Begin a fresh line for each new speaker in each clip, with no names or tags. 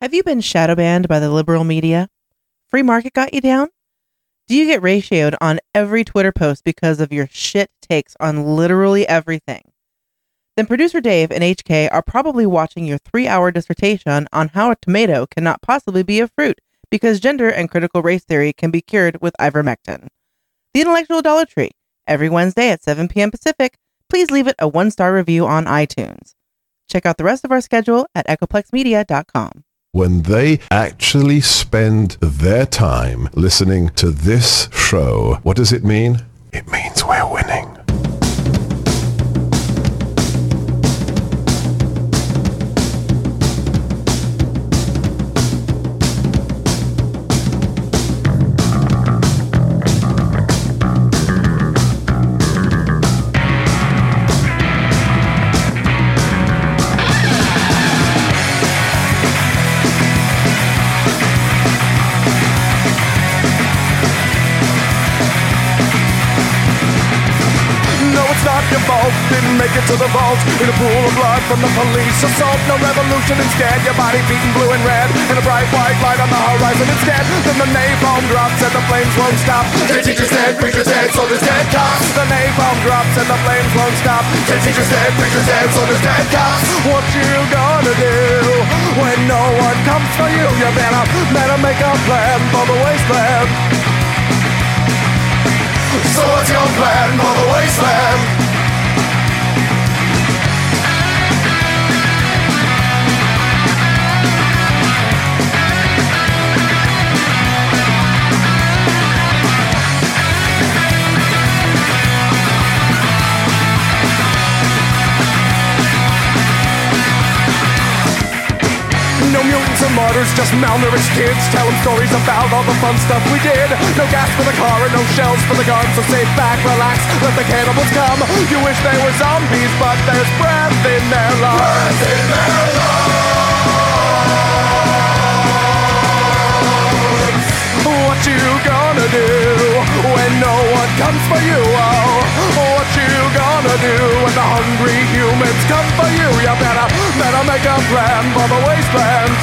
Have you been shadow banned by the liberal media? Free market got you down? Do you get ratioed on every Twitter post because of your shit takes on literally everything? Then producer Dave and HK are probably watching your three hour dissertation on how a tomato cannot possibly be a fruit because gender and critical race theory can be cured with ivermectin. The Intellectual Dollar Tree, every Wednesday at 7 p.m. Pacific. Please leave it a one star review on iTunes. Check out the rest of our schedule at echoplexmedia.com.
when they actually spend their time listening to this show, what does it mean? It means we're winning.
From the police assault. No revolution instead. Your body beaten blue and red. And a bright white light on the horizon instead. Then the napalm drops and the flames won't stop. Dead teachers dead, preachers dead, soldiers dead, cops. The napalm drops and the flames won't stop. Dead teachers dead, preachers dead, soldiers dead, cops. What you gonna do when no one comes for you? You better, better make a plan for the wasteland. So what's your plan for the wasteland? No mutants or martyrs, just malnourished kids telling stories about all the fun stuff we did. No gas for the car and no shells for the gun, so sit back, relax, let the cannibals come. You wish they were zombies, but there's breath in their lungs. Breath in their lungs. What you gonna do when no one comes for you? Oh, what you gonna do when the hungry humans come for you? You better, better make a plan for the wasteland.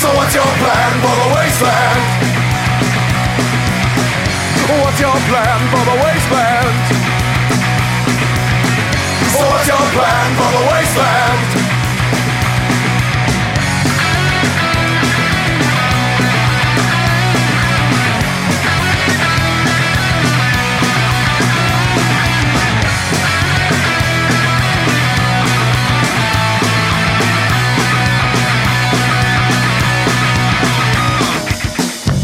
So what's your plan for the wasteland? What's your plan for the wasteland? So what's your plan for the wasteland?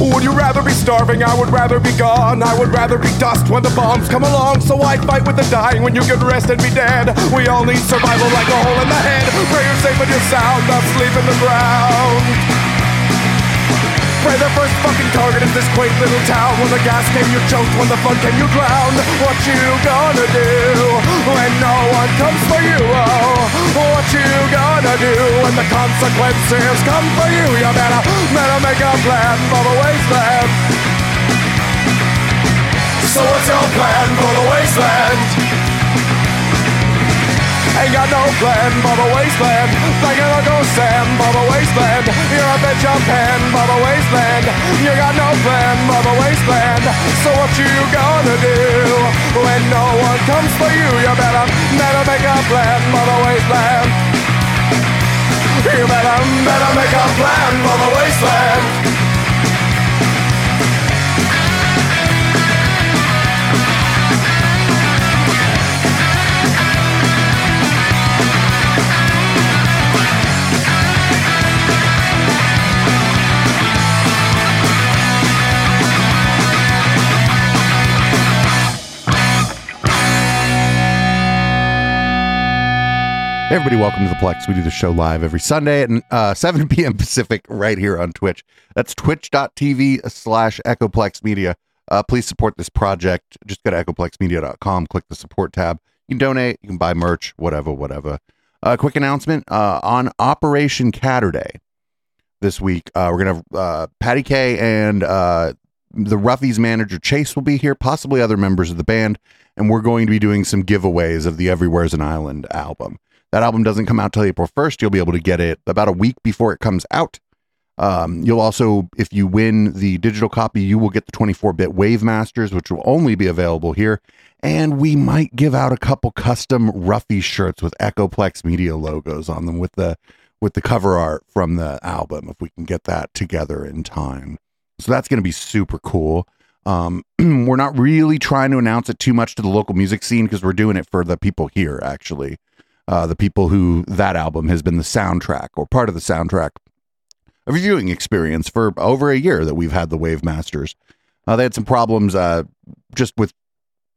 Would you rather be starving? I would rather be gone. I would rather be dust when the bombs come along. So I fight with the dying when you get rest and be dead. We all need survival like a hole in the head. Pray you're safe and you're sound, not sleep in the ground. Pray the first fucking target is this quaint little town. When the gas came, you choked. When the fun came, you drowned. What you gonna do when no one comes for you? Oh, what you gonna do when the consequences come for you? You better, better make a plan for the wasteland. So what's your plan for the wasteland? Ain't got no plan the wasteland. Thinking Uncle Sam for the wasteland. You're a bitch of pen the wasteland. You got no plan for the wasteland. So what you gonna do when no one comes for you? You better, better make a plan for the wasteland. You better, better make a plan the wasteland.
Everybody, welcome to the Plex. We do the show live every Sunday at uh, 7 p.m. Pacific right here on Twitch. That's twitch.tv slash Echoplex Media. Uh, please support this project. Just go to echoplexmedia.com, click the support tab. You can donate, you can buy merch, whatever, whatever. Uh, quick announcement uh, on Operation Catterday this week. Uh, we're going to, uh, Patty K and the Ruffies manager Chase will be here, possibly other members of the band, and we're going to be doing some giveaways of the Everywhere's an Island album. That album doesn't come out till April 1st. You'll be able to get it about a week before it comes out. Um, you'll also, if you win the digital copy, you will get the 24 bit Wave Masters, which will only be available here. And we might give out a couple custom Ruffy shirts with Echoplex Media logos on them with the with the cover art from the album if we can get that together in time. So that's going to be super cool. Um, we're not really trying to announce it too much to the local music scene because we're doing it for the people here, actually. Uh, the people who that album has been the soundtrack or part of the soundtrack of viewing experience for over a year that we've had the Wave Masters. Uh, they had some problems uh, just with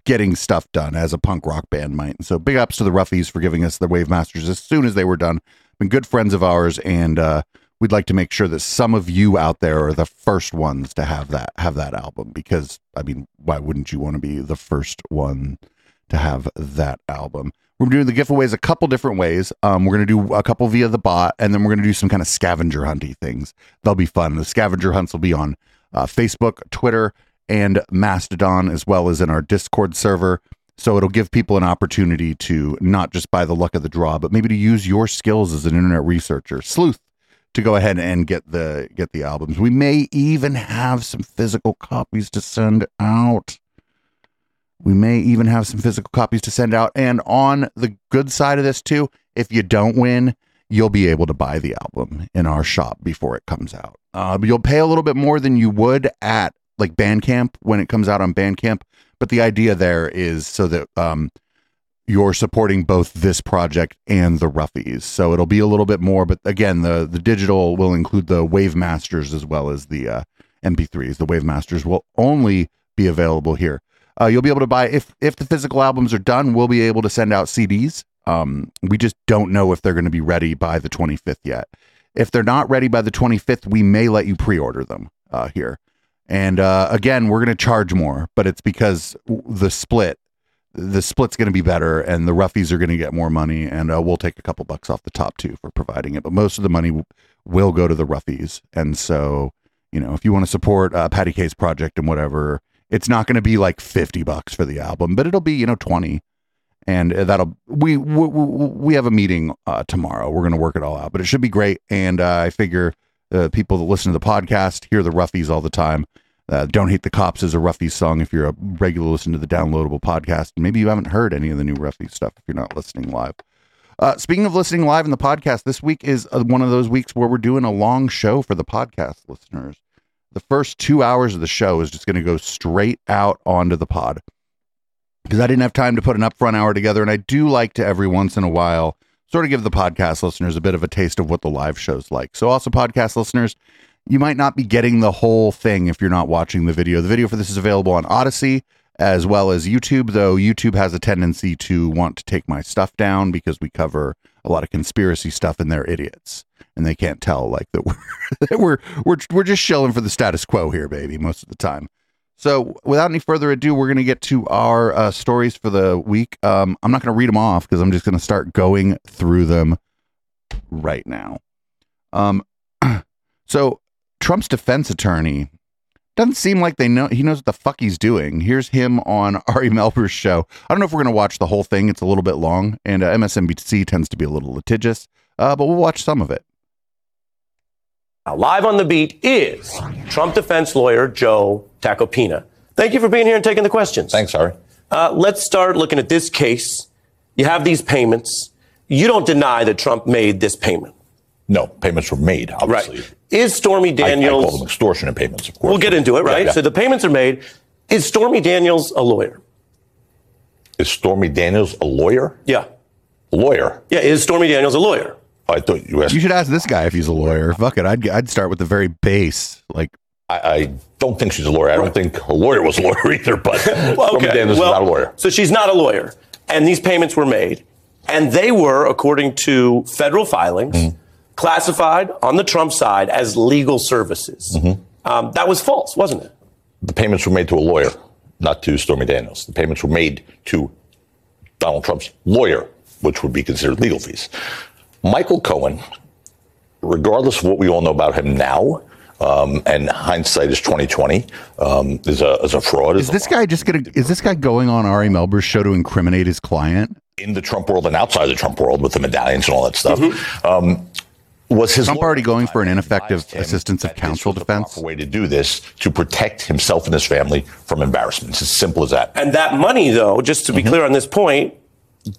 getting stuff done as a punk rock band might. And so big ups to the Ruffies for giving us the Wave Masters as soon as they were done. Been good friends of ours, and uh, we'd like to make sure that some of you out there are the first ones to have that have that album because I mean, why wouldn't you want to be the first one to have that album? We're doing the giveaways a couple different ways. Um, we're going to do a couple via the bot, and then we're going to do some kind of scavenger hunty things. They'll be fun. The scavenger hunts will be on uh, Facebook, Twitter, and Mastodon, as well as in our Discord server. So it'll give people an opportunity to not just buy the luck of the draw, but maybe to use your skills as an internet researcher, sleuth, to go ahead and get the get the albums. We may even have some physical copies to send out. We may even have some physical copies to send out. And on the good side of this, too, if you don't win, you'll be able to buy the album in our shop before it comes out. Uh, you'll pay a little bit more than you would at like Bandcamp when it comes out on Bandcamp. But the idea there is so that um, you're supporting both this project and the Ruffies. So it'll be a little bit more. But again, the the digital will include the Wave Masters as well as the uh, MP3s. The Wave Masters will only be available here. Uh, you'll be able to buy if if the physical albums are done. We'll be able to send out CDs. Um, we just don't know if they're going to be ready by the 25th yet. If they're not ready by the 25th, we may let you pre-order them uh, here. And uh, again, we're going to charge more, but it's because the split, the split's going to be better, and the roughies are going to get more money, and uh, we'll take a couple bucks off the top too for providing it. But most of the money w- will go to the roughies, and so you know, if you want to support uh, Patty K's project and whatever, it's not going to be like fifty bucks for the album, but it'll be you know twenty, and uh, that'll we we, we have a meeting uh, tomorrow. We're going to work it all out, but it should be great. And uh, I figure uh, people that listen to the podcast hear the roughies all the time. Uh, Don't Hate the Cops is a Ruffies song if you're a regular listener to the downloadable podcast. Maybe you haven't heard any of the new Ruffies stuff if you're not listening live. Uh, speaking of listening live in the podcast, this week is uh, one of those weeks where we're doing a long show for the podcast listeners. The first two hours of the show is just going to go straight out onto the pod because I didn't have time to put an upfront hour together. And I do like to every once in a while sort of give the podcast listeners a bit of a taste of what the live show's like. So, also, podcast listeners, you might not be getting the whole thing if you're not watching the video. The video for this is available on Odysee as well as YouTube, though YouTube has a tendency to want to take my stuff down because we cover a lot of conspiracy stuff and they're idiots and they can't tell like that we're that we're we're we're just shilling for the status quo here, baby, most of the time. So, without any further ado, we're going to get to our uh, stories for the week. Um, I'm not going to read them off because I'm just going to start going through them right now. Um, so Trump's defense attorney doesn't seem like they know he knows what the fuck he's doing. Here's him on Ari Melber's show. I don't know if we're going to watch the whole thing. It's a little bit long, and uh, MSNBC tends to be a little litigious, uh, but we'll watch some of it.
Now, live on the beat is Trump defense lawyer Joe Tacopina. Thank you for being here and taking the questions.
Thanks, Ari.
Uh, let's start looking at this case. You have these payments. You don't deny that Trump made this payment.
No, payments were made, obviously.
Right. Is Stormy
I, I call them extortionate payments, of course.
we'll get into it,
Yeah,
right?
yeah.
So the payments are made. Is Stormy Daniels a lawyer?
Is Stormy Daniels a lawyer?
Yeah.
A lawyer?
Yeah. Is Stormy Daniels a lawyer?
I thought you asked.
You should ask this guy if he's a lawyer. Fuck it, I'd I'd start with the very base, like
I, I don't think she's a lawyer. I don't think a lawyer was a lawyer either, but Stormy Daniels
well,
is not a lawyer.
So she's not a lawyer. And these payments were made. And they were, according to federal filings,
Mm-hmm.
classified on the Trump side as legal services.
Mm-hmm.
Um, that was false, wasn't it?
The payments were made to a lawyer, not to Stormy Daniels. The payments were made to Donald Trump's lawyer, which would be considered legal fees. Michael Cohen, regardless of what we all know about him now, um, and hindsight is twenty twenty, um, is a is a fraud.
Is this guy just gonna? Is this guy going on Ari Melber's show to incriminate his client?
in the Trump world and outside the Trump world with the medallions and all that stuff.
Mm-hmm.
Um, was his
Trump
lawyer
already going for an ineffective assistance of
that this
counsel
was the
defense?
way to do this to protect himself and his family from embarrassment. It's as simple as that.
And that money, though, just to be clear on this point,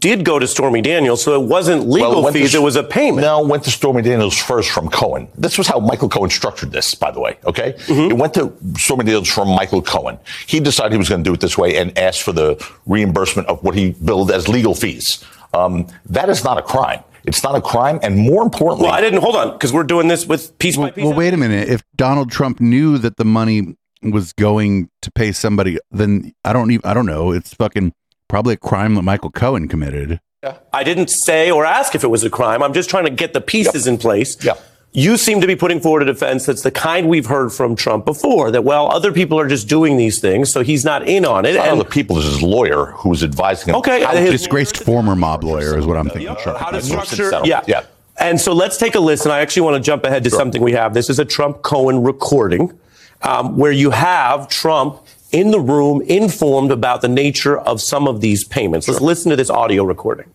did go to Stormy Daniels, so it wasn't legal
Well, it went to-
fees; it was a payment.
No, it went to Stormy Daniels first from Cohen. This was how Michael Cohen structured this, by the way. Okay,
Mm-hmm.
it went to Stormy Daniels from Michael Cohen. He decided he was going to do it this way and asked for the reimbursement of what he billed as legal fees. Um, that is not a crime. It's not a crime, and more importantly,
Well, I didn't hold on because we're doing this with piece by piece.
Well, wait a minute. If Donald Trump knew that the money was going to pay somebody, then I don't even, I don't know. It's fucking probably a crime that Michael Cohen committed. Yeah.
I didn't say or ask if it was a crime. I'm just trying to get the pieces in place.
Yep.
You seem to be putting forward a defense that's the kind we've heard from Trump before. That well, other people are just doing these things, so he's not in on it.
Not
And
the people. Is his lawyer who was advising him.
Okay, his-
Disgraced former mob lawyer is what I'm thinking. Trump.
how to structure. Yeah.
Yeah.
And so let's take a listen. I actually want to jump ahead to something we have. This is a Trump Cohen recording um, where you have Trump in the room informed about the nature of some of these payments. Let's listen to this audio recording.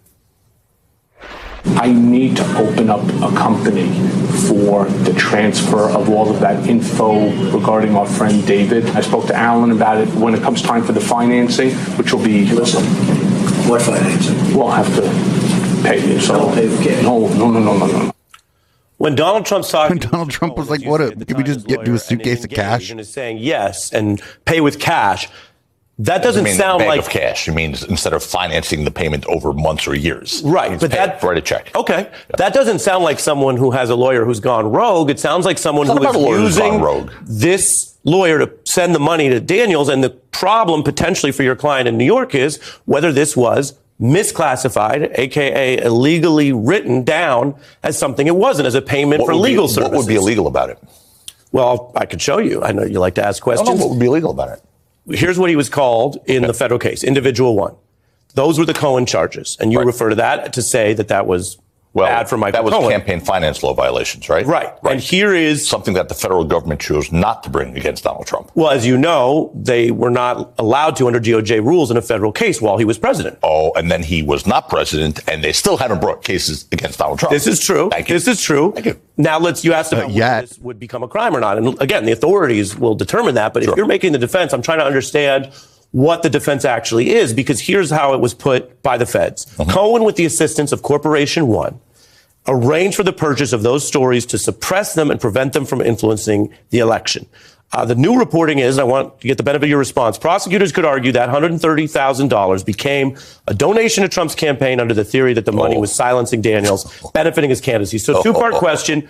I need to open up a company for the transfer of all of that info regarding our friend David. I spoke to Alan about it when it comes time for the financing, which will be, listen,
What financing?
we'll have to pay you. So,
Don't pay with cash.
no, no, no, no, no, no.
When Donald Trump's talking,
When Donald Trump was like, what
say
a- can we just get- do a suitcase of cash?
engaged And is saying yes and pay with cash. That doesn't
mean,
sound
bag
like
of cash. It means instead of financing the payment over months or years,
Right, but that-
it, write a check.
Okay. That doesn't sound like someone who has a lawyer who's gone rogue. It sounds like someone
It's
who
not
is
about a lawyer who's
using
rogue.
this lawyer to send the money to Daniels. And the problem potentially for your client in New York is whether this was misclassified, aka illegally written down as something it wasn't, as a payment
What
for
would be-
legal services.
What would be illegal about it?
Well, I could show you. I know you like to ask
I don't know
questions.
what would be illegal about it.
Here's what he was called in the federal case, individual one. Those were the Cohen charges. And you
Right.
refer to that to say that that was
Well,
bad for Michael
that was
Cohen.
campaign finance law violations, right?
Right. And here is
something that the federal government chose not to bring against Donald Trump.
Well, as you know, they were not allowed to under DOJ rules in a federal case while he was president.
Oh, and then he was not president, and they still haven't brought cases against Donald Trump.
This is true.
Thank you.
This is true.
Thank you.
Now let's. You asked about
Uh,
whether
yet-
this would become a crime or not, and again, the authorities will determine that. But
Sure.
if you're making the defense, I'm trying to understand what the defense actually is, because here's how it was put by the feds:
Mm-hmm.
Cohen, with the assistance of Corporation One, arranged for the purchase of those stories to suppress them and prevent them from influencing the election. Uh, the new reporting is, I want to get the benefit of your response. Prosecutors could argue that $130,000 became a donation to Trump's campaign under the theory that the money
Oh.
was silencing Daniels, benefiting his candidacy. So, two part
Oh.
question.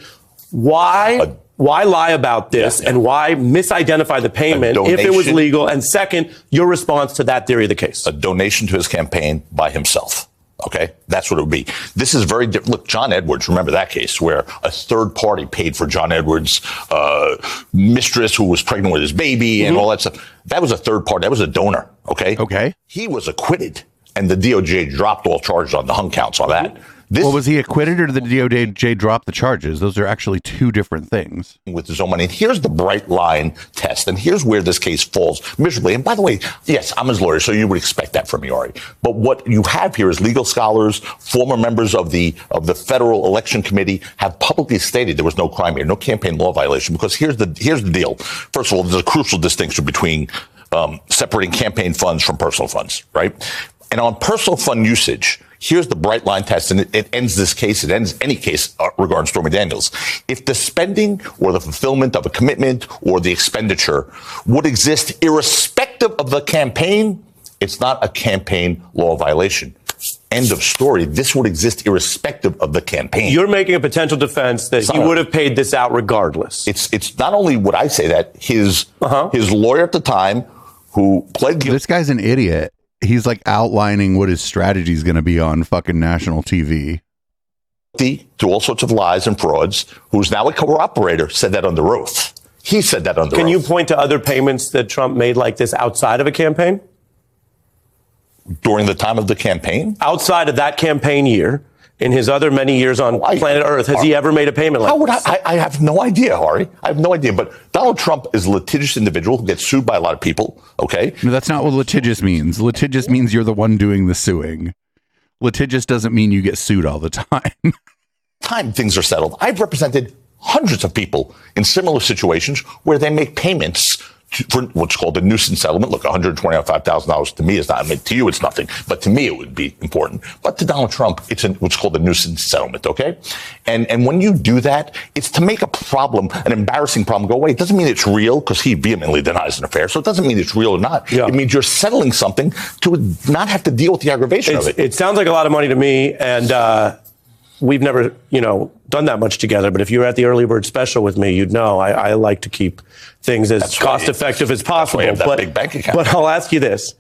Why, why lie about this and why misidentify the payment if it was legal? And second, your response to that theory of the case.
a donation to his campaign by himself. Okay, that's what it would be. This is very different. Look, John Edwards. Remember that case where a third party paid for John Edwards' uh, mistress who was pregnant with his baby and all that stuff. That was a third party. That was a donor. Okay.
Okay.
He was acquitted, and the DOJ dropped all charges on the hung counts on that. This
Well, was he acquitted or did the DOJ drop the charges? Those are actually two different things.
with his own money. And here's the bright line test. And here's where this case falls miserably. And by the way, yes, I'm his lawyer, so you would expect that from me, Ari. But what you have here is legal scholars, former members of the of the Federal Election Committee have publicly stated there was no crime here, no campaign law violation. Because here's the here's the deal. First of all, there's a crucial distinction between um, separating campaign funds from personal funds, right? And on personal fund usage, here's the bright line test, and it, it ends this case. It ends any case uh, regarding Stormy Daniels. If the spending or the fulfillment of a commitment or the expenditure would exist irrespective of the campaign, it's not a campaign law violation. End of story. This would exist irrespective of the campaign.
You're making a potential defense that he would have paid this out regardless.
it's it's not only would I say that his
Uh-huh.
his lawyer at the time who pled guilty.
This guy's an idiot. He's like outlining what his strategy is going to be on fucking national TV.
guilty to all sorts of lies and frauds, who's now a cooperator, said that under oath. He said that on under roof.
Can
oath.
you point to other payments that Trump made like this outside of a campaign?
during the time of the campaign?
Outside of that campaign year, in his other many years on
Oh, I-
planet Earth, has he ever made a payment like
How would I. I? I have no idea, Ari. I have no idea. But Donald Trump is a litigious individual who gets sued by a lot of people. Okay.
No, that's not what litigious means. Litigious means you're the one doing the suing. litigious doesn't mean you get sued all the time.
time things are settled. I've represented hundreds of people in similar situations where they make payments to, for what's called a nuisance settlement. Look, $125,000 to me is not, I mean, to you it's nothing, but to me it would be important. But to Donald Trump, it's an, what's called a nuisance settlement, okay? And, and when you do that, it's to make a problem, an embarrassing problem go away. It doesn't mean it's real because he vehemently denies an affair. So it doesn't mean it's real or not.
Yeah.
It means you're settling something to not have to deal with the aggravation
It's,
of it.
it sounds like a lot of money to me, and uh, we've never, you know, done that much together. But if you were at the early bird special with me, you'd know I, I like to keep things as
That's why-
cost effective as
that's why
possible.
Have that
but,
big bank account.
but I'll ask you this: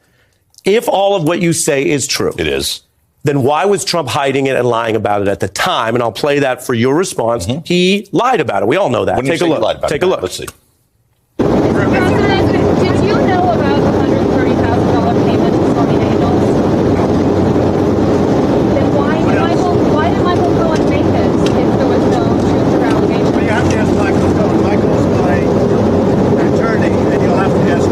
If all of what you say is true,
It is.
then why was Trump hiding it and lying about it at the time? And I'll play that for your response. Mm-hmm. He lied about it. We all know that.
When
Take
say
a
you
look.
lied about
Take
it,
a look.
Let's see.
President, did you know about the $130,000 payment to Stormy Daniels? Then why did Michael, why did Michael Cohen make this if there was no truth or allegation?
You have to ask Michael Cohen. Michael's my attorney, and you'll have to ask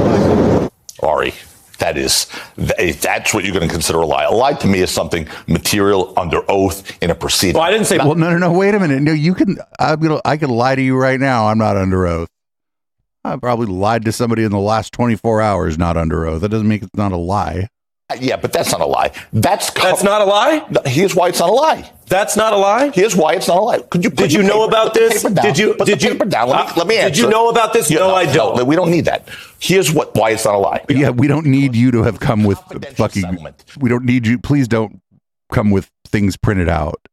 Michael.
Ari, that is, that's what you're going to consider a lie. A lie to me is something material under oath in a proceeding.
Well, I didn't say.
well, no, no, no. Wait a minute. No, you can. I'm gonna. I can lie to you right now. I'm not under oath. I probably lied to somebody in the last 24 hours, not under oath. That doesn't make it not a lie.
Yeah, but that's not a lie. That's
That's not a lie.
Here's why it's not a lie.
That's not a lie.
Here's why it's not a lie. Could you?
Did you know about this? Did you?
Put
Did you?
paper down. Let me,
uh,
let me
Did you know about this?
Yeah,
no, I don't.
No, we don't need that. Here's what why it's not a lie.
Yeah, we don't need you to have come with fucking.
settlement.
We don't need you. Please don't come with things printed out.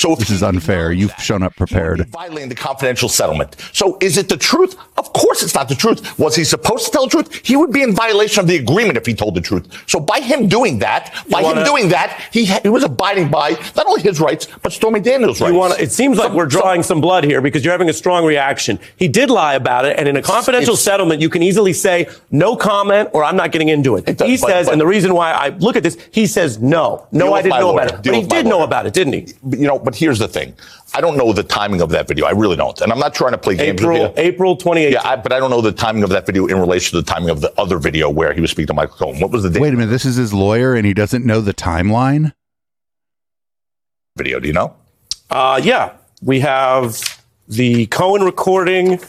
So if
This is unfair. You've
that,
shown up prepared.
be Violating the confidential settlement. So is it the truth? Of course it's not the truth. Was he supposed to tell the truth? He would be in violation of the agreement if he told the truth. So by him doing that, by
wanna-
him doing that, he, he was abiding by not only his rights, but Stormy Daniels' rights.
You want? It seems like we're drawing some blood here because you're having a strong reaction. He did lie about it, and in a confidential settlement, you can easily say no comment or I'm not getting into it.
It does,
he
but-
says,
but-
and the reason why I look at this, he says no, no, I didn't know
lawyer.
about it,
Deal
but he
with my
did know about it, didn't he?
You know, but here's the thing. I don't know the timing of that video. I really don't. And I'm not trying to play games
April,
with you.
April 28th.
Yeah, I, but I don't know the timing of that video in relation to the timing of the other video where he was speaking to Michael Cohen. What was the date
Wait a minute. This is his lawyer, and he doesn't know the timeline.
video? Do you know?
Uh, yeah, we have the Cohen recording.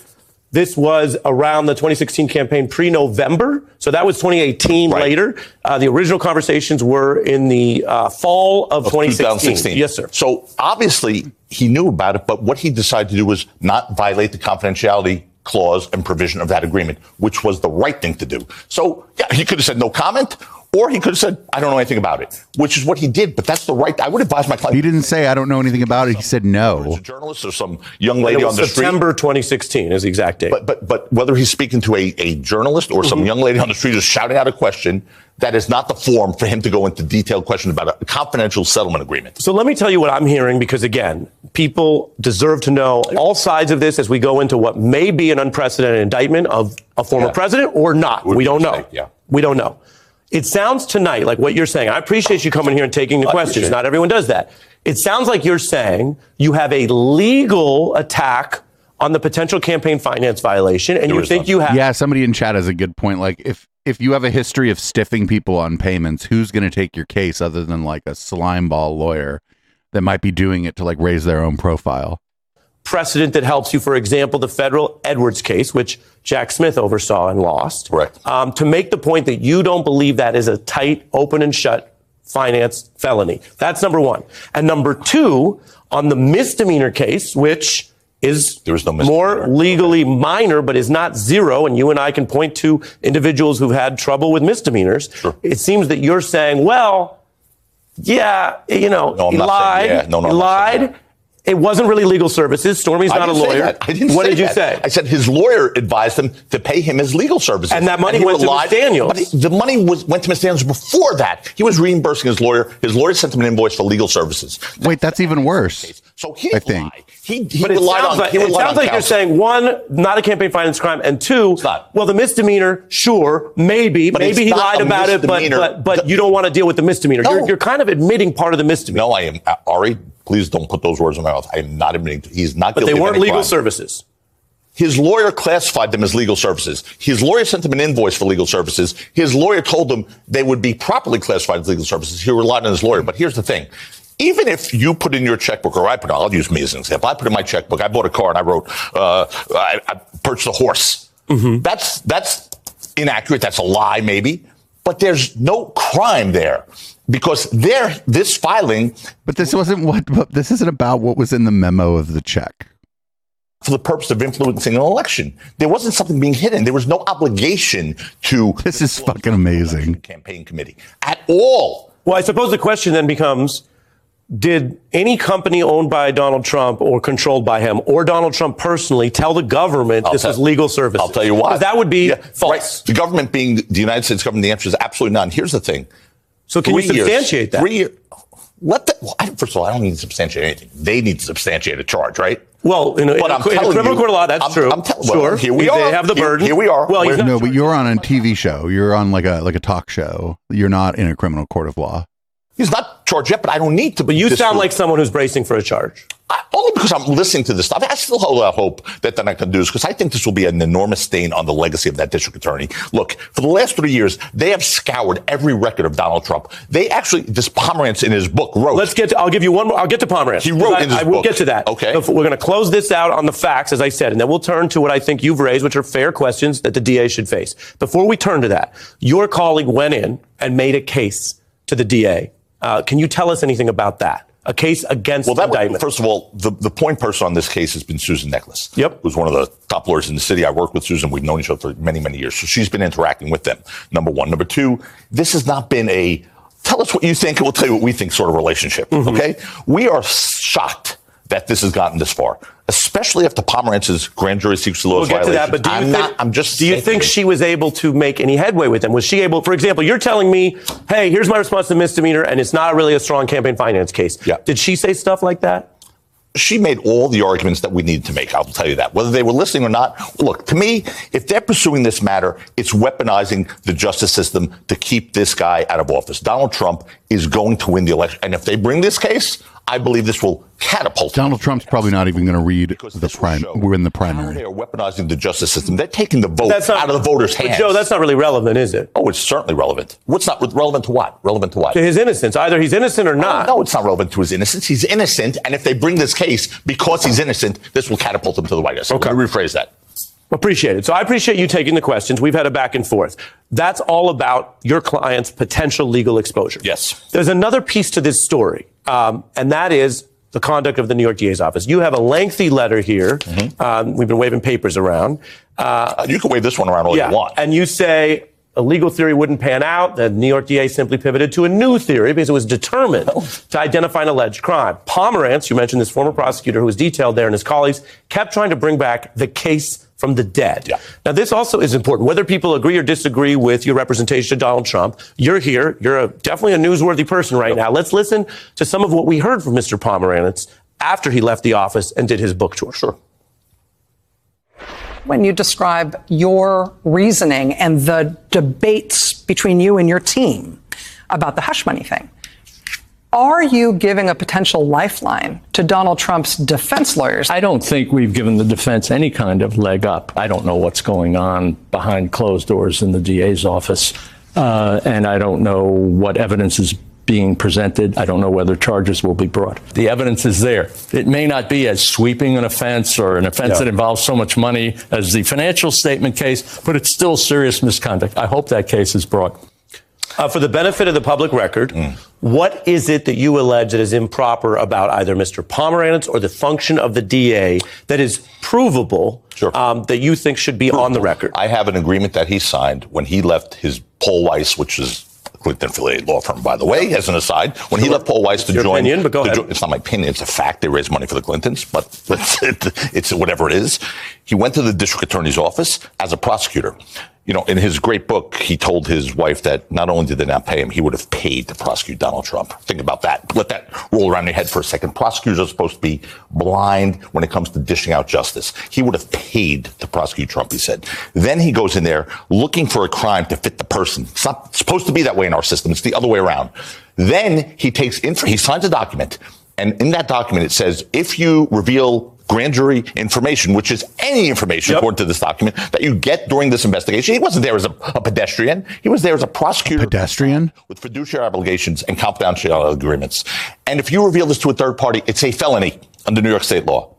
This was around the 2016 campaign pre-November, so that was 2018
Right.
later. Uh, the original conversations were in the uh, fall of, 2016. Yes, sir.
So obviously he knew about it, but what he decided to do was not violate the confidentiality clause and provision of that agreement, which was the right thing to do. So yeah, he could have said no comment, or he could have said I don't know anything about it, which is what he did. But that's the right. I would advise my client.
He didn't say I don't know anything about it. He said
There's
no.
a journalist or some young lady on
was
the street.
September 2016 is the exact date.
But but but whether he's speaking to a, a journalist or
Mm-hmm.
some young lady on the street just shouting out a question, that is not the form for him to go into detailed questions about a confidential settlement agreement.
So let me tell you what I'm hearing because again, people deserve to know all sides of this as we go into what may be an unprecedented indictment of a former
Yeah.
president or not. We don't
a
know.
mistake, yeah.
We don't know. It sounds tonight like what you're saying. I appreciate you coming here and taking the
I
questions. Not everyone does that. It sounds like you're saying you have a legal attack on the potential campaign finance violation and
There
you think
none.
you have
Yeah, somebody in chat has a good point. Like if if you have a history of stiffing people on payments, who's going to take your case other than like a slime ball lawyer that might be doing it to like raise their own profile?
Precedent that helps you. For example, the federal Edwards case, which Jack Smith oversaw and lost.
Correct.
Um, to make the point that you don't believe that is a tight, open and shut finance felony. That's number one. And number two, on the misdemeanor case, which is
There is no
more legally minor, but is not zero. And you and I can point to individuals who've had trouble with misdemeanors.
Sure.
It seems that you're saying, well, yeah, you know,
No,
he lied.
yeah. No, no,
he lied. It wasn't really legal services. Stormy's not a lawyer.
I didn't
what
say
did you
that.
say?
I said his lawyer advised him to pay him his legal services,
And that money
he
went to
relied-
Ms. Daniels.
But the money was went to Miss Daniels before that. He was reimbursing his lawyer. His lawyer sent him an invoice for legal services.
Wait, that's even worse.
So he
I think.
lied. He, he
but it
relied
sounds
on.
like,
he
it sounds
on
like you're saying one, not a campaign finance crime, and two, well, the misdemeanor, sure, maybe,
But
maybe he lied about it, but but but
The-
you don't want to deal with the misdemeanor.
No.
You're, you're kind of admitting part of the misdemeanor.
No, I am Ari. Please don't put those words in my mouth. I am not admitting. To, he's not guilty of
but
they weren't
legal
crime.
services.
His lawyer classified them as legal services. His lawyer sent him an invoice for legal services. His lawyer told him they would be properly classified as legal services. He relied on his lawyer. But here's the thing. Even if you put in your checkbook, or I put, I'll use me as an example. I put in my checkbook. I bought a car and I wrote, uh, I, I purchased a horse. That's that's inaccurate. That's a lie, maybe. But there's no crime there because there, this filing
But this wasn't what. But this isn't about what was in the memo of the check.
for the purpose of influencing an election. There wasn't something being hidden. There was no obligation to
This is fucking amazing.
campaign committee at all.
Well, I suppose the question then becomes Did any company owned by Donald Trump or controlled by him or Donald Trump personally tell the government
I'll
this
tell-
was legal service?
I'll tell you why.
That would be
Yeah,
false.
right. The government being the United States government, the answer is absolutely none. Here's the thing.
So can you
Three years-
substantiate that?
Three years. Let the, well, I, first of all, I don't need to substantiate anything. They need to substantiate a charge, right?
Well, in a, in
But
a-
I'm
in a
telling
criminal
you-
court of law, that's
I'm-
true.
I'm tell- well,
sure.
here we
they
are.
have the
Here-
burden.
here we are.
Well, he's
We're-
No, but you're on a TV show. You're on like a like a talk show. You're not in a criminal court of law.
He's not charged yet, but I don't need to.
But you sound like someone who's bracing for a charge.
I, only because I'm listening to this stuff. I still hold out uh, hope that not going to do this because I think this will be an enormous stain on the legacy of that district attorney. Look, for the last three years, they have scoured every record of Donald Trump. They actually, this Pomerantz in his book wrote.
Let's get to, I'll give you one more. I'll get to Pomerantz.
He wrote
I,
in his book.
I will
book.
get to that.
Okay.
Before- We're going to close this out on the facts, as I said, and then we'll turn to what I think you've raised, which are fair questions that the DA should face. Before we turn to that, your colleague went in and made a case to the DA. Uh, can you tell us anything about that? A case against
Well, that was, first of all, the, the point person on this case has been Susan Necheles.
Yep.
Who's one of the top lawyers in the city. I worked with Susan. We've known each other for many, many years. So she's been interacting with them. Number one. Number two, this has not been a tell us what you think and we'll tell you what we think sort of relationship.
Mm-hmm.
Okay. We are shocked that this has gotten this far, especially after Pomerantz's grand jury secrecy laws
We'll get to that, but do you
I'm
think,
not, I'm just
do you think she was able to make any headway with them? Was she able, for example, you're telling me, hey, here's my response to misdemeanor, and it's not really a strong campaign finance case.
Yeah.
Did she say stuff like that?
she made all the arguments that we needed to make. I'll tell you that. Whether they were listening or not, look, to me, if they're pursuing this matter, it's weaponizing the justice system to keep this guy out of office. Donald Trump is going to win the election. And if they bring this case, I believe this will catapult him.
Donald Trump's probably not even going to read
Because
the
this
prime. We're in the
primary. They are weaponizing the justice system. They're taking the vote
That's not,
out of the voters' hands.
Joe, that's not really relevant, is it?
oh, it's certainly relevant. What's not relevant to what? Relevant to what?
To his innocence. Either he's innocent or not.
No, it's not relevant to his innocence. He's innocent, and if they bring this case because he's innocent, this will catapult him to the White House.
Okay.
Let me rephrase that.
Appreciate it. So I appreciate you taking the questions. We've had a back and forth. That's all about your client's potential legal exposure.
Yes.
There's another piece to this story, um, and that is the conduct of the New York DA's office. You have a lengthy letter here.
Mm-hmm.
Um, we've been waving papers around.
Uh, you can wave this one around all you want.
And you say a legal theory wouldn't pan out. The New York DA simply pivoted to a new theory because it was determined
Oh.
to identify an alleged crime. Pomerantz, you mentioned this former prosecutor who was detailed there and his colleagues, kept trying to bring back the case from the dead.
Yeah.
Now, this also is important. Whether people agree or disagree with your representation of Donald Trump, you're here. You're a, definitely a newsworthy person right now. Let's listen to some of what we heard from Mr. Pomerantz after he left the office and did his book tour. Sure.
when you describe your reasoning and the debates between you and your team about the hush money thing. Are you giving a potential lifeline to Donald Trump's defense lawyers?
I don't think we've given the defense any kind of leg up. I don't know what's going on behind closed doors in the DA's office, uh, and I don't know what evidence is being presented. I don't know whether charges will be brought. The evidence is there. It may not be as sweeping an offense or an offense
Yeah.
that involves so much money as the financial statement case, but it's still serious misconduct. I hope that case is brought.
Uh, for the benefit of the public record, what is it that you allege that is improper about either Mr. Pomerantz or the function of the DA that is provable
Sure.
um, that you think should be on the record?
I have an agreement that he signed when he left his Paul Weiss, which is Clinton affiliated law firm, by the way, as an aside. When he left Paul Weiss to
your
join,
opinion, but go ahead.
jo- it's not my opinion; it's a fact. They raised money for the Clintons, but it's, it's whatever it is. He went to the district attorney's office as a prosecutor. You know, in his great book, he told his wife that not only did they not pay him, he would have paid to prosecute Donald Trump. Think about that. Let that roll around your head for a second. Prosecutors are supposed to be blind when it comes to dishing out justice. He would have paid to prosecute Trump, he said. Then he goes in there looking for a crime to fit the person. It's not supposed to be that way in our system. It's the other way around. Then he takes in, he signs a document. And in that document, it says, if you reveal grand jury information, which is any information according to this document that you get during this investigation. He wasn't there as a, a pedestrian. He was there as a prosecutor.
pedestrian?
With fiduciary obligations and confidentiality agreements. And if you reveal this to a third party, it's a felony under New York state law.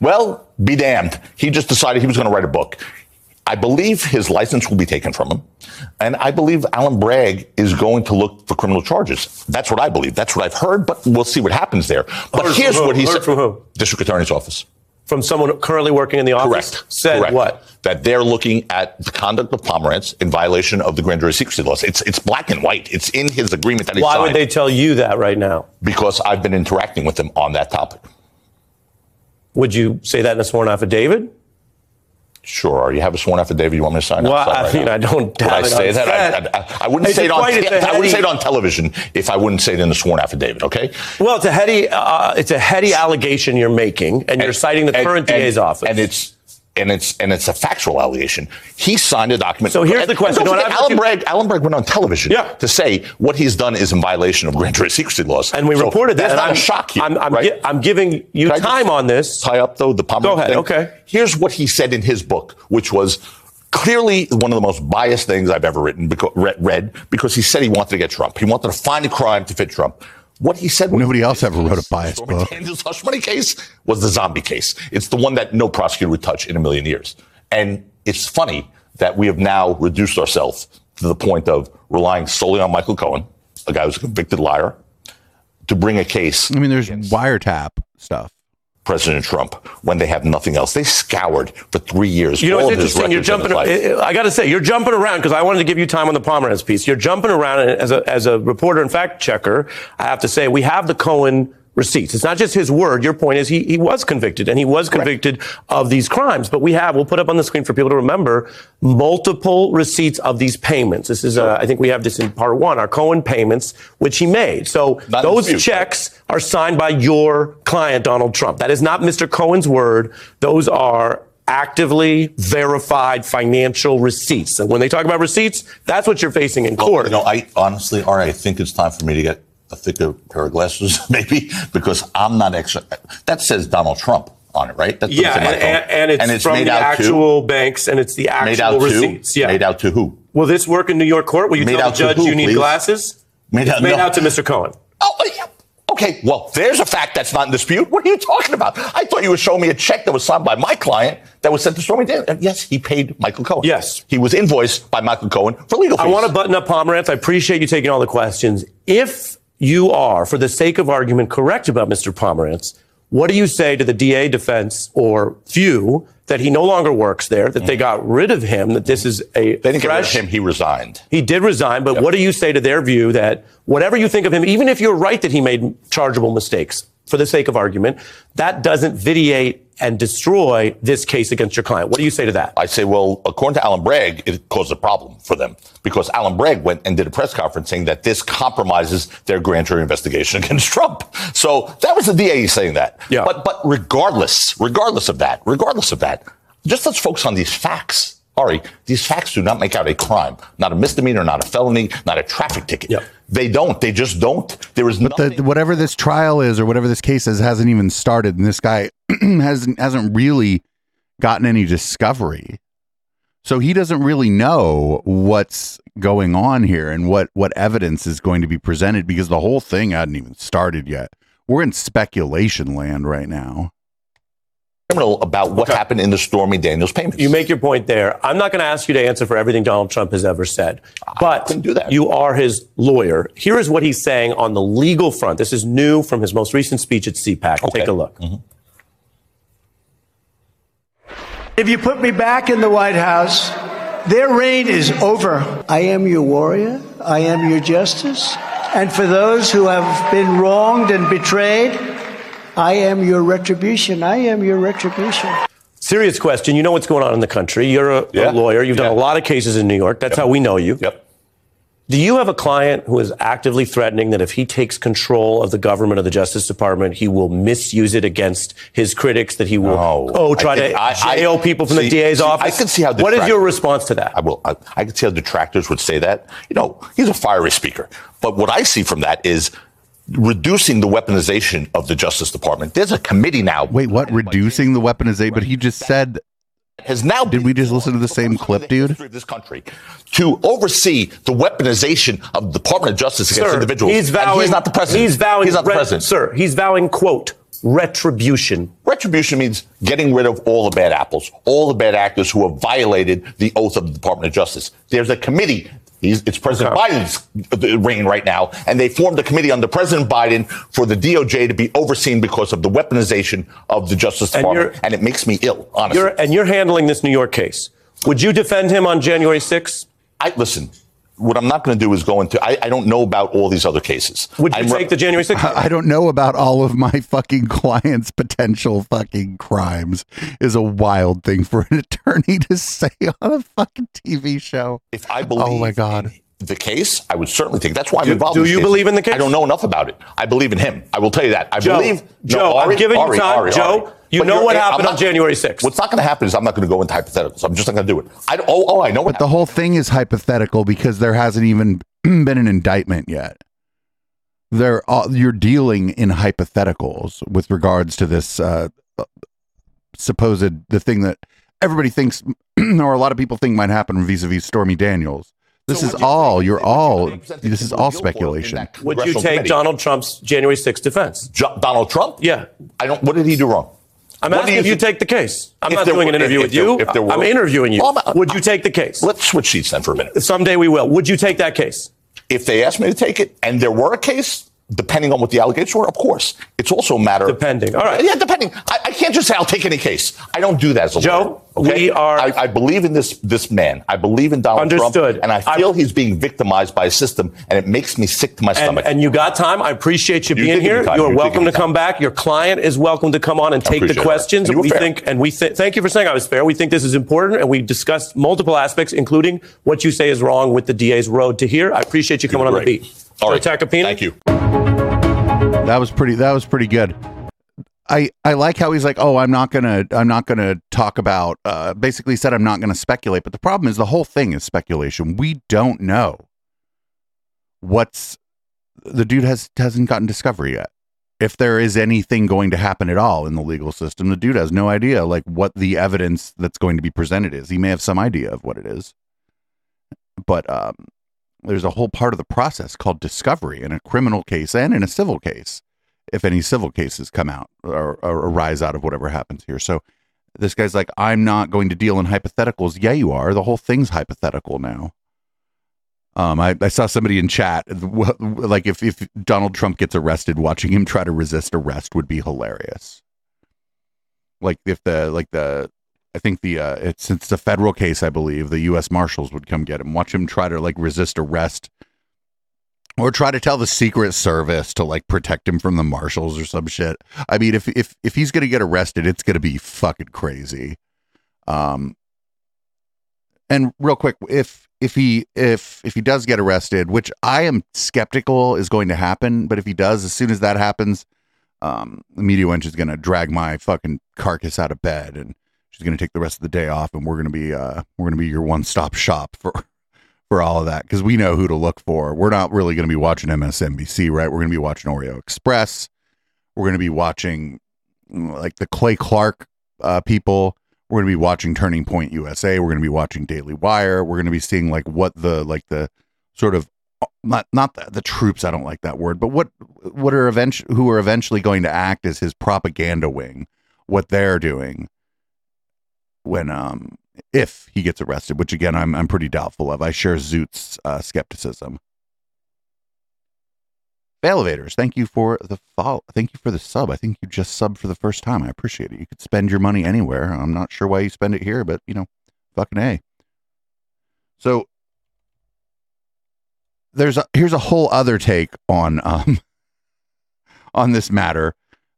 Well, be damned. He just decided he was going to write a book. I believe his license will be taken from him. And I believe Alvin Bragg is going to look for criminal charges. That's what I believe. That's what I've heard, but we'll see what happens there. But
Heard
here's what he
Heard
said.
from who?
District Attorney's Office.
From someone currently working in the office?
Correct.
Said
Correct.
what?
That they're looking at the conduct of Pomerantz in violation of the grand jury secrecy laws. It's it's black and white. It's in his agreement that he
Why
signed.
would they tell you that right now?
Because I've been interacting with them on that topic.
Would you say that in a sworn affidavit?
Sure. You have a sworn affidavit you want me to sign?
Well, I
right
mean,
now?
I don't
Would I say that? I. I, I, wouldn't
It's
say it on.
a
I wouldn't say it on television if I wouldn't say it in the sworn affidavit. Okay.
Well, it's a heady, uh, it's a heady allegation you're making, and you're citing the
And-
current
and-
DA's office.
and it's and it's and it's a factual allegation. He signed a document.
So here's
And-
the question. No,
forget,
Alvin
Bragg. Alvin Bragg went on television to say what he's done is in violation of grand jury secrecy laws.
and we
So
reported that. And I'm,
shocked.
I'm, I'm,
right?
gi- I'm giving you
Can
time on this.
tie up though the Pomerantz
Go ahead,
thing?
okay.
Here's what he said in his book, which was clearly one of the most biased things I've ever written, because, read, because he said he wanted to get Trump. He wanted to find a crime to fit Trump. What he said.
Nobody else ever wrote a biased
Stormy
book.
Daniels hush money case was the zombie case. It's the one that no prosecutor would touch in a million years. And it's funny that we have now reduced ourselves to the point of relying solely on Michael Cohen, a guy who's a convicted liar, to bring a case.
I mean, there's wiretap stuff.
President Trump when they have nothing else. They scoured for three years.
You know, it's interesting. You're
in
jumping. I got to say, you're jumping around because I wanted to give you time on the Pomerantz piece. You're jumping around as a as a reporter and fact checker. I have to say, we have the Cohen receipts. It's not just his word. Your point is he he was convicted and he was convicted of these crimes. But we have. We'll put up on the screen for people to remember multiple receipts of these payments. This is. Uh, I think we have this in part one. Our Cohen payments, which he made. So
Not
those
dispute.
checks are signed by your client, Donald Trump. That is not Mr. Cohen's word. Those are actively verified financial receipts. And when they talk about receipts, that's what you're facing in
Well,
court.
you know, I honestly, all right, I think it's time for me to get a thicker pair of glasses, maybe, because I'm not extra. That says Donald Trump on it, right? That's
yeah,
in my
and,
phone.
and, and it's, from
made
the
out to-
actual banks and it's the actual made
out to
receipts. Yeah.
made out to who?
Will this work in New York court? Will you
Made
tell the judge
who,
you need
please?
glasses?
Made out-
made
no.
out to Mr. Cohen.
Oh, oh, yeah. Okay, well, there's a fact that's not in dispute. What are you talking about? I thought you were showing me a check that was signed by my client that was sent to Stormy Daniels. Yes, he paid Michael Cohen.
Yes.
He was invoiced by Michael Cohen for legal fees.
I want to button up Pomerantz. I appreciate you taking all the questions. If you are, for the sake of argument, correct about Mr. Pomerantz, what do you say to the DA defense or few that he no longer works there, that they got rid of him, that this is a
They didn't get rid of him. He resigned.
He did resign, but what do you say to their view that whatever you think of him, even if you're right that he made chargeable mistakes, for the sake of argument, that doesn't vitiate and destroy this case against your client? What do you say to that?
I say, well, according to Alvin Bragg, it caused a problem for them because Alvin Bragg went and did a press conference saying that this compromises their grand jury investigation against Trump. So that was the DA saying that.
Yeah.
But but regardless, regardless of that, regardless of that, just let's focus on these facts. Ari, these facts do not make out a crime, not a misdemeanor, not a felony, not a traffic ticket.
Yeah.
They don't. They just don't. There is
The,
nothing.
whatever this trial is or whatever this case is hasn't even started, and this guy hasn't hasn't really gotten any discovery. So he doesn't really know what's going on here and what what evidence is going to be presented because the whole thing hadn't even started yet. We're in speculation land right now.
Criminal about what happened in the Stormy Daniels payments.
You make your point there. I'm not going to ask you to answer for everything Donald Trump has ever said, but
do that.
you are his lawyer. Here is what he's saying on the legal front. This is new from his most recent speech at CPAC.
Okay.
Take a look. Mm-hmm.
If you put me back in the White House, their reign is over. I am your warrior. I am your justice. And for those who have been wronged and betrayed, I am your retribution. I am your retribution.
Serious question. You know what's going on in the country. You're a, a lawyer. You've done
Yeah.
a lot of cases in New York. That's how we know you.
Yep.
Do you have a client who is actively threatening that if he takes control of the government of the Justice Department, he will misuse it against his critics, that he will,
No.
oh,
I
try
think-
to
I- I-
jail people from the DA's
see, I
office?
can see how
What is your response to that?
I will. I, I can see how detractors would say that. You know, he's a fiery speaker. But what I see from that is reducing the weaponization of the Justice Department. There's a committee now.
Wait, what? Reducing the weaponization? But he just said.
Has now
did we just listen to the same clip, dude?
Of this country to oversee the weaponization of the Department of Justice against
Sir,
individuals.
He's vowing.
he's not the president.
He's vowing.
He's not the
ret-
president.
Sir, he's vowing. Quote retribution.
Retribution means getting rid of all the bad apples, all the bad actors who have violated the oath of the Department of Justice. There's a committee. He's, it's President Biden's uh, reign right now, and they formed a committee under President Biden for the DOJ to be overseen because of the weaponization of the Justice
And
Department, and, it makes me ill, honestly.
You're, and you're handling this New York case. Would you defend him on January 6th?
I listen. What I'm not going to do is go into. I, I don't know about all these other cases.
Would you
I'm
take the January 6th?
I I don't know about all of my fucking clients' potential fucking crimes is a wild thing for an attorney to say on a fucking TV show.
If I believe
Oh my god.
The case, I would certainly think. That's why I'm
Do-
involved.
do
in
you
case.
believe in the case?
I don't know enough about it. I believe in him. I will tell you that. I
Joe,
believe.
Joe, I'm giving you time. Joe, you
But
know what happened
not-
on January 6th.
What's not going to happen is I'm not going to go into hypotheticals. I'm just not going to do it. I oh oh I know what
But the whole thing is hypothetical because there hasn't even been an indictment yet. There, all, you're dealing in hypotheticals with regards to this uh, supposed the thing that everybody thinks, or a lot of people think might happen vis-a-vis Stormy Daniels. This is all. You're all. This is all speculation.
Would you take
committee.
Donald Trump's January 6th defense?
Jo- Donald Trump?
Yeah.
I don't. What did he do wrong?
I'm
What
asking
you
if you take the case. I'm not doing
were-
an interview
if
with
there-
you.
if there
I'm interviewing you.
Well, I'm-
Would you take the case?
Let's switch seats then for a minute.
Someday we will. Would you take that case?
If they asked me to take it, and there were a case, depending on what the allegations were, of course. It's also a matter.
Depending. All right.
Yeah, depending. I, I can't just say I'll take any case. I don't do that as a
Joe,
lawyer. Okay?
we are-
I, I believe in this this man. I believe in Donald
Understood.
Trump, and I feel he's being victimized by a system, and it makes me sick to my
And,
stomach.
and you got time. I appreciate you,
You
being here. You're
You
welcome to come back. Your client is welcome to come on and take the questions.
And
we
fair.
think, and we th- thank you for saying I was fair. We think this is important, and we discussed multiple aspects, including what you say is wrong with the DA's road to here. I appreciate you coming on the beat.
All right.
Tacopina?
Thank you.
That was pretty. That was pretty good. I I like how he's like, oh, I'm not gonna I'm not gonna talk about. Uh, basically said I'm not gonna speculate. But the problem is the whole thing is speculation. We don't know what's the dude has hasn't gotten discovery yet. If there is anything going to happen at all in the legal system, the dude has no idea like what the evidence that's going to be presented is. He may have some idea of what it is, but um, there's a whole part of the process called discovery in a criminal case and in a civil case if any civil cases come out or, or arise out of whatever happens here. So this guy's like i'm not going to deal in hypotheticals. Yeah you are. The whole thing's hypothetical now. Um, I, I saw somebody in chat like if, if donald trump gets arrested watching him try to resist arrest would be hilarious. Like if the like the I think the uh, it's it's a federal case, I believe. The U.S. Marshals would come get him, watch him try to like resist arrest, or try to tell the Secret Service to like protect him from the marshals or some shit. I mean, if if if he's gonna get arrested, it's gonna be fucking crazy. Um, and real quick, if if he if if he does get arrested, which I am skeptical is going to happen, but if he does, as soon as that happens, um, the media wench is gonna drag my fucking carcass out of bed and she's going to take the rest of the day off and we're going to be uh we're going to be your one-stop shop for for all of that because we know who to look for. We're not really going to be watching msnbc right? We're going to be watching oreo express. We're going to be watching like the clay clark uh, people. We're going to be watching turning point usa we're going to be watching daily wire. We're going to be seeing like what the like the sort of not not the, the troops i don't like that word but what what are eventually who are eventually going to act as his propaganda wing what they're doing when um if he gets arrested, which again I'm I'm pretty doubtful of. I share Zoot's uh, skepticism. Elevators, thank you for the follow. Thank you for the sub. I think you just subbed for the first time. I appreciate it. You could spend your money anywhere. I'm not sure why you spend it here, but you know, fucking a. So there's a here's a whole other take on um on this matter.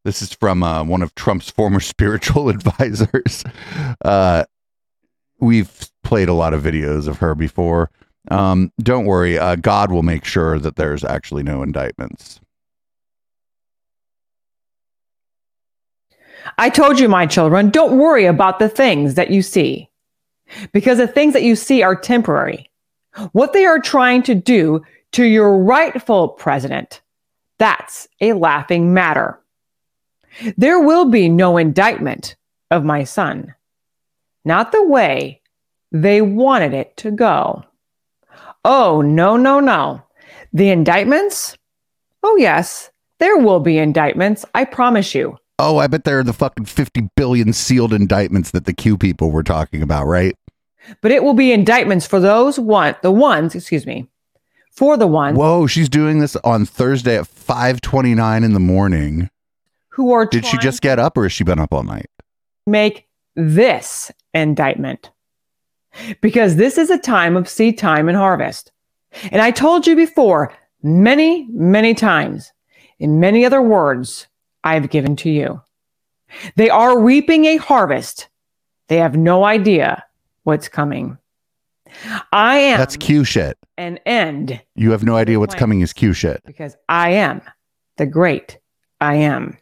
This is from uh, one of Trump's former spiritual advisors. Uh, we've played a lot of videos of her before. Um, don't worry, uh, God will make sure that there's actually no indictments.
I told you, my children, don't worry about the things that you see, because the things that you see are temporary. What they are trying to do to your rightful president That's a laughing matter. There will be no indictment of my son. Not the way they wanted it to go. Oh, no, no, no. The indictments? Oh, yes, there will be indictments, I promise you.
Oh, I bet there are the fucking 50 billion sealed indictments that the Q people were talking about, right?
But it will be indictments for those one the ones, excuse me, for the ones
Whoa, she's doing this on Thursday at 5:29 in the morning.
Who are
Did she just get up or has she been up all night?
make this indictment. Because this is a time of seed time and harvest. And I told you before, many, many times, in many other words I've given to you. They are reaping a harvest. They have no idea what's coming. I am
That's Q shit.
an end
You have no idea what's coming is Q shit.
because I am the great I am.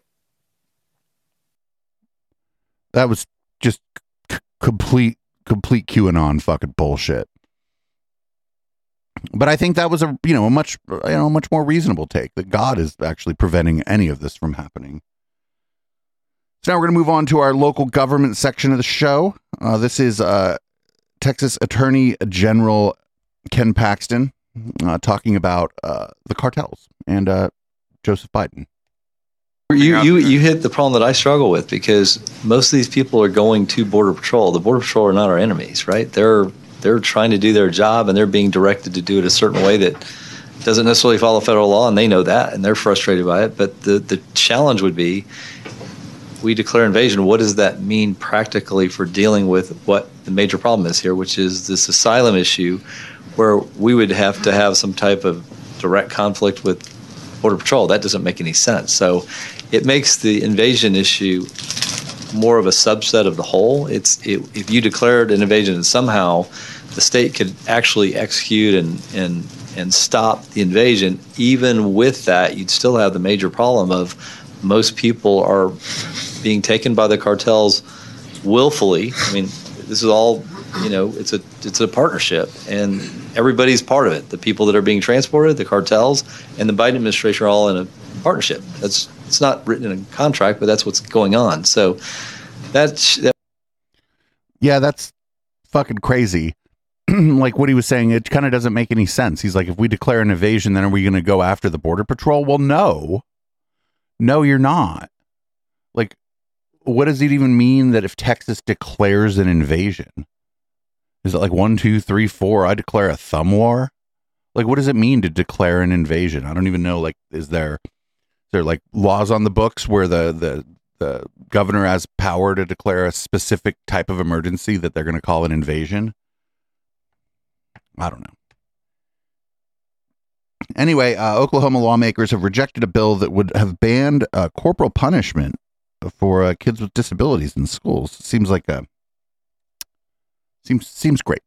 That was just c- complete complete QAnon fucking bullshit. But I think that was a you know a much you know much more reasonable take that God is actually preventing any of this from happening. So now we're going to move on to our local government section of the show. Uh, this is uh, Texas Attorney General Ken Paxton uh, talking about uh, the cartels and uh, Joseph Biden.
You, you you hit the problem that I struggle with because most of these people are going to border patrol. The border patrol are not our enemies, right? They're they're trying to do their job and they're being directed to do it a certain way that doesn't necessarily follow federal law, and they know that and they're frustrated by it. But the the challenge would be we declare invasion. What does that mean practically for dealing with what the major problem is here, which is this asylum issue, where we would have to have some type of direct conflict with border patrol. That doesn't make any sense. So it makes the invasion issue more of a subset of the whole. It's it, if you declared an invasion and somehow the state could actually execute and and and stop the invasion. Even with that, you'd still have the major problem of most people are being taken by the cartels willfully. I mean, this is all you know. It's a it's a partnership, and everybody's part of it. The people that are being transported, the cartels, and the Biden administration are all in a partnership. That's it's not written in a contract, but that's what's going on. So that's that,
Yeah, that's fucking crazy. like what he was saying, it kind of doesn't make any sense. He's like, if we declare an invasion, then are we going to go after the border patrol? Well, no, no, you're not. Like, what does it even mean that if Texas declares an invasion? Is it like one, two, three, four? I declare a thumb war. Like, what does it mean to declare an invasion? I don't even know. Like, is there is there like laws on the books where the the the governor has power to declare a specific type of emergency that they're going to call an invasion? I don't know. Anyway, uh, Oklahoma lawmakers have rejected a bill that would have banned uh, corporal punishment for uh, kids with disabilities in schools. Seems like a seems seems great.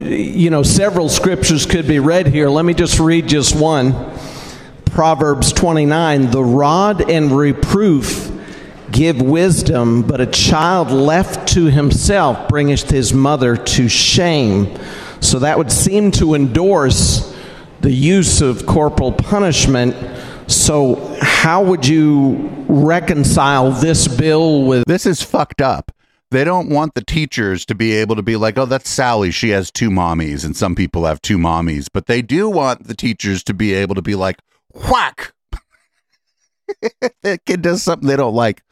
You know, several scriptures could be read here. Let me just read just one. Proverbs 29 The rod and reproof give wisdom, but a child left to himself bringeth his mother to shame. So that would seem to endorse the use of corporal punishment. So, how would you reconcile this bill with?
This is fucked up. They don't want the teachers to be able to be like, oh, that's Sally. She has two mommies, and some people have two mommies. But they do want the teachers to be able to be like, whack. that kid does something they don't like.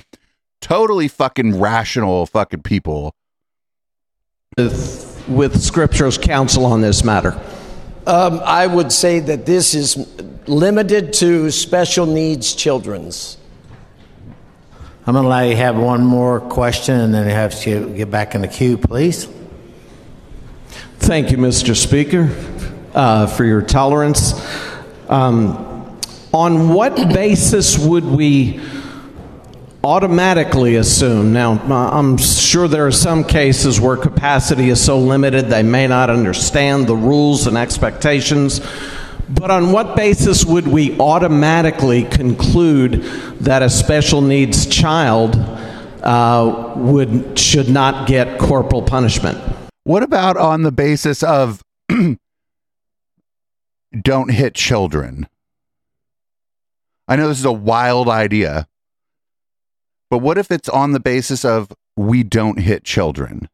Totally fucking rational fucking people.
with, with Scripture's counsel on this matter?
Um, I would say that this is limited to special needs children's.
I'm going to allow you to have one more question and then you have to get back in the queue, please.
Thank you, Mr. Speaker, uh, for your tolerance. Um, on what basis would we automatically assume? Now, uh, I'm sure there are some cases where capacity is so limited they may not understand the rules and expectations. But on what basis would we automatically conclude that a special needs child uh, would should not get corporal punishment?
What about on the basis of don't hit children? I know this is a wild idea, but what if it's on the basis of we don't hit children?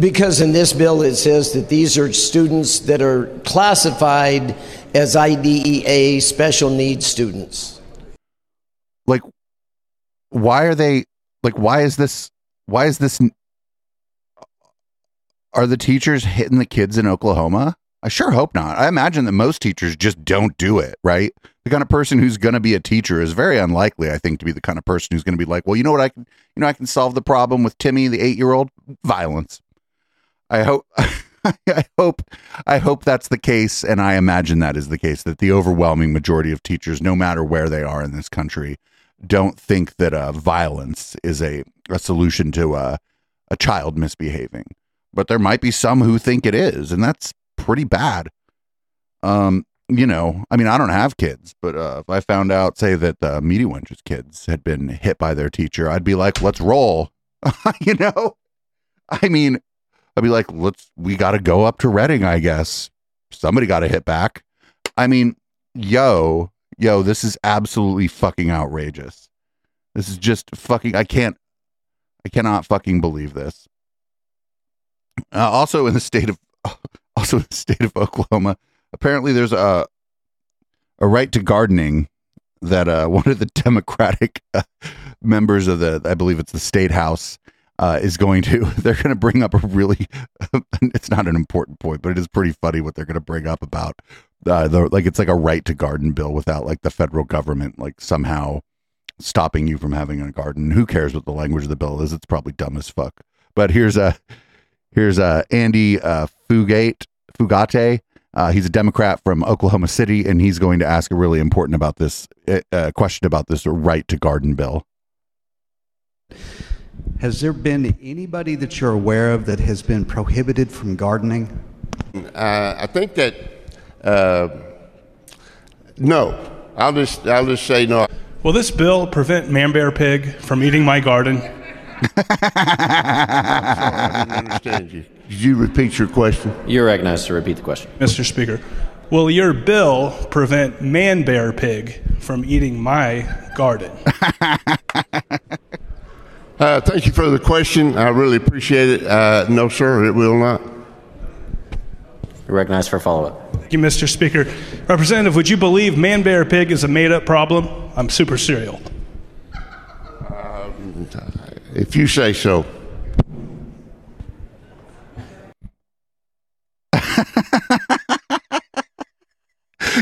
Because in this bill it says that these are students that are classified as IDEA special needs students.
Like, why are they like? Why is this? Why is this? Are the teachers hitting the kids in Oklahoma? I sure hope not. I imagine that most teachers just don't do it, right? The kind of person who's going to be a teacher is very unlikely, I think, to be the kind of person who's going to be like, well, you know what I can, you know, I can solve the problem with Timmy, the eight year old, violence. I hope, I hope, I hope that's the case, and I imagine that is the case. That the overwhelming majority of teachers, no matter where they are in this country, don't think that uh, violence is a a solution to uh, a child misbehaving. But there might be some who think it is, and that's pretty bad. Um, you know, I mean, I don't have kids, but uh, if I found out, say, that the Meaty Wench's kids had been hit by their teacher, I'd be like, let's roll. you know, I mean, I'd be like, let's, we got to go up to Reading, I guess. Somebody got to hit back. I mean, yo, yo, this is absolutely fucking outrageous. This is just fucking, I can't, I cannot fucking believe this. Uh, also in the state of, also in the state of Oklahoma, apparently there's a, a right to gardening that uh, one of the Democratic uh, members of the, I believe it's the state house, uh, is going to. They're going to bring up a really. it's not an important point, but it is pretty funny what they're going to bring up about uh, the like. It's like a right to garden bill without like the federal government like somehow stopping you from having a garden. Who cares what the language of the bill is? It's probably dumb as fuck. But here's a here's a Andy uh, Fugate Fugate. Uh, he's a Democrat from Oklahoma City, and he's going to ask a really important about this uh, question about this right to garden bill.
Has there been anybody that you're aware of that has been prohibited from gardening?
Uh, I think that uh, no. I'll just I'll just say no.
Will this bill prevent Man Bear Pig from eating my garden?
I didn't understand you. Could you repeat your question?
You're recognized to repeat the question.
Mr. Speaker, will your bill prevent Man Bear Pig from eating my garden?
Uh, thank you for the question. I really appreciate it. Uh, no, sir, it will not.
Recognized for a follow up.
Thank you, Mr. Speaker. Representative, would you believe Man Bear Pig is a made up problem? I'm super serial.
If you say so.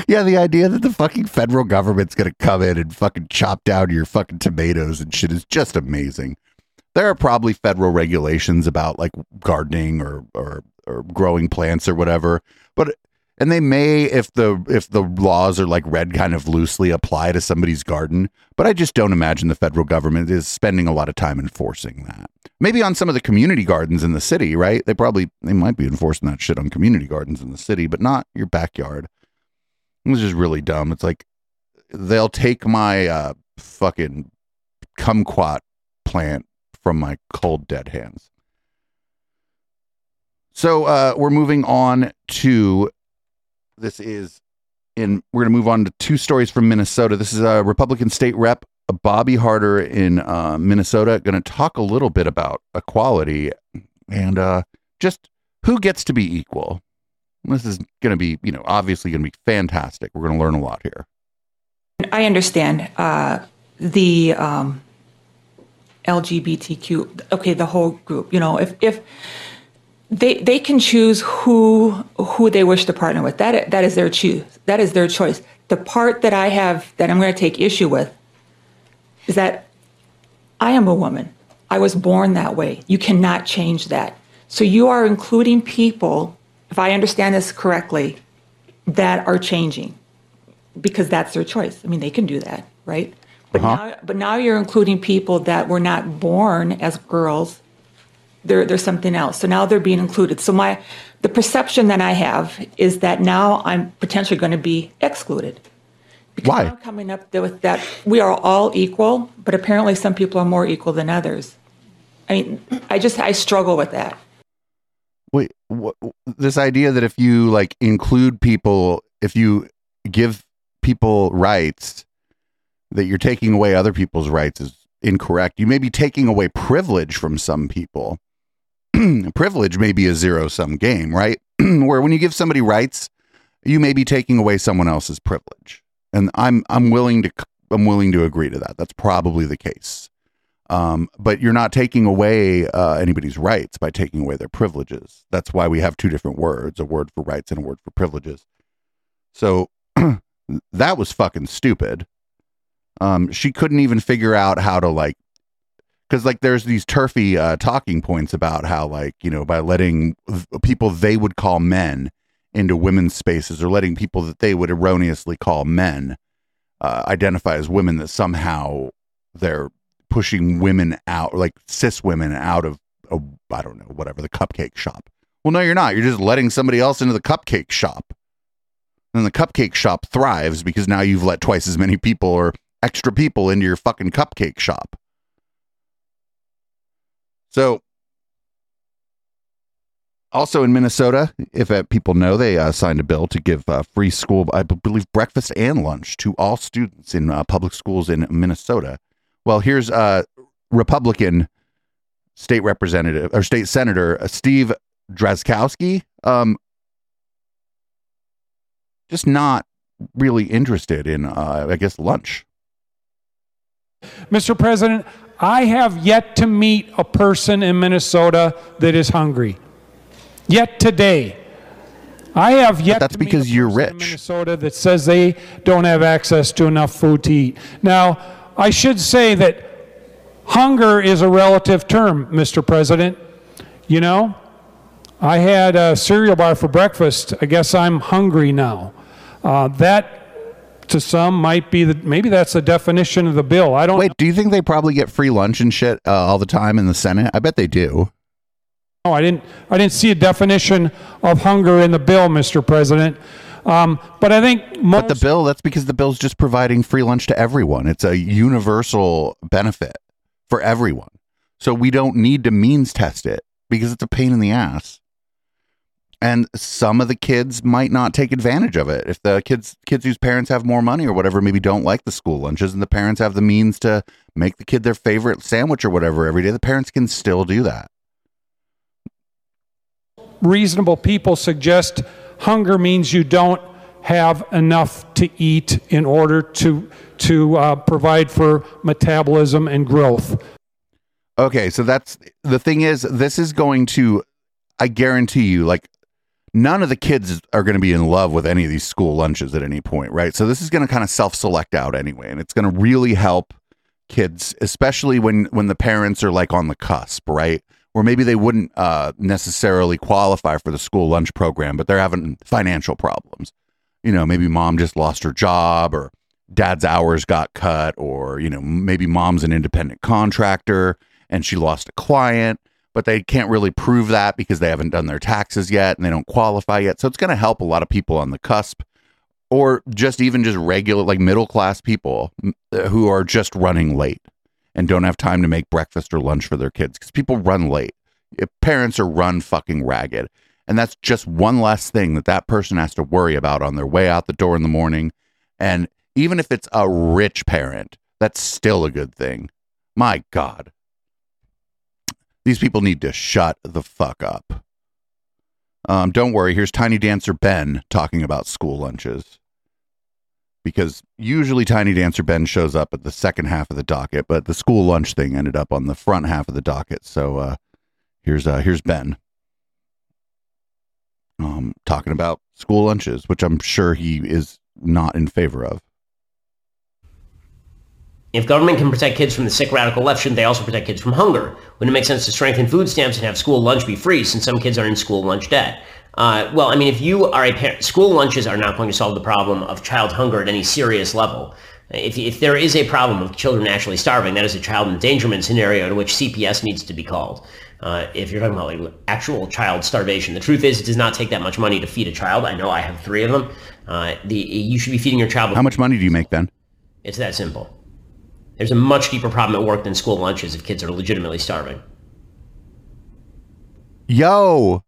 yeah, the idea that the fucking federal government's gonna come in and fucking chop down your fucking tomatoes and shit is just amazing. There are probably federal regulations about like gardening or or, or growing plants or whatever, but and they may if the if the laws are like read kind of loosely apply to somebody's garden but i just don't imagine the federal government is spending a lot of time enforcing that. Maybe on some of the community gardens in the city right? They probably they might be enforcing that shit on community gardens in the city but not your backyard. It's just really dumb. It's like they'll take my uh fucking kumquat plant from my cold dead hands so uh, we're moving on to this is in we're going to move on to two stories from Minnesota. This is a Republican state rep Bobbie Harder in uh, Minnesota going to talk a little bit about equality and uh, just who gets to be equal. This is going to be, you know, obviously going to be fantastic. We're going to learn a lot here.
I understand uh, the um, LGBTQ. Okay, the whole group. You know, if if they they can choose who who they wish to partner with. That that is their choose. That is their choice. The part that I have that I'm going to take issue with is that I am a woman. I was born that way. You cannot change that. So you are including people, if I understand this correctly, that are changing because that's their choice. I mean, they can do that, right? But uh-huh. now, but now you're including people that were not born as girls they're, they're something else. So now they're being included. So my the perception that I have is that now I'm potentially going to be excluded. Because
Why?
I'm coming up with that we are all equal, but apparently some people are more equal than others. I mean, I just I struggle with that.
Wait, what, this idea that if you like include people if you give people rights that you're taking away other people's rights is incorrect. You may be taking away privilege from some people. privilege may be a zero sum game, right? Where when you give somebody rights, you may be taking away someone else's privilege. And I'm I'm willing to I'm willing to agree to that. That's probably the case. Um, but you're not taking away uh, anybody's rights by taking away their privileges. That's why we have two different words: a word for rights and a word for privileges. So that was fucking stupid. Um, she couldn't even figure out how to like, because like there's these turfy uh, talking points about how like you know by letting v- people they would call men into women's spaces or letting people that they would erroneously call men uh, identify as women that somehow they're pushing women out like cis women out of a, I don't know whatever the cupcake shop. Well, no, you're not. You're just letting somebody else into the cupcake shop. And the cupcake shop thrives because now you've let twice as many people or extra people into your fucking cupcake shop. So, also in Minnesota, if uh, people know, they uh, signed a bill to give uh, free school, I believe, breakfast and lunch to all students in uh, public schools in Minnesota. Well, here's uh, Republican state representative or state senator uh, Steve Drazkowski. Um, just not really interested in, I guess, lunch.
Mr. President, I have yet to meet a person in Minnesota that is hungry. Yet today. I have yet
that's
to meet
because
a
you're
person in
rich.
Minnesota that says they don't have access to enough food to eat. Now, I should say that hunger is a relative term, Mr. President. You know, I had a cereal bar for breakfast. I guess I'm hungry now. Uh, that, to some, might be the maybe that's the definition of the bill. I don't.
Wait, do you think they probably get free lunch and shit uh, all the time in the Senate? I bet they do.
No, I didn't. I didn't see a definition of hunger in the bill, Mr. President. Um, but I think most.
But the bill, that's because the bill's just providing free lunch to everyone. It's a universal benefit for everyone. So we don't need to means test it because it's a pain in the ass. And some of the kids might not take advantage of it. If the kids kids whose parents have more money or whatever maybe don't like the school lunches and the parents have the means to make the kid their favorite sandwich or whatever every day, the parents can still do that.
reasonable people suggest hunger means you don't have enough to eat in order to to uh, provide for metabolism and growth.
Okay, so that's the thing is this is going to I guarantee you like none of the kids are going to be in love with any of these school lunches at any point, right? So this is going to kind of self-select out anyway and it's going to really help kids especially when when the parents are like on the cusp, right? Or maybe they wouldn't uh, necessarily qualify for the school lunch program, but they're having financial problems. You know, maybe mom just lost her job or dad's hours got cut or you know maybe mom's an independent contractor and she lost a client but they can't really prove that because they haven't done their taxes yet and they don't qualify yet so it's going to help a lot of people on the cusp or just even just regular like middle class people uh, who are just running late and don't have time to make breakfast or lunch for their kids because people run late If parents are run fucking ragged and that's just one less thing that that person has to worry about on their way out the door in the morning and even if it's a rich parent, that's still a good thing. My God. These people need to shut the fuck up. Um, don't worry. Here's Tiny Dancer Ben talking about school lunches. Because usually Tiny Dancer Ben shows up at the second half of the docket, but the school lunch thing ended up on the front half of the docket. So uh, here's uh, here's Ben um, talking about school lunches, which I'm sure he is not in favor of.
If government can protect kids from the sick radical left, shouldn't they also protect kids from hunger? Wouldn't it make sense to strengthen food stamps and have school lunch be free since some kids are in school lunch debt? Uh, well, I mean, if you are a parent, school lunches are not going to solve the problem of child hunger at any serious level. If, if there is a problem of children actually starving, that is a child endangerment scenario to which CPS needs to be called. Uh, if you're talking about like actual child starvation, the truth is it does not take that much money to feed a child. I know I have three of them. Uh, the you should be feeding your child.
How much money do you make, Ben?
It's that simple. There's a much deeper problem at work than school lunches if kids are legitimately starving.
Yo,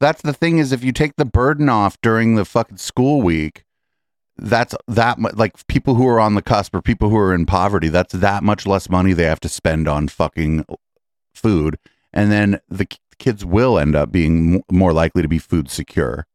that's the thing is if you take the burden off during the fucking school week, that's that mu- like people who are on the cusp or people who are in poverty. That's that much less money they have to spend on fucking food, and then the kids will end up being more likely to be food secure.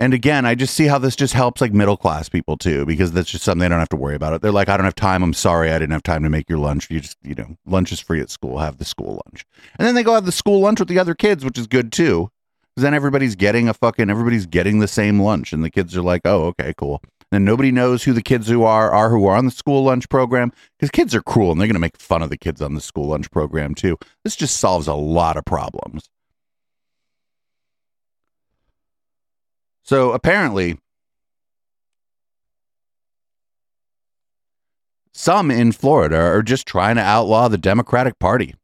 And again, I just see how this just helps like middle class people too, because that's just something they don't have to worry about it. They're like, I don't have time. I'm sorry, I didn't have time to make your lunch. You just, you know, lunch is free at school. Have the school lunch, and then they go have the school lunch with the other kids, which is good too. Because then everybody's getting a fucking everybody's getting the same lunch, and the kids are like, oh, okay, cool. And nobody knows who the kids who are are who are on the school lunch program because kids are cruel and they're gonna make fun of the kids on the school lunch program too. This just solves a lot of problems. So apparently, some in Florida are just trying to outlaw the Democratic Party.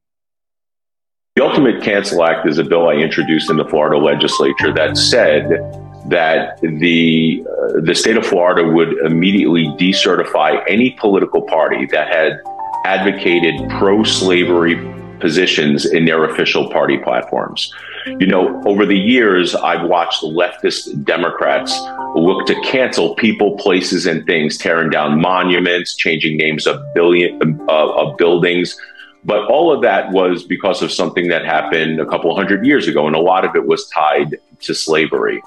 The Ultimate Cancel Act is a bill I introduced in the Florida legislature that said that the uh, the state of Florida would immediately decertify any political party that had advocated pro-slavery positions in their official party platforms. You know, over the years, I've watched leftist Democrats look to cancel people, places, and things, tearing down monuments, changing names of billion uh, of buildings. But all of that was because of something that happened a couple hundred years ago, and a lot of it was tied to slavery.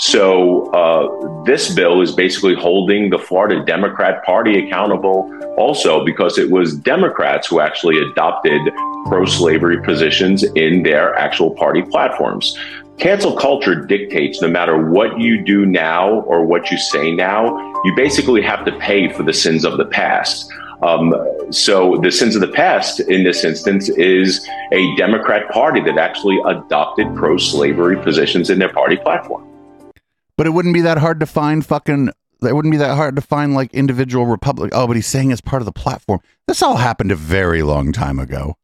So uh, this bill is basically holding the Florida Democrat Party accountable, also because it was Democrats who actually adopted pro-slavery positions in their actual party platforms. Cancel culture dictates no matter what you do now or what you say now, you basically have to pay for the sins of the past. Um, so the sins of the past in this instance is a Democrat party that actually adopted pro-slavery positions in their party platform.
But it wouldn't be that hard to find fucking. It wouldn't be that hard to find like individual republic. Oh, but he's saying it's part of the platform. This all happened a very long time ago.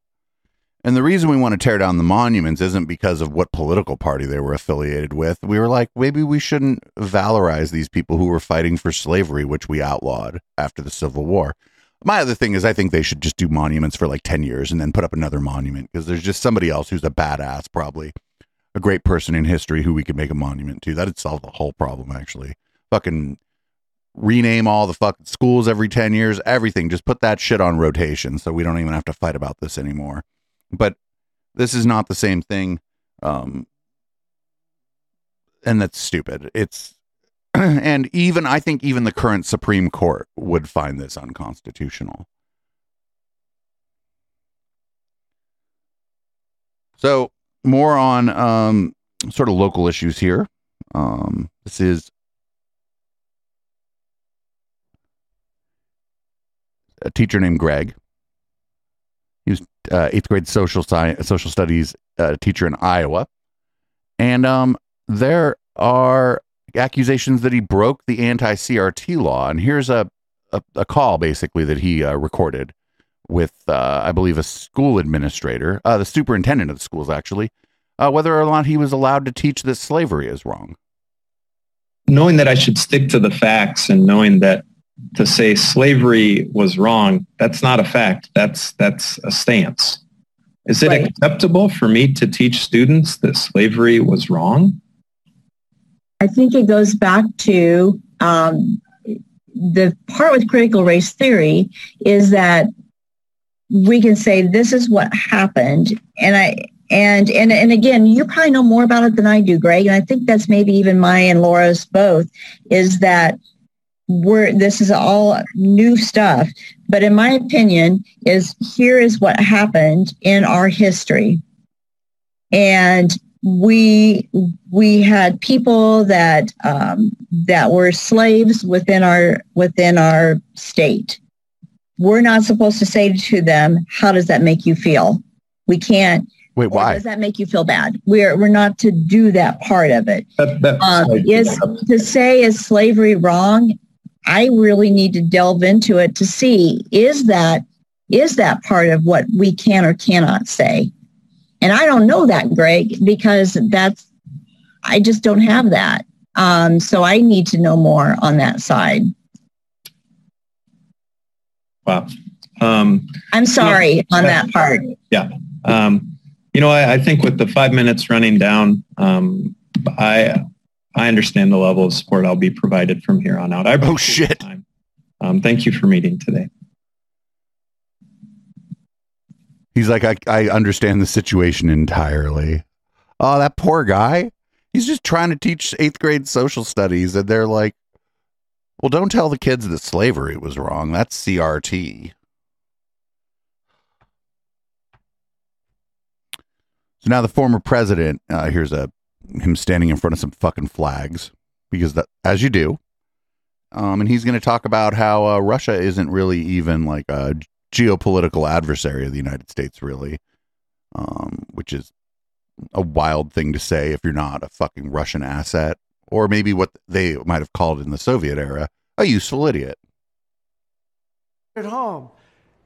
And the reason we want to tear down the monuments isn't because of what political party they were affiliated with. We were like, maybe we shouldn't valorize these people who were fighting for slavery, which we outlawed after the Civil War. My other thing is, I think they should just do monuments for like 10 years and then put up another monument because there's just somebody else who's a badass, probably a great person in history who we could make a monument to. That'd solve the whole problem, actually. Fucking rename all the fucking schools every 10 years, everything. Just put that shit on rotation so we don't even have to fight about this anymore. But this is not the same thing. Um, and that's stupid. It's, and even, I think even the current Supreme Court would find this unconstitutional. So, more on um, sort of local issues here. Um, this is a teacher named Greg. He was uh, eighth grade social science, social studies uh, teacher in Iowa, and um, there are accusations that he broke the anti-CRT law. And here's a a, a call basically that he uh, recorded with, uh, I believe, a school administrator, uh, the superintendent of the schools, actually, uh, whether or not he was allowed to teach that slavery is wrong.
knowing that I should stick to the facts and knowing that to say slavery was wrong, that's not a fact. That's that's a stance. Is it acceptable for me to teach students that slavery was wrong?
I think it goes back to um, the part with critical race theory is that we can say this is what happened, and I and and and again, you probably know more about it than I do, Greg, and I think that's maybe even my and Laura's both is that we're this is all new stuff, but in my opinion, is here is what happened in our history, and we we had people that um, that were slaves within our within our state. We're not supposed to say to them, "How does that make you feel?" We can't.
Wait, why?
Does that make you feel bad? We're we're not to do that part of it.
That,
Um, is to say is slavery wrong? I really need to delve into it to see is that is that part of what we can or cannot say. And I don't know that, Greg, because that's I just don't have that. Um, so I need to know more on that side.
Wow. Um,
I'm sorry on that part.
Yeah. Um, you know, I, I think with the five minutes running down, um, I I understand the level of support I'll be provided from here on out. I
oh shit!
Um, thank you for meeting today.
He's like, I, I understand the situation entirely. Oh, that poor guy. He's just trying to teach eighth grade social studies, and they're like, well, don't tell the kids that slavery was wrong. That's CRT. So now the former president, uh, here's a him standing in front of some fucking flags because that, as you do, um, and he's going to talk about how uh, Russia isn't really even like a geopolitical adversary of the United States, really, um, which is a wild thing to say if you're not a fucking Russian asset, or maybe what they might have called in the Soviet era a useful idiot.
At home,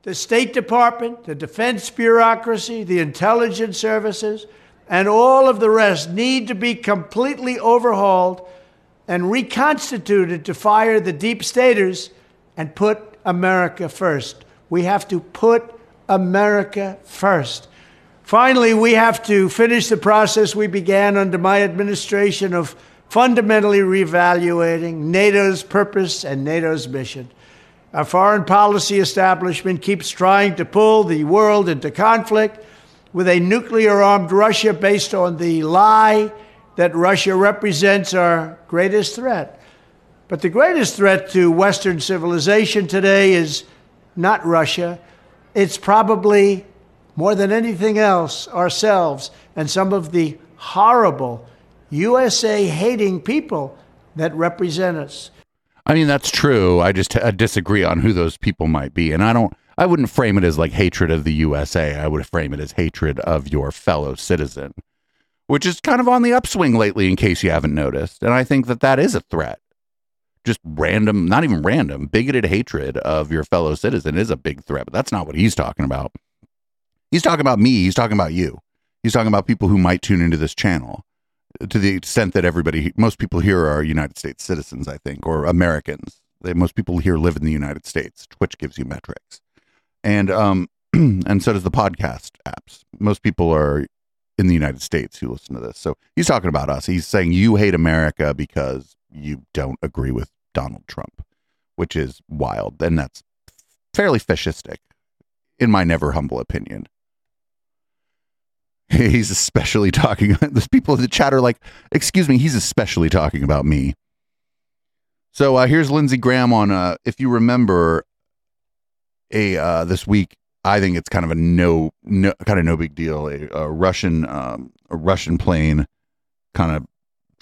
the State Department, the defense bureaucracy, the intelligence services, and all of the rest need to be completely overhauled and reconstituted to fire the deep staters and put America first. We have to put America first. Finally, we have to finish the process we began under my administration of fundamentally reevaluating NATO's purpose and NATO's mission. Our foreign policy establishment keeps trying to pull the world into conflict with a nuclear armed Russia based on the lie that Russia represents our greatest threat. But the greatest threat to Western civilization today is not Russia. It's probably, more than anything else, ourselves and some of the horrible USA hating people that represent us.
I mean, that's true. I just uh, disagree on who those people might be. And I don't, I wouldn't frame it as like hatred of the USA. I would frame it as hatred of your fellow citizen, which is kind of on the upswing lately, in case you haven't noticed. And I think that that is a threat. Just random, not even random, bigoted hatred of your fellow citizen is a big threat. But that's not what he's talking about. He's talking about me. He's talking about you. He's talking about people who might tune into this channel to the extent that everybody, most people here are United States citizens, I think, or Americans. They, most people here live in the United States. Twitch gives you metrics, and um, and so does the podcast apps. Most people are in the United States who listen to this. So he's talking about us. He's saying you hate America because you don't agree with Donald Trump, which is wild, and that's fairly fascistic, in my never humble opinion. He's especially talking. There's people in the chat are like, "Excuse me, he's especially talking about me." So uh, here's Lindsey Graham on. Uh, if you remember, a uh, this week, I think it's kind of a no, no kind of no big deal. A, a Russian um, a Russian plane kind of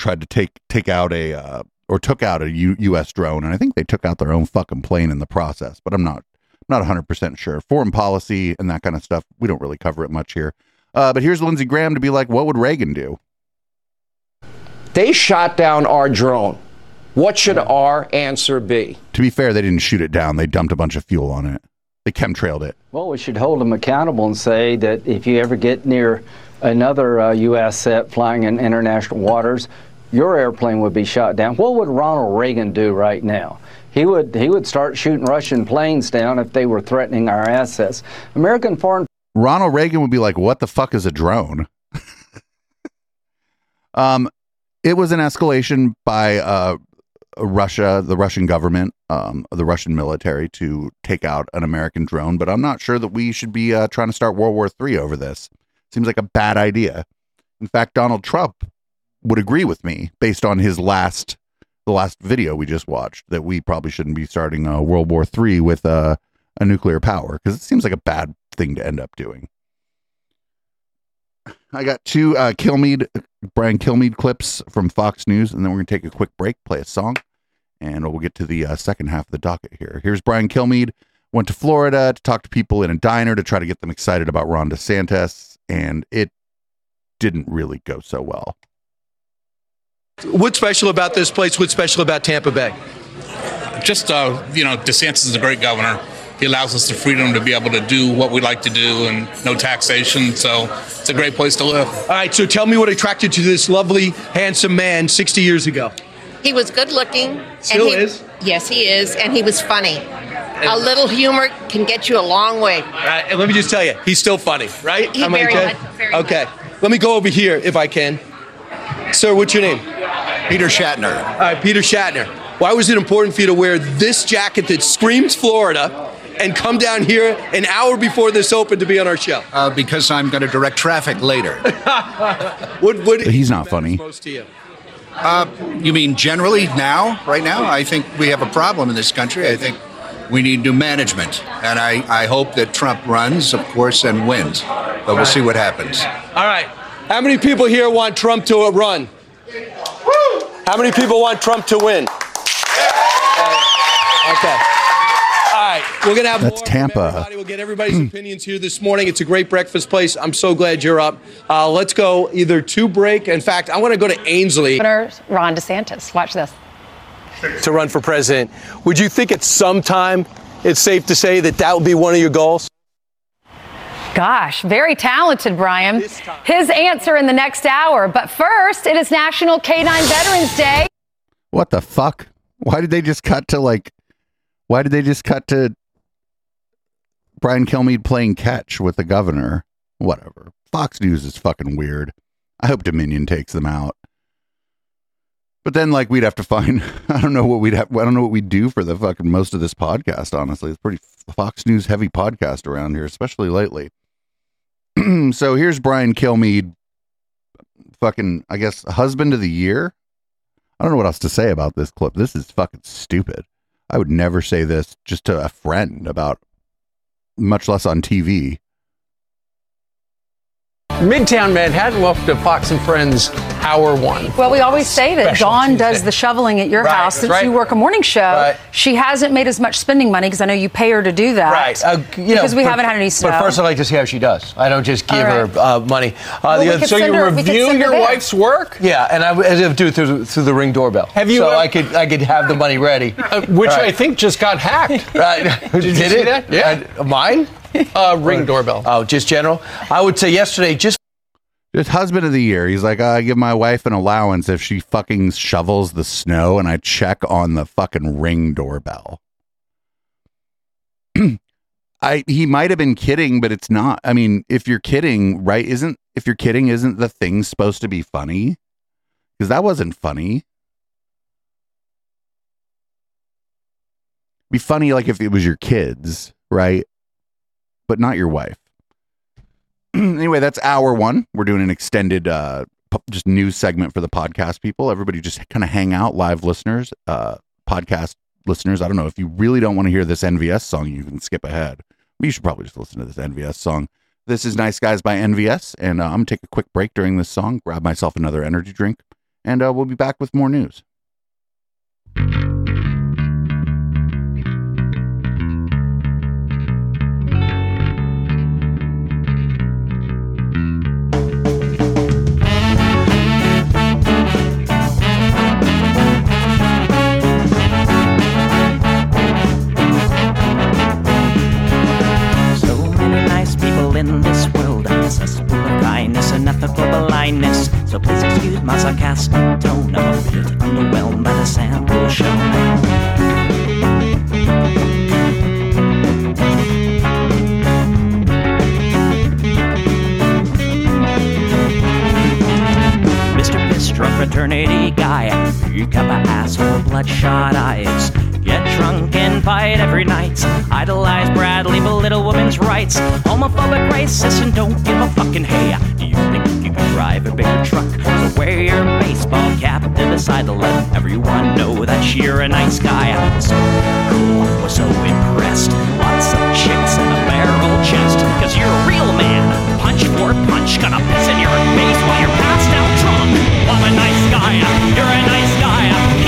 tried to take take out a uh, or took out a U, U.S. drone, and I think they took out their own fucking plane in the process. But I'm not not 100 percent sure. Foreign policy and that kind of stuff, we don't really cover it much here. Uh, but here's Lindsey Graham to be like, what would Reagan do?
They shot down our drone. What should our answer be?
To be fair, they didn't shoot it down. They dumped a bunch of fuel on it. They chemtrailed it.
Well, we should hold them accountable and say that if you ever get near another uh, U.S. set flying in international waters, your airplane would be shot down. What would Ronald Reagan do right now? He would he would start shooting Russian planes down if they were threatening our assets. American foreign
Ronald Reagan would be like, "What the fuck is a drone?" um, it was an escalation by uh, Russia, the Russian government, um, the Russian military to take out an American drone. But I'm not sure that we should be uh, trying to start World War III over this. Seems like a bad idea. In fact, Donald Trump would agree with me based on his last the last video we just watched that we probably shouldn't be starting uh, World War III with uh, a nuclear power because it seems like a bad thing to end up doing. I got two uh, Kilmeade, Brian Kilmeade clips from Fox News, and then we're to take a quick break, play a song, and we'll get to the uh, second half of the docket here. Here's Brian Kilmeade. Went to Florida to talk to people in a diner to try to get them excited about Ron DeSantis, and it didn't really go so well.
What's special about this place? What's special about Tampa Bay?
Just, uh, you know, DeSantis is a great governor. He allows us the freedom to be able to do what we like to do and no taxation. So it's a great place to live.
All right, so tell me what attracted you to this lovely, handsome man 60 years ago.
He was good looking.
Still
and he,
is.
Yes, he is, and he was funny. A little humor can get you a long way.
All right, and let me just tell you, he's still funny, right?
He
Am
very
okay?
much- very
okay. Let me go over here if I can. Sir, what's your name?
Peter Shatner.
All right, Peter Shatner. Why was it important for you to wear this jacket that screams Florida and come down here an hour before this opened to be on our show?
Uh, because I'm going to direct traffic later.
what, what,
He's not funny.
most to you?
Uh, you mean generally now, right now? I think we have a problem in this country. I think we need new management. And I, I hope that Trump runs, of course, and wins. But we'll see what happens.
All right. How many people here want Trump to uh, run? How many people want Trump to win? Okay. All right. We're going to have
That's
more
Tampa.
Everybody. We'll get everybody's opinions here this morning. It's a great breakfast place. I'm so glad you're up. Uh, let's go either to break. In fact, I want to go to Ainsley
Governor Ron DeSantis. Watch this.
to run for president. Would you think at some time it's safe to say that that would be one of your goals?
Gosh, very talented, Brian. His answer in the next hour. But first, it is National Canine Veterans Day.
What the fuck? Why did they just cut to like? Why did they just cut to Brian Kilmeade playing catch with the governor? Whatever. Fox News is fucking weird. I hope Dominion takes them out. But then, like, we'd have to find. I don't know what we'd have. I don't know what we'd do for the fucking most of this podcast. Honestly, it's pretty Fox News heavy podcast around here, especially lately. so here's Brian Kilmeade, fucking, I guess, husband of the year. I don't know what else to say about this clip. This is fucking stupid. I would never say this just to a friend about, much less on TV.
Midtown Manhattan, welcome to Fox and Friends Hour One.
Well, we always say that Dawn does the shoveling at your
Right,
house since
right.
you work a morning show.
Right.
She hasn't made as much spending money because I know you pay her to do that.
Right. Uh, you know,
because we
but-
haven't had any snow.
But first, I'd like to see how she does. I don't just give her uh, money. Uh,
Well,
the so you
her-
review your wife's work? Yeah, and I would do it through, through the ring doorbell. Have
you
So I could I could have the money ready.
Uh, which. I think just got hacked.
Right.
Did you see
it?
that? Yeah.
Uh, mine?
Uh, ring doorbell.
Oh, just general. I would say yesterday, just
Just husband of the year. He's like, I give my wife an allowance if she fucking shovels the snow and I check on the fucking ring doorbell. I he might have been kidding, but it's not. I mean, if you're kidding, right? Isn't if you're kidding, isn't the thing supposed to be funny? Because that wasn't funny. Be funny like if it was your kids, right? But not your wife. anyway, that's hour one. We're doing an extended, uh, just news segment for the podcast people. Everybody just kind of hang out, live listeners, uh, podcast listeners. I don't know if you really don't want to hear this NVS song, you can skip ahead. You should probably just listen to this NVS song. This is Nice Guys by NVS, and uh, I'm gonna take a quick break during this song, grab myself another energy drink, and uh, we'll be back with more news.
Kindness and ethical blindness. So please excuse my sarcastic tone. I'm a bit underwhelmed by the sample shown. Mr. Bistro fraternity guy, big up a ass with bloodshot eyes. Get drunk and fight every night. Idolize Bradley, belittle women's rights. Homophobic, racist, and don't give a fucking hey. Drive a bigger truck? So wear your baseball cap to the side to let everyone know that you're a nice guy. So cool, was so impressed. Lots of chicks and a barrel chest. Cause you're a real man. Punch for punch, gonna piss in your face while you're passed out drunk. I'm a nice guy, you're a nice guy.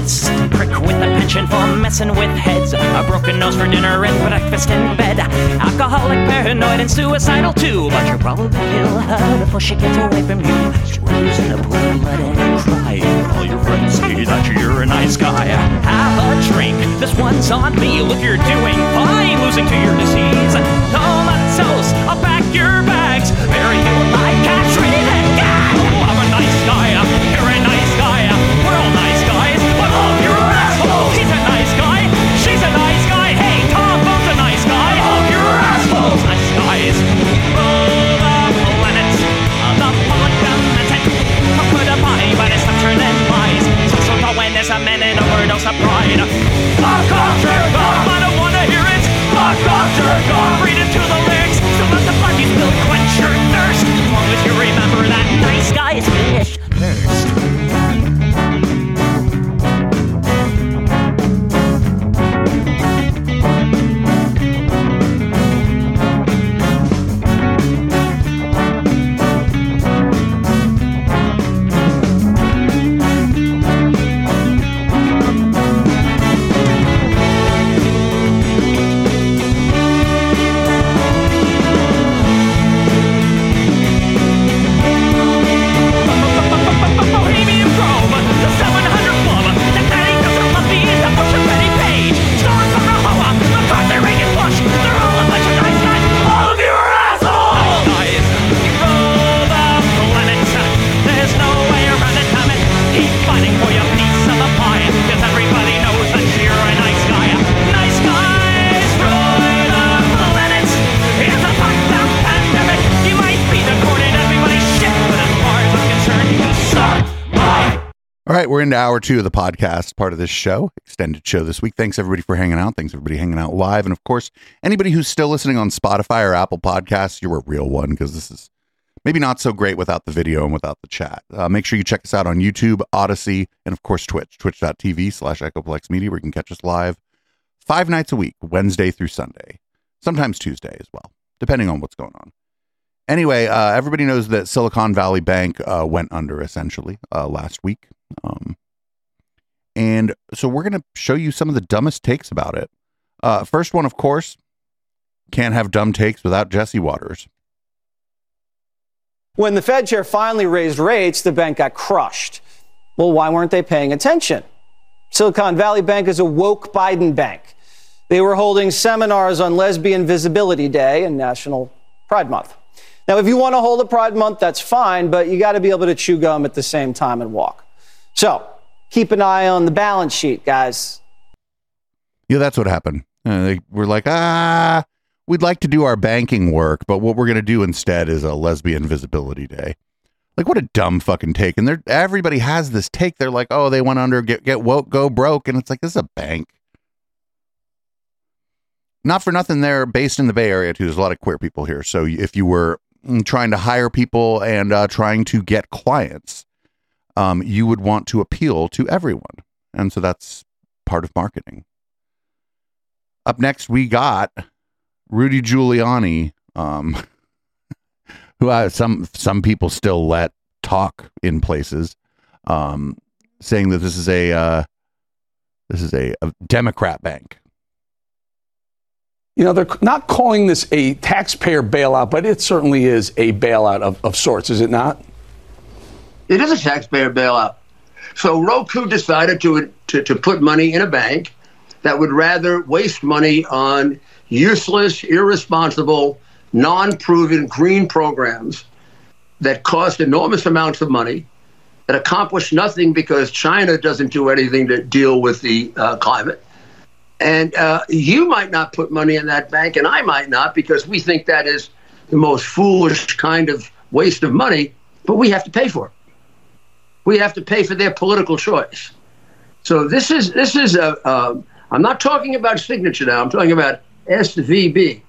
Prick with a penchant for messing with heads. A broken nose for dinner and breakfast in bed. Alcoholic, paranoid, and suicidal too. But you'll probably kill her before she gets away from you. She lives in a pool of blood and crying. All your friends say that you're a nice guy. Have a drink. This one's on me. Look, you're doing fine. Losing to your disease. Comatose. I'll pack your bags. Bury you like guys into
hour two of the podcast, part of this show, extended show this week. Thanks everybody for hanging out. Thanks everybody hanging out live, and of course, anybody who's still listening on Spotify or Apple Podcasts, you're a real one because this is maybe not so great without the video and without the chat. Uh, make sure you check us out on YouTube, Odysee, and of course Twitch, twitch.tv slash Echoplex Media, where you can catch us live five nights a week, Wednesday through Sunday, sometimes Tuesday as well, depending on what's going on. Anyway, uh, everybody knows that Silicon Valley Bank uh, went under essentially uh, last week. Um, and so we're going to show you some of the dumbest takes about it. Uh, first one, of course, can't have dumb takes without Jesse Watters.
When the Fed chair finally raised rates, the bank got crushed. Well, why weren't they paying attention? Silicon Valley Bank is a woke Biden bank. They were holding seminars on Lesbian Visibility Day and National Pride Month. Now, if you want to hold a Pride Month, that's fine, but you got to be able to chew gum at the same time and walk. So keep an eye on the balance sheet, guys.
Yeah, that's what happened. Uh, they were like, ah, we'd like to do our banking work, but what we're going to do instead is a lesbian visibility day. Like, what a dumb fucking take. And they're, everybody has this take. They're like, oh, they went under, get, get woke, go broke. And it's like, this is a bank. Not for nothing, they're based in the Bay Area too. There's a lot of queer people here. So if you were mm, trying to hire people and uh, trying to get clients, um, you would want to appeal to everyone. And so that's part of marketing. Up next, we got Rudy Giuliani, um, who uh, some some people still let talk in places, um, saying that this is a uh, this is a, a Democrat bank.
You know, they're not calling this a taxpayer bailout, but it certainly is a bailout of, of sorts, is it not?
It is a taxpayer bailout. So Roku decided to, to, to put money in a bank that would rather waste money on useless, irresponsible, non proven green programs that cost enormous amounts of money, that accomplish nothing because China doesn't do anything to deal with the uh, climate. And uh, you might not put money in that bank, and I might not, because we think that is the most foolish kind of waste of money, but we have to pay for it. We have to pay for their political choice. So this is this is a. Uh, I'm not talking about signature now. I'm talking about SVB.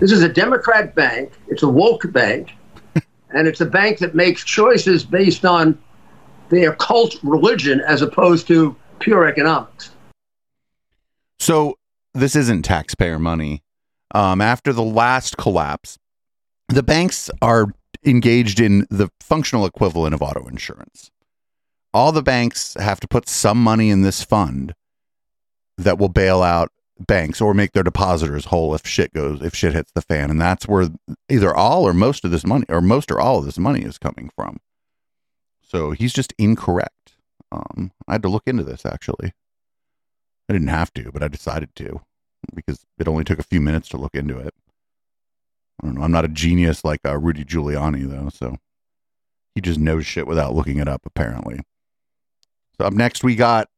This is a Democrat bank. It's a woke bank, and it's a bank that makes choices based on their cult religion as opposed to pure economics.
So this isn't taxpayer money. Um, after the last collapse, the banks are engaged in the functional equivalent of auto insurance. All the banks have to put some money in this fund that will bail out banks or make their depositors whole if shit goes if shit hits the fan. And that's where either all or most of this money or most or all of this money is coming from. So he's just incorrect. Um i had to look into this actually. I didn't have to but i decided to because it only took a few minutes to look into it. I don't know. I'm not a genius like uh, rudy giuliani though so he just knows shit without looking it up apparently so up next we got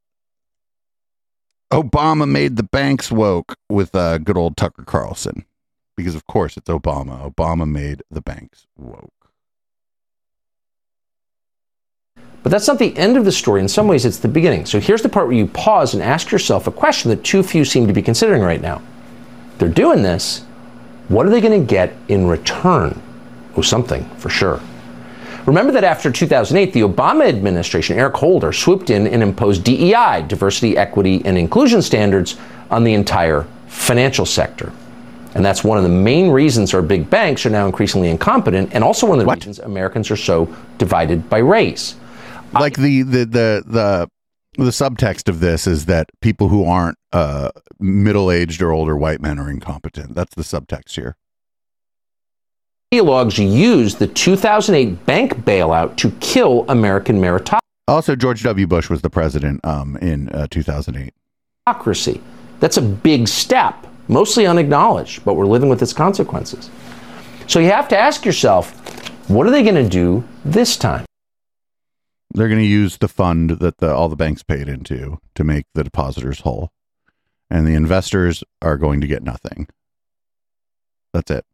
Obama made the banks woke with uh, good old Tucker Carlson. Because, of course, it's Obama. Obama made the banks woke.
But that's not the end of the story. In some ways, it's the beginning. So here's the part where you pause and ask yourself a question that too few seem to be considering right now. They're doing this. What are they going to get in return? Oh, something for sure. Remember that after 2008, the Obama administration, Eric Holder, swooped in and imposed DEI, diversity, equity, and inclusion standards on the entire financial sector. And that's one of the main reasons our big banks are now increasingly incompetent, and also one of the what? reasons Americans are so divided by race.
Like the the the the the subtext of this is that people who aren't uh, middle-aged or older white men are incompetent. That's the subtext here.
Ideologues used the 2008 bank bailout to kill American meritocracy.
Also, George W. Bush was the president um, in uh, 2008.
Democracy. That's a big step, mostly unacknowledged, but we're living with its consequences. So you have to ask yourself, what are they going to do this time?
They're going to use the fund that the, all the banks paid into to make the depositors whole. And the investors are going to get nothing. That's it.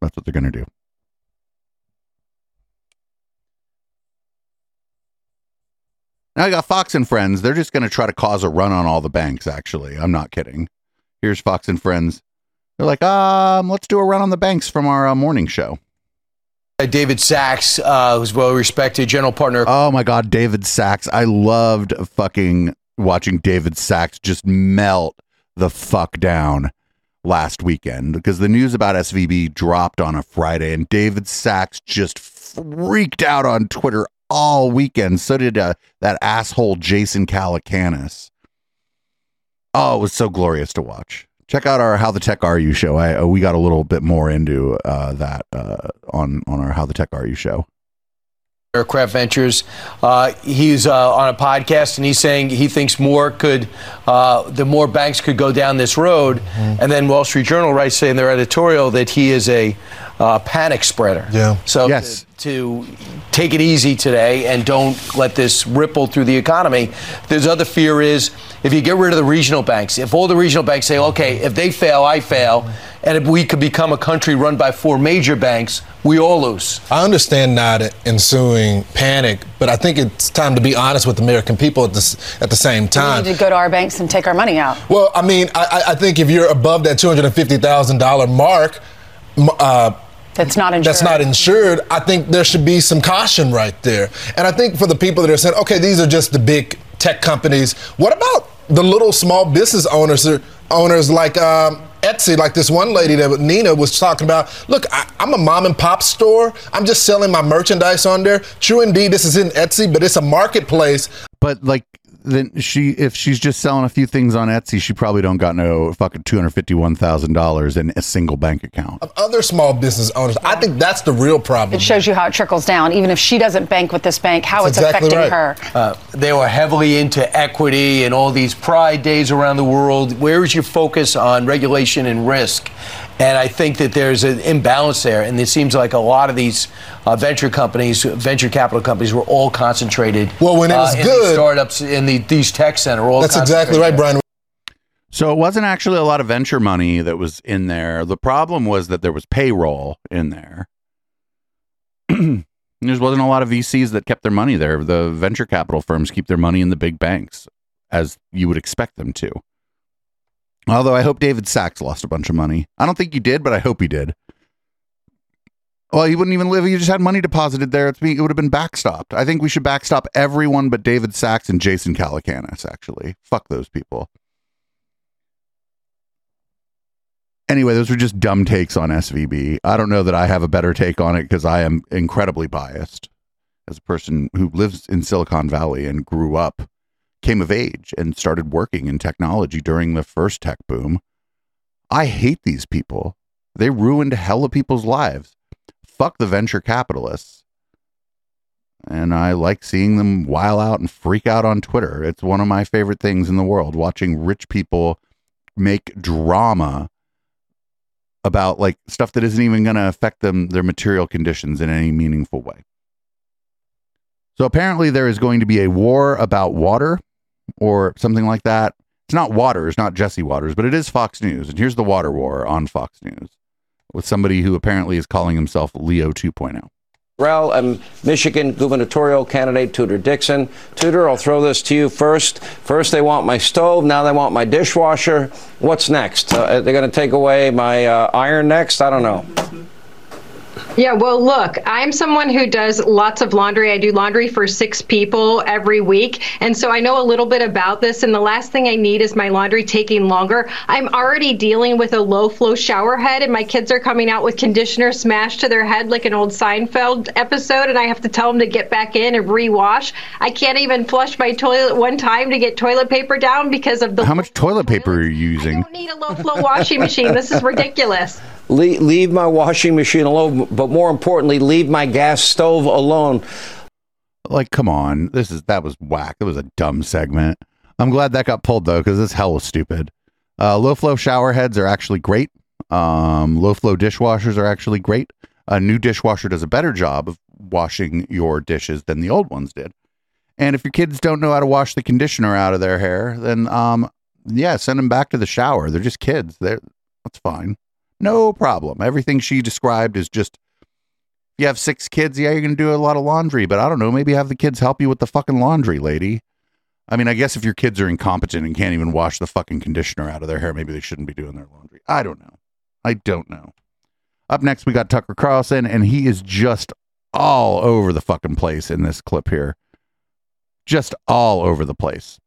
That's what they're going to do. Now I got Fox and Friends. They're just going to try to cause a run on all the banks, actually. I'm not kidding. Here's Fox and Friends. They're like, um, let's do a run on the banks from our uh, morning show.
David Sacks, uh, who's well respected general partner.
Oh my God, David Sacks. I loved fucking watching David Sacks just melt the fuck down last weekend because the news about SVB dropped on a Friday and David Sachs just freaked out on Twitter all weekend. So did uh, that asshole Jason Calacanis. Oh, it was so glorious to watch. Check out our How the Tech Are You show. I uh, we got a little bit more into uh, that uh, on on our How the Tech Are You show.
Aircraft Ventures. Uh, he's uh, on a podcast and he's saying he thinks more could, uh, the more banks could go down this road. Mm-hmm. And then Wall Street Journal writes saying in their editorial that he is a uh, panic spreader.
Yeah.
So
yes.
To, to, take it easy today and don't let this ripple through the economy. There's other fear is if you get rid of the regional banks, if all the regional banks say, okay, if they fail, I fail, and if we could become a country run by four major banks, we all lose.
I understand not ensuing panic, but I think it's time to be honest with the American people at the, at the same time.
We need to go to our banks and take our money out.
Well, I mean, I, I think if you're above that $250,000 mark, uh,
that's not insured.
That's not insured. I think there should be some caution right there. And I think for the people that are saying, okay, these are just the big tech companies. What about the little small business owners, owners like um, Etsy, like this one lady that Nina was talking about. Look, I, am a mom and pop store. I'm just selling my merchandise on there. True, indeed, this is in Etsy, but it's a marketplace.
But like then she if she's just selling a few things on Etsy, she probably don't got no fucking two hundred fifty one thousand dollars in a single bank account.
Of other small business owners, I think that's the real problem.
It shows you how it trickles down. Even if she doesn't bank with this bank, how that's it's exactly affecting right. her.
Uh, they were heavily into equity and all these pride days around the world. Where is your focus on regulation and risk? And I think that there's an imbalance there. And it seems like a lot of these uh, venture companies, venture capital companies, were all concentrated.
Well, when it was
uh,
good,
startups in the, these tech center. All
that's exactly right, Brian.
So it wasn't actually a lot of venture money that was in there. The problem was that there was payroll in there. there wasn't a lot of VCs that kept their money there. The venture capital firms keep their money in the big banks, as you would expect them to. Although I hope David Sacks lost a bunch of money. I don't think he did, but I hope he did. Well, he wouldn't even live. He just had money deposited there. It's, it would have been backstopped. I think we should backstop everyone but David Sacks and Jason Calacanis, actually. Fuck those people. Anyway, those were just dumb takes on SVB. I don't know that I have a better take on it because I am incredibly biased. as a person who lives in Silicon Valley and grew up, came of age, and started working in technology during the first tech boom. I hate these people. They ruined hell of people's lives. Fuck the venture capitalists. And I like seeing them while out and freak out on Twitter. It's one of my favorite things in the world, watching rich people make drama about like stuff that isn't even going to affect them their material conditions in any meaningful way. So apparently there is going to be a war about water or something like that. It's not Waters, not Jesse Watters, but it is Fox News. And here's the water war on Fox News with somebody who apparently is calling himself Leo 2.0.
Rel and Michigan gubernatorial candidate Tudor Dixon. Tudor, I'll throw this to you first. First, they want my stove. Now they want my dishwasher. What's next? Uh, they're going to take away my uh, iron next? I don't know.
Yeah, well, look, I'm someone who does lots of laundry. I do laundry for six people every week. And so I know a little bit about this. And the last thing I need is my laundry taking longer. I'm already dealing with a low flow shower head, and my kids are coming out with conditioner smashed to their head like an old Seinfeld episode. And I have to tell them to get back in and rewash. I can't even flush my toilet one time to get toilet paper down because of the.
How much toilet paper are you using?
I don't need a low flow washing machine. This is ridiculous.
leave, leave my washing machine alone, but more importantly, leave my gas stove alone.
Like, come on, this is that was whack. That was a dumb segment. I'm glad that got pulled though, because this hell was stupid. Uh, low flow shower heads are actually great. Um, low flow dishwashers are actually great. A new dishwasher does a better job of washing your dishes than the old ones did. And if your kids don't know how to wash the conditioner out of their hair, then um, yeah, send them back to the shower. They're just kids. They're that's fine. No problem. Everything she described is just you have six kids, yeah, you're going to do a lot of laundry, but I don't know, maybe have the kids help you with the fucking laundry, lady. I mean, I guess if your kids are incompetent and can't even wash the fucking conditioner out of their hair, maybe they shouldn't be doing their laundry. I don't know. I don't know. Up next, we got Tucker Carlson, and he is just all over the fucking place in this clip here. Just all over the place.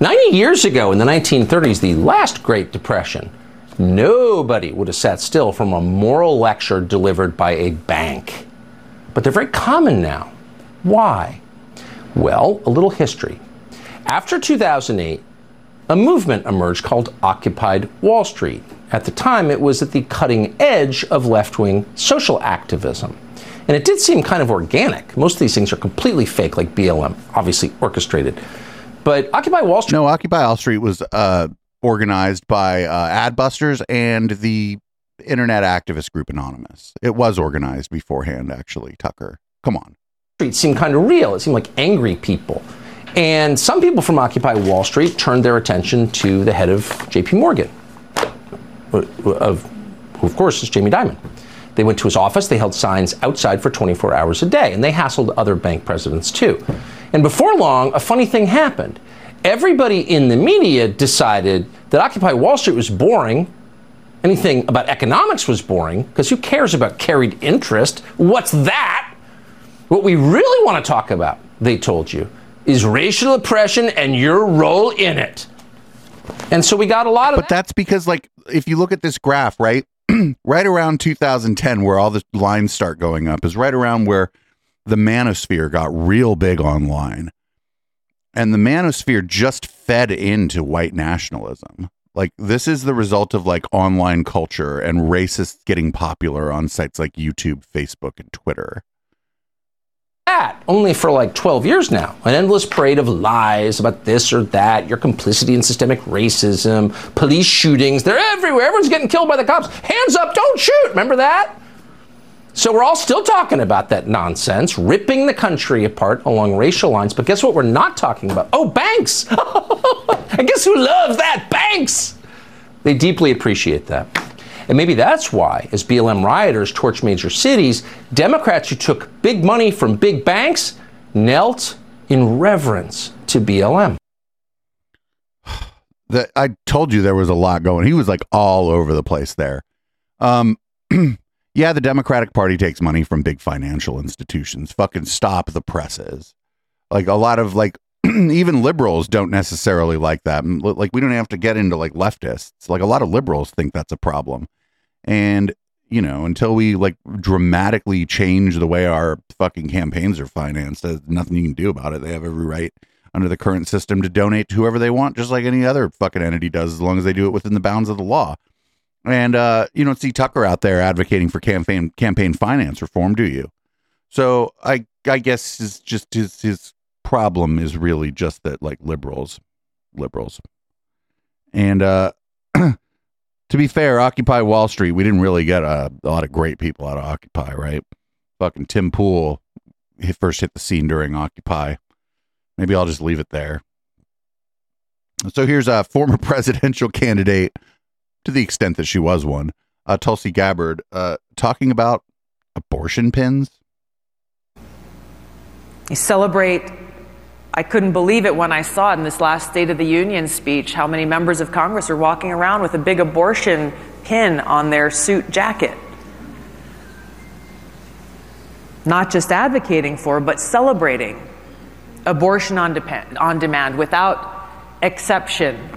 90 years ago in the 1930s, the last Great Depression, nobody would have sat still from a moral lecture delivered by a bank. But they're very common now. Why? Well, a little history. After 2008, a movement emerged called Occupied Wall Street. At the time, it was at the cutting edge of left wing social activism. And it did seem kind of organic. Most of these things are completely fake, like BLM, obviously orchestrated. But Occupy Wall Street.
No, Occupy Wall Street was uh, organized by uh, Adbusters and the Internet Activist Group Anonymous. It was organized beforehand, actually. Tucker, come on.
Street seemed kind of real. It seemed like angry people. And some people from Occupy Wall Street turned their attention to the head of JP Morgan, of, who, of course, is Jamie Dimon. They went to his office, they held signs outside for 24 hours a day, and they hassled other bank presidents too. And before long, a funny thing happened. Everybody in the media decided that Occupy Wall Street was boring. Anything about economics was boring, because who cares about carried interest? What's that? What we really want to talk about, they told you, is racial oppression and your role in it. And so we got a lot of
But that's because, like, if you look at this graph, right? right around 2010, where all the lines start going up, is right around where the manosphere got real big online. And the manosphere just fed into white nationalism. Like, this is the result of like online culture and racists getting popular on sites like YouTube, Facebook, and Twitter
that only for like 12 years now. An endless parade of lies about this or that, your complicity in systemic racism, police shootings. They're everywhere. Everyone's getting killed by the cops. Hands up, don't shoot. Remember that? So we're all still talking about that nonsense, ripping the country apart along racial lines. But guess what we're not talking about? Oh, banks. I guess who loves that? Banks. They deeply appreciate that. And maybe that's why, as BLM rioters torch major cities, Democrats who took big money from big banks knelt in reverence to BLM.
That I told you there was a lot going. He was like all over the place there. Um, yeah, the Democratic Party takes money from big financial institutions. Fucking stop the presses. Like a lot of like even liberals don't necessarily like that. Like we don't have to get into like leftists. Like a lot of liberals think that's a problem. And you know, until we like dramatically change the way our fucking campaigns are financed, there's nothing you can do about it. They have every right under the current system to donate to whoever they want, just like any other fucking entity does, as long as they do it within the bounds of the law. And uh, you don't see Tucker out there advocating for campaign campaign finance reform, do you? So I I guess his just his his problem is really just that like liberals, liberals, and uh, to be fair, Occupy Wall Street, we didn't really get a, a lot of great people out of Occupy, right? Fucking Tim Pool he first hit the scene during Occupy. Maybe I'll just leave it there. So here's a former presidential candidate, to the extent that she was one, uh, Tulsi Gabbard, uh, talking about abortion pins.
You celebrate. I couldn't believe it when I saw it in this last State of the Union speech how many members of Congress are walking around with a big abortion pin on their suit jacket. Not just advocating for, but celebrating abortion on, depend, on demand without exception,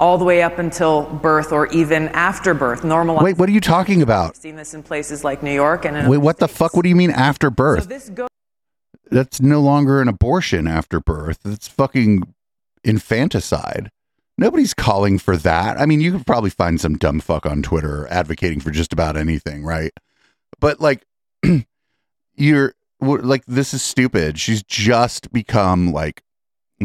all the way up until birth or even after birth. Normal.
Wait, what are you talking about?
I've seen this in places like New York and
Wait, what the fuck? What do you mean after birth?
So this go-
That's no longer an abortion after birth. That's fucking infanticide. Nobody's calling for that. I mean, you could probably find some dumb fuck on Twitter advocating for just about anything, right? But like, you're like, this is stupid. She's just become like,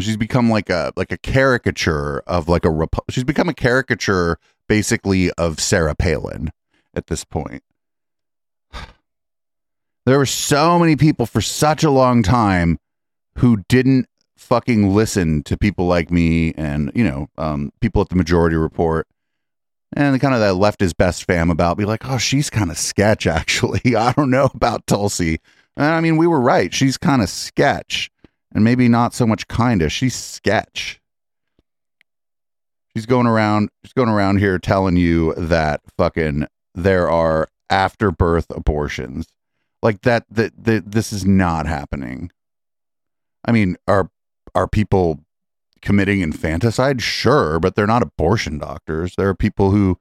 she's become like a like a caricature of like a Repu- she's become a caricature basically of Sarah Palin at this point. There were so many people for such a long time who didn't fucking listen to people like me and, you know, um, people at the Majority Report and the kind of that left his best fam about be like, oh, she's kind of sketch, actually. I don't know about Tulsi. And I mean, we were right. She's kind of sketch and maybe not so much kind of. She's sketch. She's going around, she's going around here telling you that fucking there are afterbirth abortions like that that, that this is not happening i mean are are people committing infanticide sure but they're not abortion doctors there are people who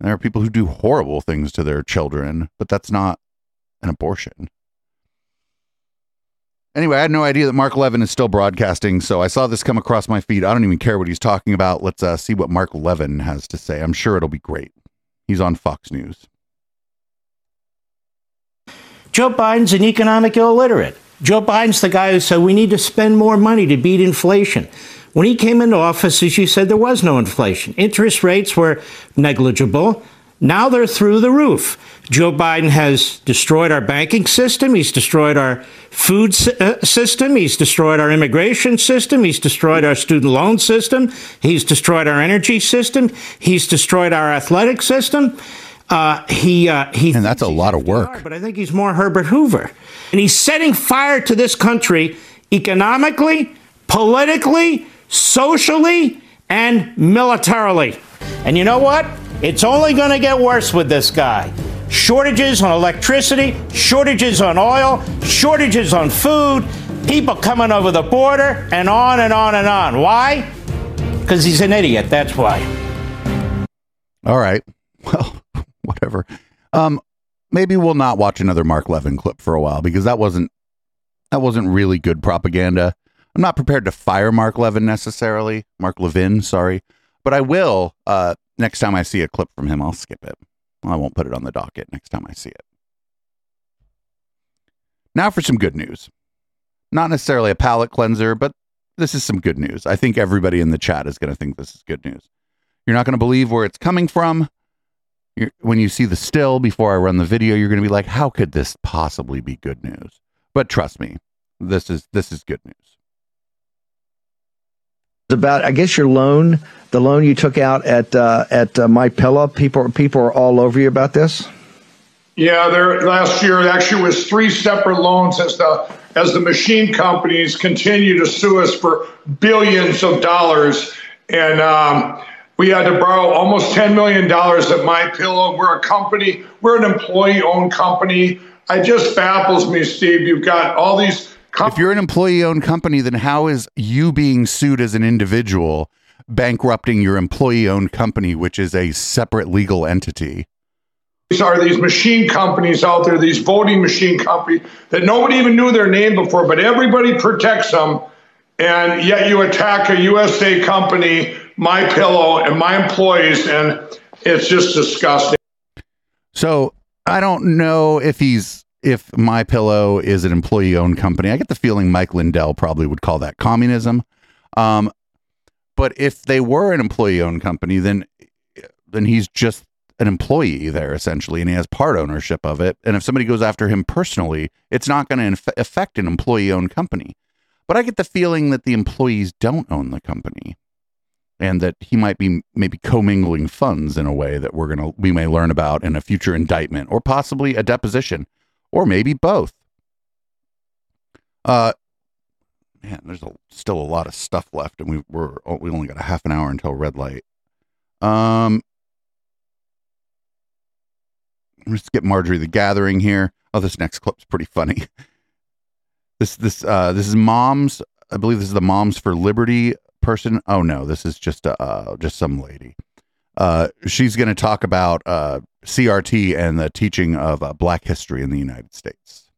there are people who do horrible things to their children but that's not an abortion anyway i had no idea that mark levin is still broadcasting so i saw this come across my feed i don't even care what he's talking about let's uh, see what mark levin has to say i'm sure it'll be great he's on fox news
Joe Biden's an economic illiterate. Joe Biden's the guy who said we need to spend more money to beat inflation. When he came into office, as you said, there was no inflation. Interest rates were negligible. Now they're through the roof. Joe Biden has destroyed our banking system. He's destroyed our food uh, system. He's destroyed our immigration system. He's destroyed our student loan system. He's destroyed our energy system. He's destroyed our athletic system. Uh, he uh, he,
and that's a lot of work.
But I think he's more Herbert Hoover, and he's setting fire to this country economically, politically, socially, and militarily. And you know what? It's only going to get worse with this guy. Shortages on electricity, shortages on oil, shortages on food, people coming over the border, and on and on and on. Why? Because he's an idiot. That's why.
All right. Well, whatever. Um, maybe we'll not watch another Mark Levin clip for a while because that wasn't that wasn't really good propaganda. I'm not prepared to fire Mark Levin necessarily, Mark Levin, sorry, but I will uh, next time I see a clip from him. I'll skip it. I won't put it on the docket next time I see it. Now for some good news. Not necessarily a palate cleanser, but this is some good news. I think everybody in the chat is going to think this is good news. You're not going to believe where it's coming from. You're, when you see the still before I run the video, you're going to be like, "How could this possibly be good news?" But trust me, this is this is good news.
About I guess your loan, the loan you took out at uh, at uh, My Pillow. People people are all over you about this.
Yeah, there last year actually was three separate loans as the as the machine companies continue to sue us for billions of dollars, and um, we had to borrow almost ten million dollars at My Pillow. We're a company, we're an employee-owned company. It just baffles me, Steve. You've got all these
if you're an employee owned company, then how is you being sued as an individual bankrupting your employee owned company, which is a separate legal entity?
are these machine companies out there, these voting machine companies that nobody even knew their name before, but everybody protects them. And yet you attack a USA company, My Pillow, and my employees, and it's just disgusting.
So I don't know if he's if My Pillow is an employee owned company. I get the feeling Mike Lindell probably would call that communism. Um, but if they were an employee owned company, then then he's just an employee there essentially, and he has part ownership of it. And if somebody goes after him personally, it's not going to affect an employee owned company. But I get the feeling that the employees don't own the company and that he might be maybe commingling funds in a way that we're going to we may learn about in a future indictment or possibly a deposition or maybe both. Uh man, there's a, still a lot of stuff left and we we're oh, we only got a half an hour until red light. Um let's get Marjorie the Gathering here. Oh, this next clip's pretty funny. This this uh this is moms. I believe this is the Moms for Liberty person. Oh no, this is just uh just some lady. Uh, she's going to talk about uh, CRT and the teaching of uh, Black history in the United States.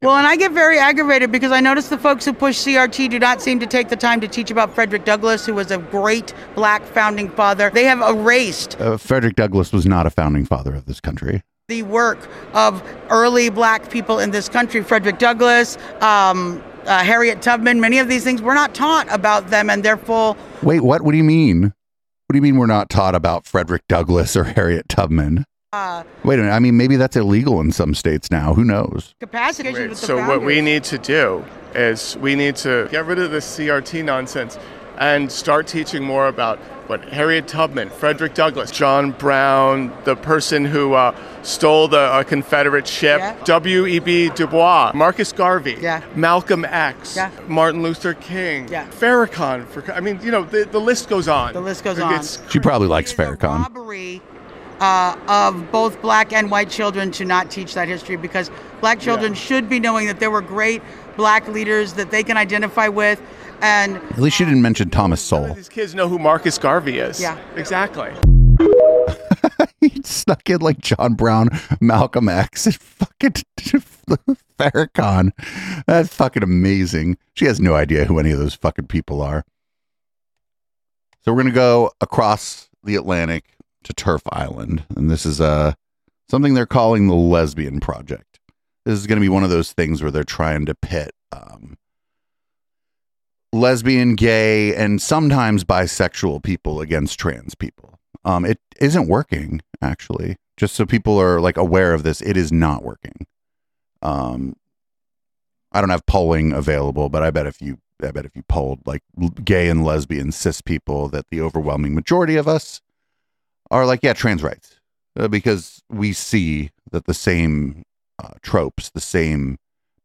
Well, and I get very aggravated because I notice the folks who push CRT do not seem to take the time to teach about Frederick Douglass, who was a great black founding father. They have erased
Uh, Frederick Douglass was not a founding father of this country.
the work of early black people in this country. Frederick Douglass, um, uh, Harriet Tubman, many of these things, we're not taught about them and their full
Wait, what? What do you mean? What do you mean we're not taught about Frederick Douglass or Harriet Tubman?
uh,
Wait a minute. I mean, maybe that's illegal in some states now. Who knows?
capacity. with the
So what we need to do is we need to get rid of the CRT nonsense and start teaching more about what Harriet Tubman, Frederick Douglass, John Brown, the person who uh, stole the uh, Confederate ship, W.E.B. Du Bois, Marcus Garvey, Malcolm X, Martin Luther King, Farrakhan. For, I mean, you know, the, the list goes on. The
list goes on.
She probably likes Farrakhan.
uh, of both black and white children to not teach that history because black children should be knowing that there were great black leaders that they can identify with and
At least she didn't mention Thomas Sowell.
These kids know who Marcus Garvey is.
Yeah.
Exactly.
he snuck in like John Brown, Malcolm X, and fucking Farrakhan. That's fucking amazing. She has no idea who any of those fucking people are. So we're gonna go across the Atlantic to TERF Island, and this is uh something they're calling the Lesbian Project. This is gonna be one of those things where they're trying to pit um, lesbian, gay, and sometimes bisexual people against trans people. Um, it isn't working actually. Just so people are like aware of this, it is not working. Um, I don't have polling available, but I bet if you, I bet if you polled like gay and lesbian cis people, that the overwhelming majority of us are like, yeah, trans rights, uh, because we see that the same uh, tropes, the same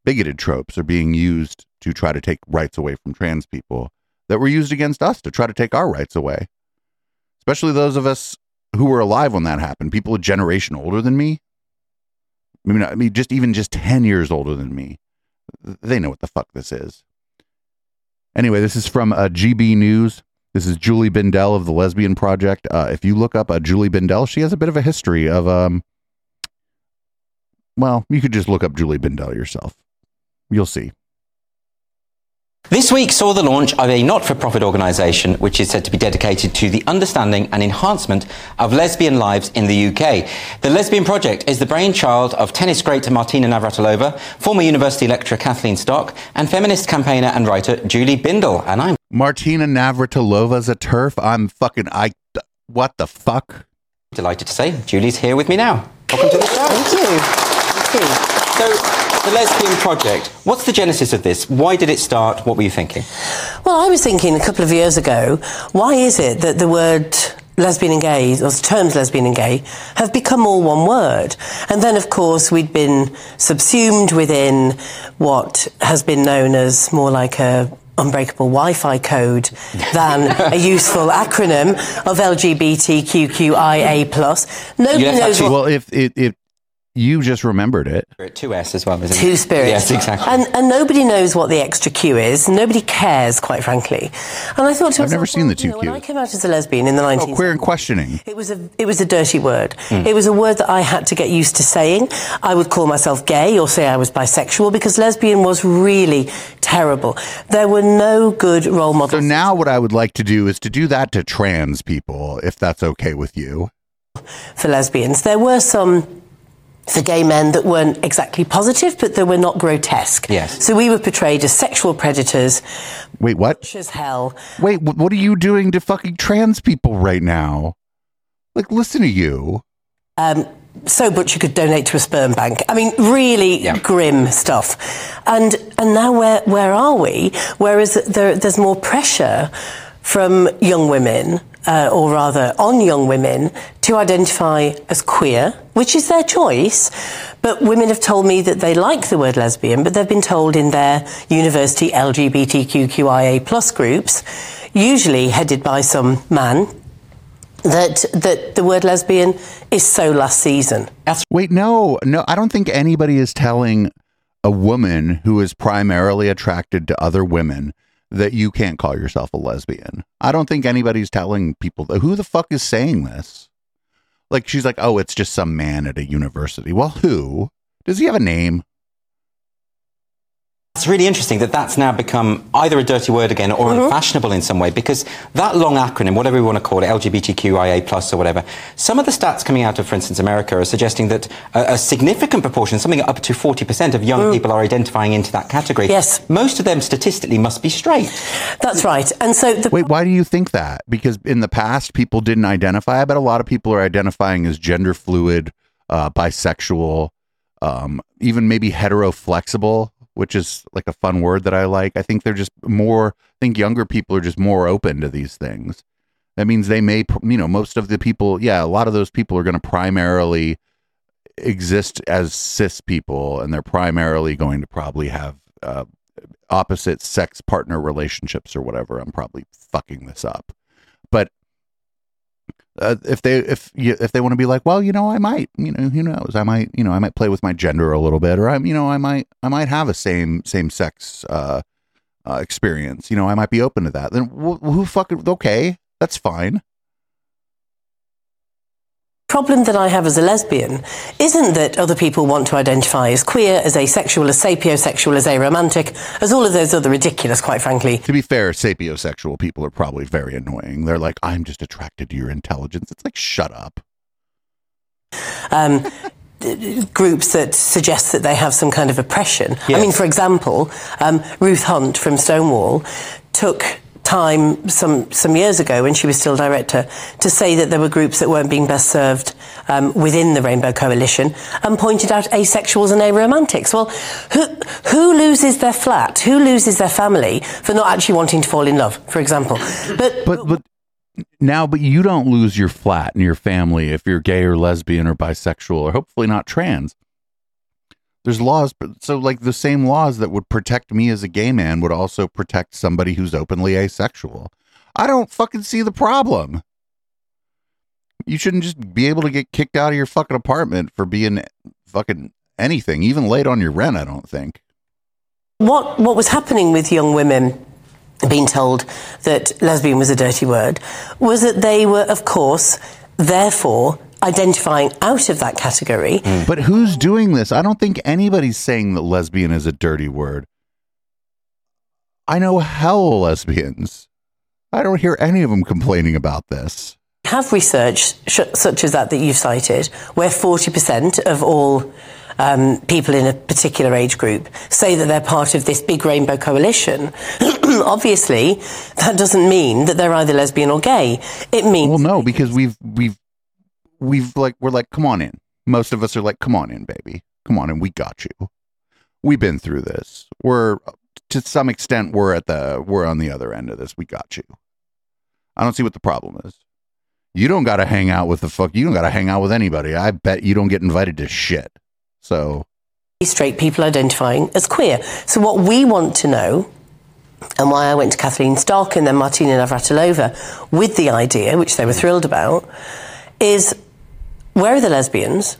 bigoted tropes, are being used to try to take rights away from trans people that were used against us to try to take our rights away. Especially those of us who were alive when that happened, people a generation older than me. I mean, I mean, just even just 10 years older than me. They know what the fuck this is. Anyway, this is from uh, GB News. This is Julie Bindel of the Lesbian Project. Uh, if you look up uh, Julie Bindel, she has a bit of a history of, um, well, you could just look up Julie Bindel yourself. You'll see.
This week saw the launch of a not for profit organisation which is said to be dedicated to the understanding and enhancement of lesbian lives in the UK. The Lesbian Project is the brainchild of tennis great Martina Navratilova, former university lecturer Kathleen Stock, and feminist campaigner and writer Julie Bindel. And I'm
Martina Navratilova's a TERF. I'm fucking, I, what the fuck?
delighted to say Julie's here with me now. Welcome to the show. Thank you. Thank you. So, the Lesbian Project, what's the genesis of this? Why did it start? What were you thinking?
Well, I was thinking a couple of years ago, why is it that the word lesbian and gay, or the terms lesbian and gay, have become all one word? And then, of course, we'd been subsumed within what has been known as more like a unbreakable Wi-Fi code than a useful acronym of LGBTQIA+. Nobody knows what...
Well, if it, it You just remembered it.
Two S as well, isn't it?
Two spirits.
Yes, exactly.
And, and nobody knows what the extra Q is. Nobody cares, quite frankly. And I thought to
I've never seen the
well, you
two
know, When I came out as a lesbian in the 19th
Oh, queer and questioning.
It was a it was a dirty word.
Hmm.
It was a word that I had to get used to saying. I would call myself gay or say I was bisexual because lesbian was really terrible. There were no good role models.
So now what I would like to do is to do that to trans people, if that's okay with you.
for lesbians. There were some for gay men that weren't exactly positive, but they were not grotesque.
Yes.
So we were portrayed as sexual predators,
Wait, what?
as hell.
Wait, what are you doing to fucking trans people right now? Like, listen to you.
um, so butch you could donate to a sperm bank. I mean, really grim stuff. And and now where where are we? Whereas there, there's more pressure from young women, uh, or rather on young women, to identify as queer, which is their choice. But women have told me that they like the word lesbian, but they've been told in their university LGBTQIA plus groups, usually headed by some man, that that the word lesbian is so last season.
Wait, no, no, I don't think anybody is telling a woman who is primarily attracted to other women that you can't call yourself a lesbian. I don't think anybody's telling people that. Who the fuck is saying this? Like, she's like, oh, it's just some man at a university. Well, who? Does he have a name?
It's really interesting that that's now become either a dirty word again or unfashionable in some way because that long acronym, whatever we want to call it, LGBTQIA plus or whatever, some of the stats coming out of, for instance, America are suggesting that a, a significant proportion, something up to 40% of young people are identifying into that category.
Yes.
Most of them statistically must be straight.
That's right. And so the
Wait, why do you think that? Because in the past, people didn't identify. I bet a lot of people are identifying as gender fluid, uh, bisexual, um, even maybe heteroflexible, which is like a fun word that I like. I think they're just more, I think younger people are just more open to these things. That means they may, you know, most of the people, yeah, a lot of those people are going to primarily exist as cis people and they're primarily going to probably have uh, opposite sex partner relationships or whatever. I'm probably fucking this up. Uh, if they if you, if they want to be like, well, you know, I might, you know, who knows? I might, you know, I might play with my gender a little bit, or I'm, you know, I might I might have a same same sex uh, uh, experience. You know, I might be open to that. Then wh- who fucking okay? That's fine.
Problem that I have as a lesbian isn't that other people want to identify as queer, as asexual, as sapiosexual, as aromantic, as all of those other ridiculous, quite frankly.
To be fair, sapiosexual people are probably very annoying. They're like, I'm just attracted to your intelligence. It's like, shut up.
Um, groups that suggest that they have some kind of oppression. I mean, for example, um, Ruth Hunt from Stonewall took time some some years ago when she was still director to say that there were groups that weren't being best served um, within the Rainbow Coalition and pointed out asexuals and aromantics. Well, who who loses their flat? Who loses their family for not actually wanting to fall in love, for example? But
but but now, but you don't lose your flat and your family if you're gay or lesbian or bisexual or hopefully not trans. There's laws, so like the same laws that would protect me as a gay man would also protect somebody who's openly asexual. I don't fucking see the problem. You shouldn't just be able to get kicked out of your fucking apartment for being fucking anything, even late on your rent. I don't think.
what what was happening with young women being told that lesbian was a dirty word was that they were, of course, therefore identifying out of that category.
But who's doing this? I don't think anybody's saying that lesbian is a dirty word. I know hell lesbians. I don't hear any of them complaining about this.
Have research sh- such as that that you've cited, where 40% of all um, people in a particular age group say that they're part of this big rainbow coalition. Obviously, that doesn't mean that they're either lesbian or gay. It means
Well, no, because we've we've we've like we're like, come on in. Most of us are like, come on in, baby. Come on in. We got you. We've been through this. We're to some extent we're at the we're on the other end of this. We got you. I don't see what the problem is. You don't got to hang out with the fuck. You don't got to hang out with anybody. I bet you don't get invited to shit. So
straight people identifying as queer. So what we want to know, and why I went to Kathleen Stock and then Martina Navratilova with the idea, which they were thrilled about, is where are the lesbians?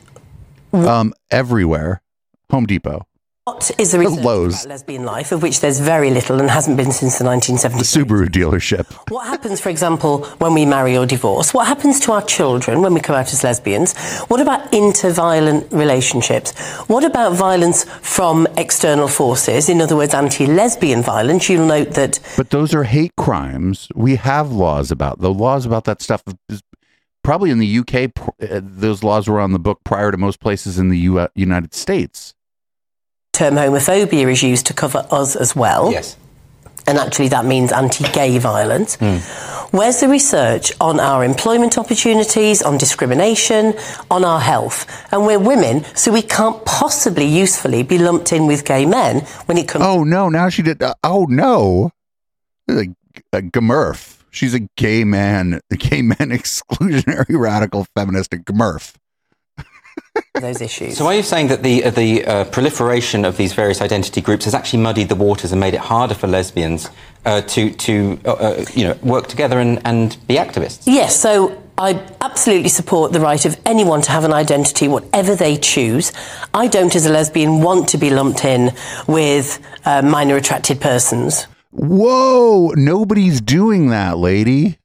Um, everywhere. Home Depot.
What is the research
Lowe's.
about lesbian life, of which there's very little and hasn't been since the 1970s?
The Subaru dealership.
What happens, for example, when we marry or divorce? What happens to our children when we come out as lesbians? What about inter-violent relationships? What about violence from external forces? In other words, anti-lesbian violence. You'll note that
But those are hate crimes. We have laws about the laws about that stuff. Is probably in the UK, pr- uh, those laws were on the book prior to most places in the U- United States.
term homophobia is used to cover us as well.
Yes.
And actually, that means anti gay violence. Where's the research on our employment opportunities, on discrimination, on our health? And we're women, so we can't possibly usefully be lumped in with gay men when it comes
Oh no! Now she did. Uh, oh no! A, a Gmurf. She's a gay man, a gay man exclusionary radical feminist, a Gmurf.
those issues.
So are you saying that the uh, the uh, proliferation of these various identity groups has actually muddied the waters and made it harder for lesbians uh, to to uh, uh, you know work together and, and be activists?
Yes, so I absolutely support the right of anyone to have an identity, whatever they choose. I don't, as a lesbian, want to be lumped in with uh, minor attracted persons.
Whoa! Nobody's doing that, lady.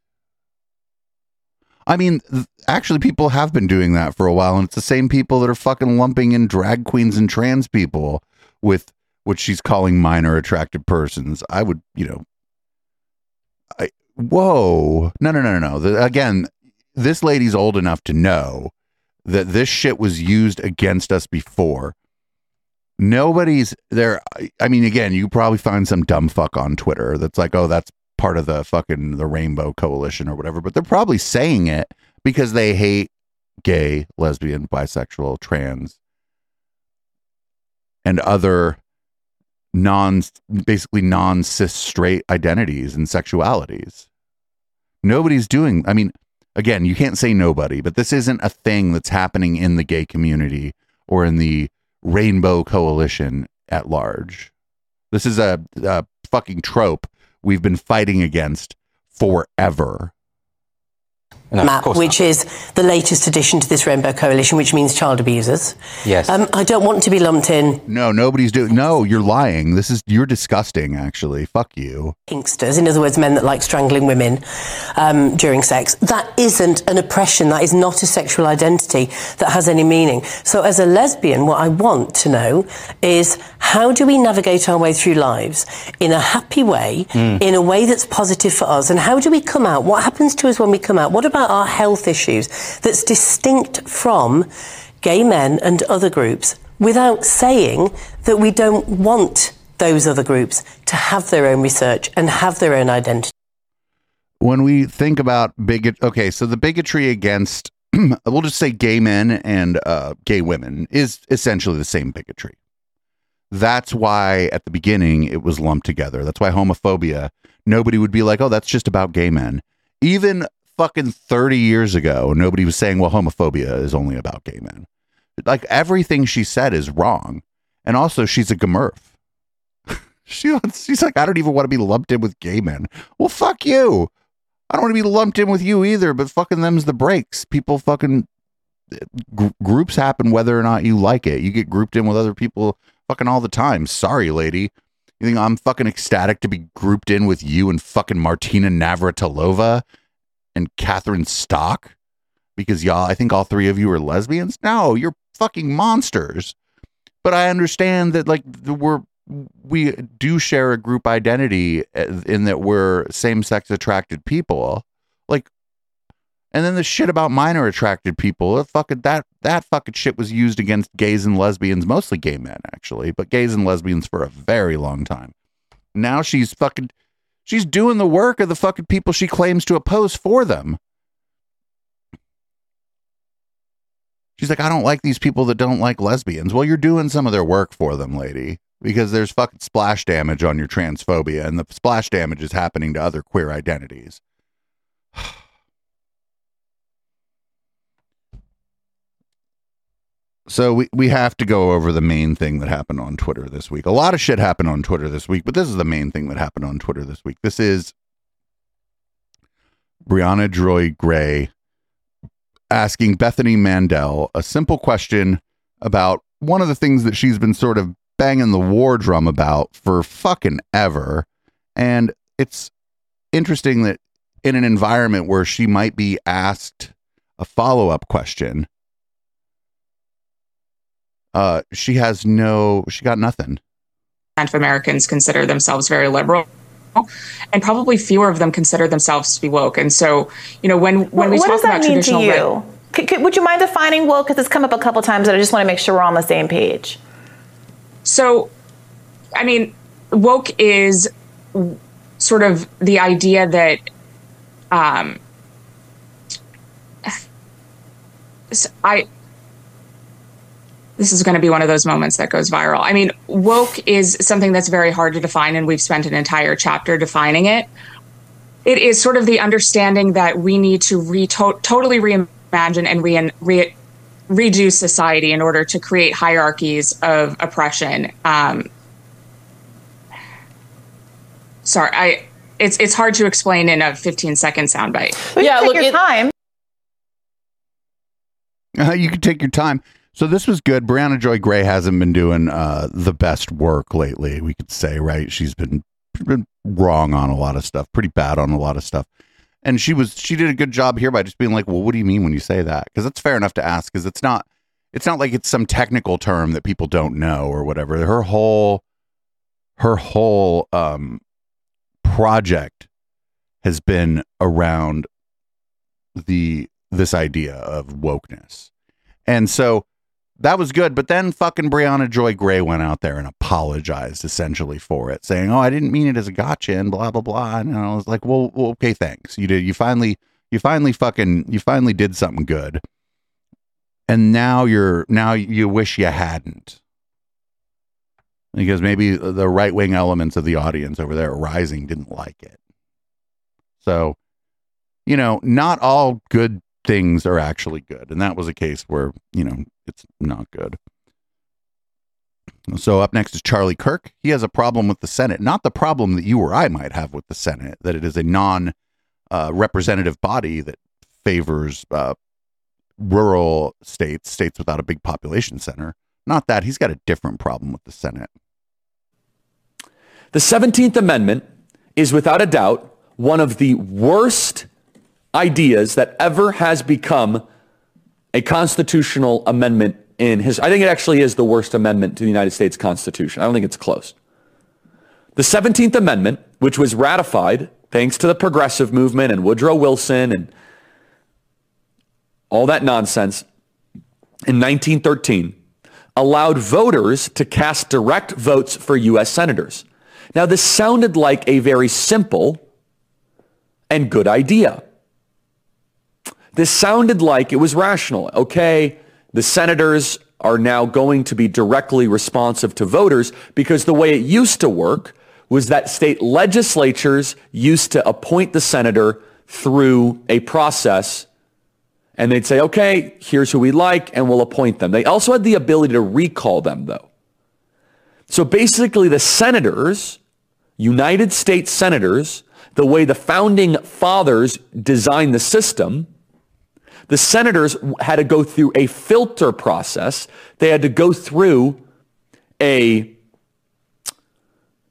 I mean, th- actually, people have been doing that for a while, and it's the same people that are fucking lumping in drag queens and trans people with what she's calling minor attracted persons. I would, you know, I whoa, no, no, no, no, no. The, again, this lady's old enough to know that this shit was used against us before. Nobody's there. I- mean, again, you probably find some dumb fuck on Twitter that's like, oh, that's part of the fucking the Rainbow Coalition or whatever. But they're probably saying it because they hate gay, lesbian, bisexual, trans, and other non, basically non cis straight identities and sexualities. Nobody's doing. I mean, again, you can't say nobody, but this isn't a thing that's happening in the gay community or in the Rainbow Coalition at large. This is a, a fucking trope we've been fighting against forever.
Map, which is the latest addition to this Rainbow Coalition, which means child abusers.
Yes.
Um, I don't want to be lumped in
No, nobody's doing. No, you're lying. This is you're disgusting. Actually, fuck you.
kinksters, in other words, men that like strangling women um, during sex. That isn't an oppression. That is not a sexual identity that has any meaning. So, as a lesbian, what I want to know is how do we navigate our way through lives in a happy way,
Mm.
in a way that's positive for us, and how do we come out? What happens to us when we come out? What about our health issues that's distinct from gay men and other groups without saying that we don't want those other groups to have their own research and have their own identity.
When we think about bigot, okay, so the bigotry against, we'll just say gay men and uh, gay women is essentially the same bigotry. That's why at the beginning it was lumped together. That's why homophobia, nobody would be like, oh, that's just about gay men. Even fucking 30 years ago, nobody was saying, well, homophobia is only about gay men. Like everything she said is wrong. And also, she's a Gmurf. she, she's like, I don't even want to be lumped in with gay men. Well, fuck you. I don't want to be lumped in with you either, but fucking them's the breaks. People fucking gr- groups happen whether or not you like it. You get grouped in with other people fucking all the time. Sorry, lady. You think I'm fucking ecstatic to be grouped in with you and fucking Martina Navratilova and Catherine Stock? Because y'all, I think all three of you are lesbians? No, you're fucking monsters. But I understand that like we're we do share a group identity uh, in that we're same-sex attracted people. Like and then the shit about minor attracted people, fucking that that fucking shit was used against gays and lesbians, mostly gay men actually, but gays and lesbians for a very long time. Now she's fucking she's doing the work of the fucking people she claims to oppose for them. She's like, I don't like these people that don't like lesbians. Well, you're doing some of their work for them, lady, because there's fucking splash damage on your transphobia, and the splash damage is happening to other queer identities. So we, we have to go over the main thing that happened on Twitter this week. A lot of shit happened on Twitter this week, but this is the main thing that happened on Twitter this week. This is Briahna Joy Gray asking Bethany Mandel a simple question about one of the things that she's been sort of banging the war drum about for fucking ever. And it's interesting that in an environment where she might be asked a follow up question, uh, she has no, she got nothing.
of Americans consider themselves very liberal. And probably fewer of them consider themselves to be woke. And so, you know, when when
What,
we
what
talk
does that
about
mean to
traditional
you?
right-
C- c- would you mind defining woke? Because it's come up a couple times, and I just want to make sure we're on the same page.
So, I mean, woke is sort of the idea that um, s- I. This is going to be one of those moments that goes viral. I mean, woke is something that's very hard to define, and we've spent an entire chapter defining it. It is sort of the understanding that we need to re- to- totally reimagine and re- re- redo society in order to create hierarchies of oppression. Um, sorry, I it's it's hard to explain in a 15 second soundbite.
yeah, look, your time.
Uh, you can take your time. So this was good. Briahna Joy Gray hasn't been doing uh, the best work lately. We could say, right? She's been been wrong on a lot of stuff, pretty bad on a lot of stuff. And she was she did a good job here by just being like, well, what do you mean when you say that? Because that's fair enough to ask. Because it's not it's not like it's some technical term that people don't know or whatever. Her whole her whole um, project has been around the this idea of wokeness. And so that was good. But then fucking Briahna Joy Gray went out there and apologized essentially for it, saying, "Oh, I didn't mean it as a gotcha," and blah blah blah. And I was like, "Well, well okay, thanks. You did. You finally, you finally fucking, you finally did something good." And now you're now you wish you hadn't, because maybe the right wing elements of the audience over there Rising didn't like it. So, you know, not all good things are actually good. And that was a case where, you know, it's not good. So up next is Charlie Kirk. He has a problem with the Senate, not the problem that you or I might have with the Senate, that it is a non uh, representative body that favors uh, rural states, states without a big population center. Not that. He's got a different problem with the Senate.
The 17th Amendment is without a doubt one of the worst ideas that ever has become a constitutional amendment in his I think it actually is the worst amendment to the United States Constitution. I don't think it's close. The 17th Amendment, which was ratified thanks to the progressive movement and Woodrow Wilson and all that nonsense in 1913, allowed voters to cast direct votes for U.S. senators. Now, this sounded like a very simple and good idea. This sounded like it was rational. Okay, the senators are now going to be directly responsive to voters because the way it used to work was that state legislatures used to appoint the senator through a process and they'd say, okay, here's who we like, and we'll appoint them. They also had the ability to recall them, though. So basically, the senators, United States senators, the way the founding fathers designed the system, the senators had to go through a filter process. They had to go through a,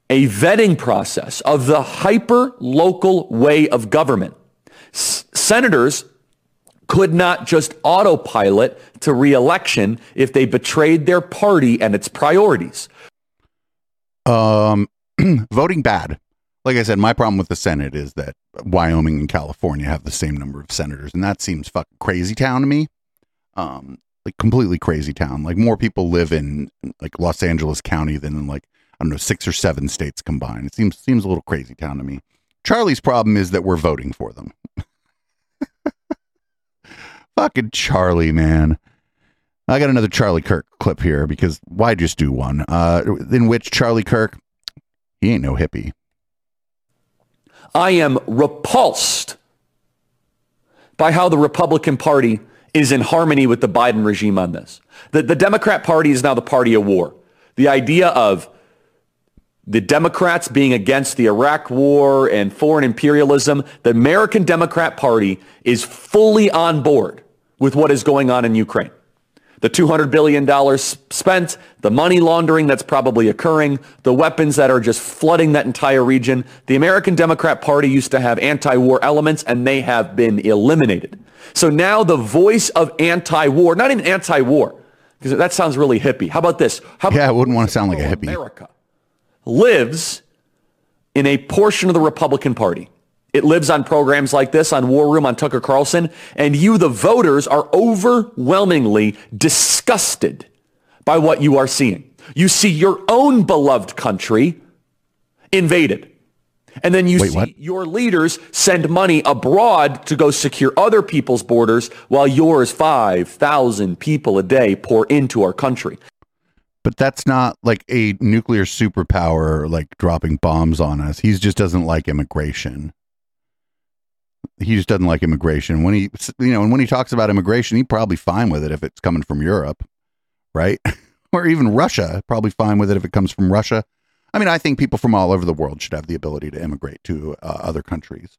a vetting process of the hyper local way of government. S- senators could not just autopilot to reelection if they betrayed their party and its priorities.
Um, voting bad. Like I said, my problem with the Senate is that Wyoming and California have the same number of senators, and that seems fucking crazy town to me. Um, like completely crazy town. Like more people live in like Los Angeles County than in like I don't know six or seven states combined. It seems seems a little crazy town to me. Charlie's problem is that we're voting for them. Fucking Charlie, man. I got another Charlie Kirk clip here because why just do one? Uh, in which Charlie Kirk, he ain't no hippie.
I am repulsed by how the Republican Party is in harmony with the Biden regime on this. The, the Democrat Party is now the party of war. The idea of the Democrats being against the Iraq war and foreign imperialism, the American Democrat Party is fully on board with what is going on in Ukraine. The $200 billion spent, the money laundering that's probably occurring, the weapons that are just flooding that entire region. The American Democrat Party used to have anti-war elements and they have been eliminated. So now the voice of anti-war, not even anti-war, because that sounds really hippie. How about this? How
yeah, I wouldn't want to sound like a hippie.
America lives in a portion of the Republican Party. It lives on programs like this, on War Room, on Tucker Carlson, and you, the voters, are overwhelmingly disgusted by what you are seeing. You see your own beloved country invaded. And then you
Wait,
see
what?
your leaders send money abroad to go secure other people's borders while yours 5,000 people a day pour into our country.
But that's not like a nuclear superpower like dropping bombs on us. He just doesn't like immigration. He just doesn't like immigration. When he, you know, and when he talks about immigration, he's probably fine with it if it's coming from Europe, right? or even Russia. Probably fine with it if it comes from Russia. I mean, I think people from all over the world should have the ability to immigrate to uh, other countries.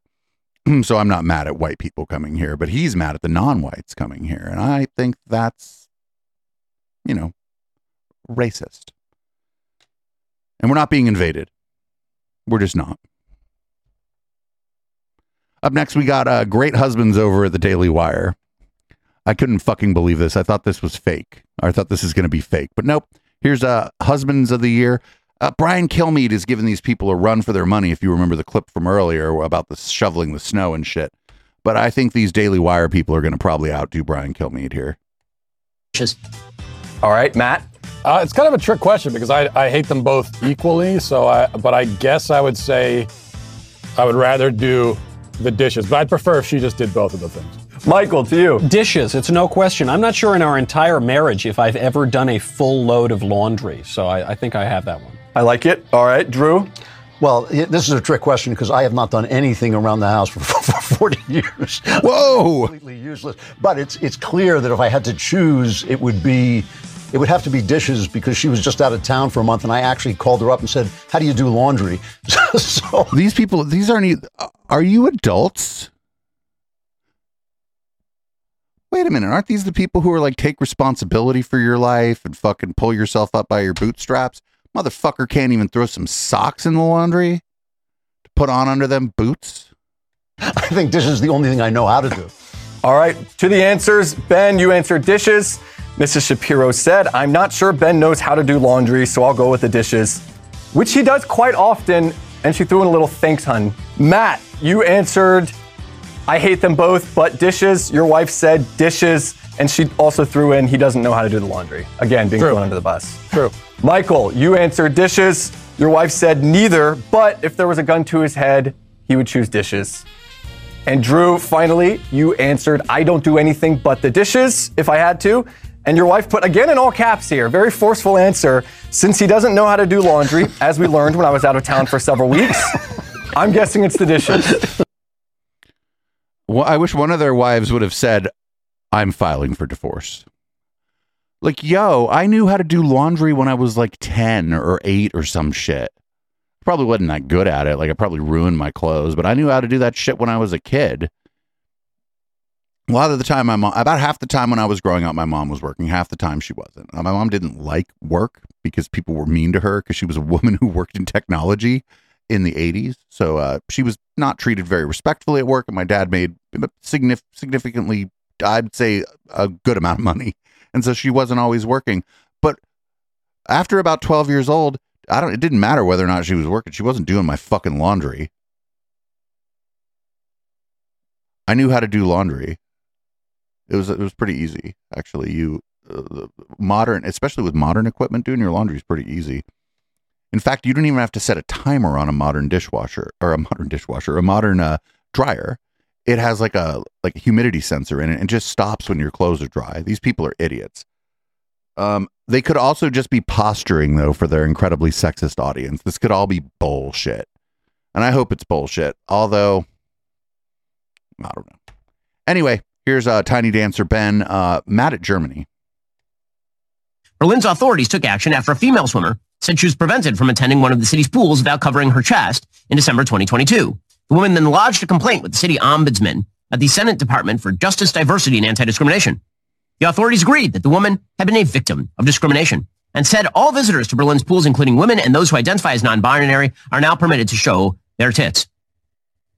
so I'm not mad at white people coming here, but he's mad at the non-whites coming here, and I think that's, you know, racist. And we're not being invaded. We're just not. Up next, we got uh, Great Husbands over at the Daily Wire. I couldn't fucking believe this. I thought this was fake. I thought this is going to be fake, but nope. Here's uh, Husbands of the Year. Uh, Brian Kilmeade is giving these people a run for their money. If you remember the clip from earlier about the shoveling the snow and shit, but I think these Daily Wire people are going to probably outdo Brian Kilmeade here.
Just all right, Matt.
Uh, it's kind of a trick question because I, I hate them both equally. So I, but I guess I would say I would rather do the dishes, but I'd prefer if she just did both of the things.
Michael, to you.
Dishes, it's no question. I'm not sure in our entire marriage if I've ever done a full load of laundry, so I, I think I have that one.
I like it. All right, Drew.
Well, this is a trick question because I have not done anything around the house for, for 40 years.
Whoa!
Completely useless. But it's it's clear that if I had to choose, it would be it would have to be dishes because she was just out of town for a month, and I actually called her up and said, "How do you do laundry?" so
These people, these aren't. e- uh, Are you adults? Wait a minute, aren't these the people who are like take responsibility for your life and fucking pull yourself up by your bootstraps? Motherfucker can't even throw some socks in the laundry to put on under them boots.
I think dishes is the only thing I know how to do.
All right, to the answers. Ben, you answered dishes. Mrs. Shapiro said, I'm not sure Ben knows how to do laundry, so I'll go with the dishes, which he does quite often. And she threw in a little thanks, hun. Matt, you answered, I hate them both, but dishes. Your wife said dishes, and she also threw in, he doesn't know how to do the laundry. Again, being thrown under the bus.
True.
Michael, you answered dishes. Your wife said neither, but if there was a gun to his head, he would choose dishes. And Drew, finally, you answered, I don't do anything but the dishes if I had to. And your wife put again in all caps here, very forceful answer. Since he doesn't know how to do laundry, as we learned when I was out of town for several weeks, I'm guessing it's the dishes.
Well, I wish one of their wives would have said, I'm filing for divorce. Like, yo, I knew how to do laundry when I was like 10 or 8 or some shit. Probably wasn't that good at it. Like, I probably ruined my clothes, but I knew how to do that shit when I was a kid. A lot of the time, my mom, about half the time when I was growing up, my mom was working. Half the time, she wasn't. My mom didn't like work because people were mean to her because she was a woman who worked in technology in the 80s. So uh, she was not treated very respectfully at work. And my dad made signif- significantly, I'd say, a good amount of money. And so she wasn't always working. But after about 12 years old, I don't, it didn't matter whether or not she was working. She wasn't doing my fucking laundry. I knew how to do laundry. It was it was pretty easy actually. You uh, modern, especially with modern equipment, doing your laundry is pretty easy. In fact, you don't even have to set a timer on a modern dishwasher or a modern dishwasher, a modern uh, dryer. It has like a like a humidity sensor in it and just stops when your clothes are dry. These people are idiots. Um, they could also just be posturing though for their incredibly sexist audience. This could all be bullshit, and I hope it's bullshit. Although, I don't know. Anyway, here's uh, Tiny Dancer Ben, uh, mad at Germany.
Berlin's authorities took action after a female swimmer said she was prevented from attending one of the city's pools without covering her chest in December 2022. The woman then lodged a complaint with the city ombudsman at the Senate Department for Justice, Diversity, and Anti-Discrimination. The authorities agreed that the woman had been a victim of discrimination and said all visitors to Berlin's pools, including women and those who identify as non-binary, are now permitted to show their tits.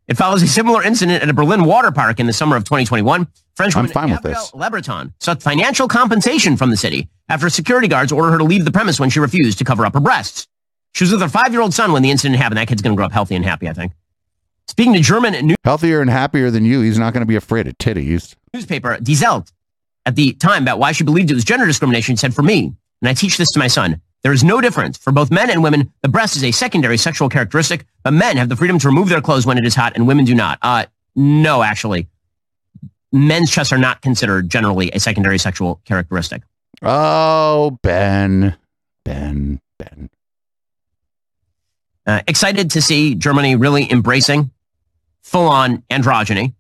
It follows a similar incident at a Berlin water park in the summer of 2021. French woman Gabrielle Lebreton sought financial compensation from the city after security guards ordered her to leave the premise when she refused to cover up her breasts. She was with her five-year-old son when the incident happened. That kid's going to grow up healthy and happy, I think. Speaking to German news
Healthier and happier than you. He's not going to be afraid of titties.
newspaper, Die Zeit, at the time about why she believed it was gender discrimination, said, For me, and I teach this to my son, there is no difference. For both men and women, the breast is a secondary sexual characteristic, but men have the freedom to remove their clothes when it is hot, and women do not. Uh, no, actually. Men's chests are not considered generally a secondary sexual characteristic.
Oh, Ben. Ben. Ben.
Uh, excited to see Germany really embracing full on androgyny.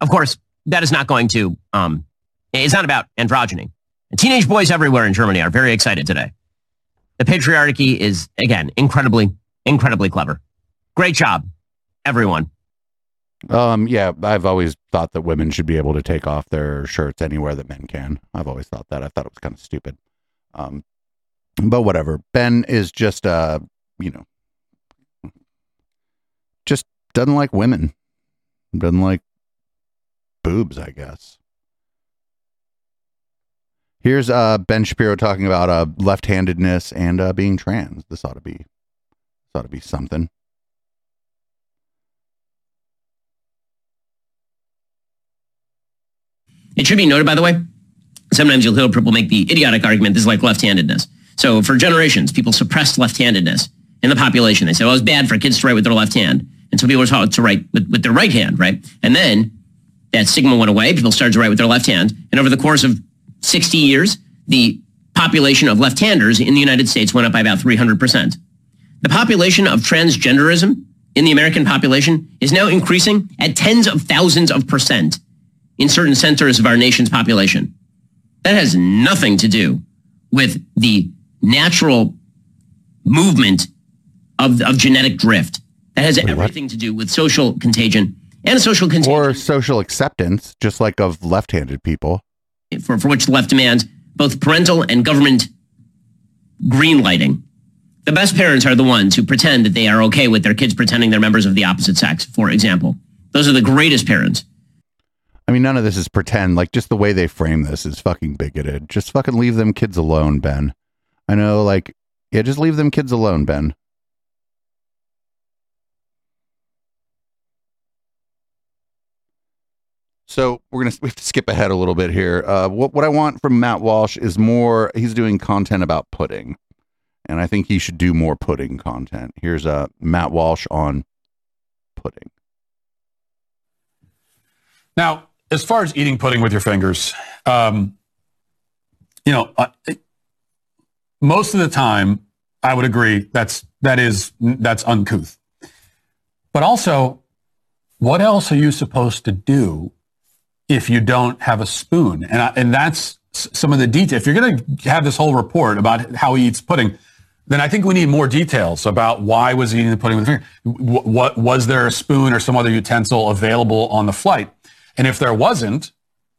Of course, that is not going to, um, it's not about androgyny. And teenage boys everywhere in Germany are very excited today. The patriarchy is, again, incredibly, incredibly clever. Great job, everyone.
Um, yeah, I've always thought that women should be able to take off their shirts anywhere that men can. I've always thought that. I thought it was kind of stupid. Um, but whatever. Ben is just, uh, you know, just doesn't like women. Doesn't like boobs, I guess. Here's uh Ben Shapiro talking about uh left-handedness and uh being trans. This ought to be this ought to be something.
It should be noted, by the way, sometimes you'll hear people make the idiotic argument this is like left-handedness. So for generations, people suppressed left-handedness in the population. They said, well, it's bad for kids to write with their left hand. And so people were taught to write with, with their right hand, right? And then that stigma went away. People started to write with their left hand. And over the course of 60 years, the population of left-handers in the United States went up by about 300%. The population of transgenderism in the American population is now increasing at tens of thousands of percent in certain centers of our nation's population. That has nothing to do with the natural movement of, of genetic drift. That has everything to do with social contagion and social contagion.
Or social acceptance, just like of left-handed people.
For, for which the left demands both parental and government green lighting. The best parents are the ones who pretend that they are okay with their kids pretending they're members of the opposite sex, for example. Those are the greatest parents.
I mean, none of this is pretend. Like, just the way they frame this is fucking bigoted. Just fucking leave them kids alone, Ben. I know, like, yeah, just leave them kids alone, Ben. So we're gonna we have to skip ahead a little bit here. Uh, what what I want from Matt Walsh is more. He's doing content about pudding, and I think he should do more pudding content. Here's uh, Matt Walsh on pudding.
Now, as far as eating pudding with your fingers, um, you know, it- most of the time, I would agree that's that is that's uncouth. But also, what else are you supposed to do if you don't have a spoon? And I, and that's some of the detail. If you're going to have this whole report about how he eats pudding, then I think we need more details about why was he eating the pudding with a finger. What, what was there a spoon or some other utensil available on the flight? And if there wasn't,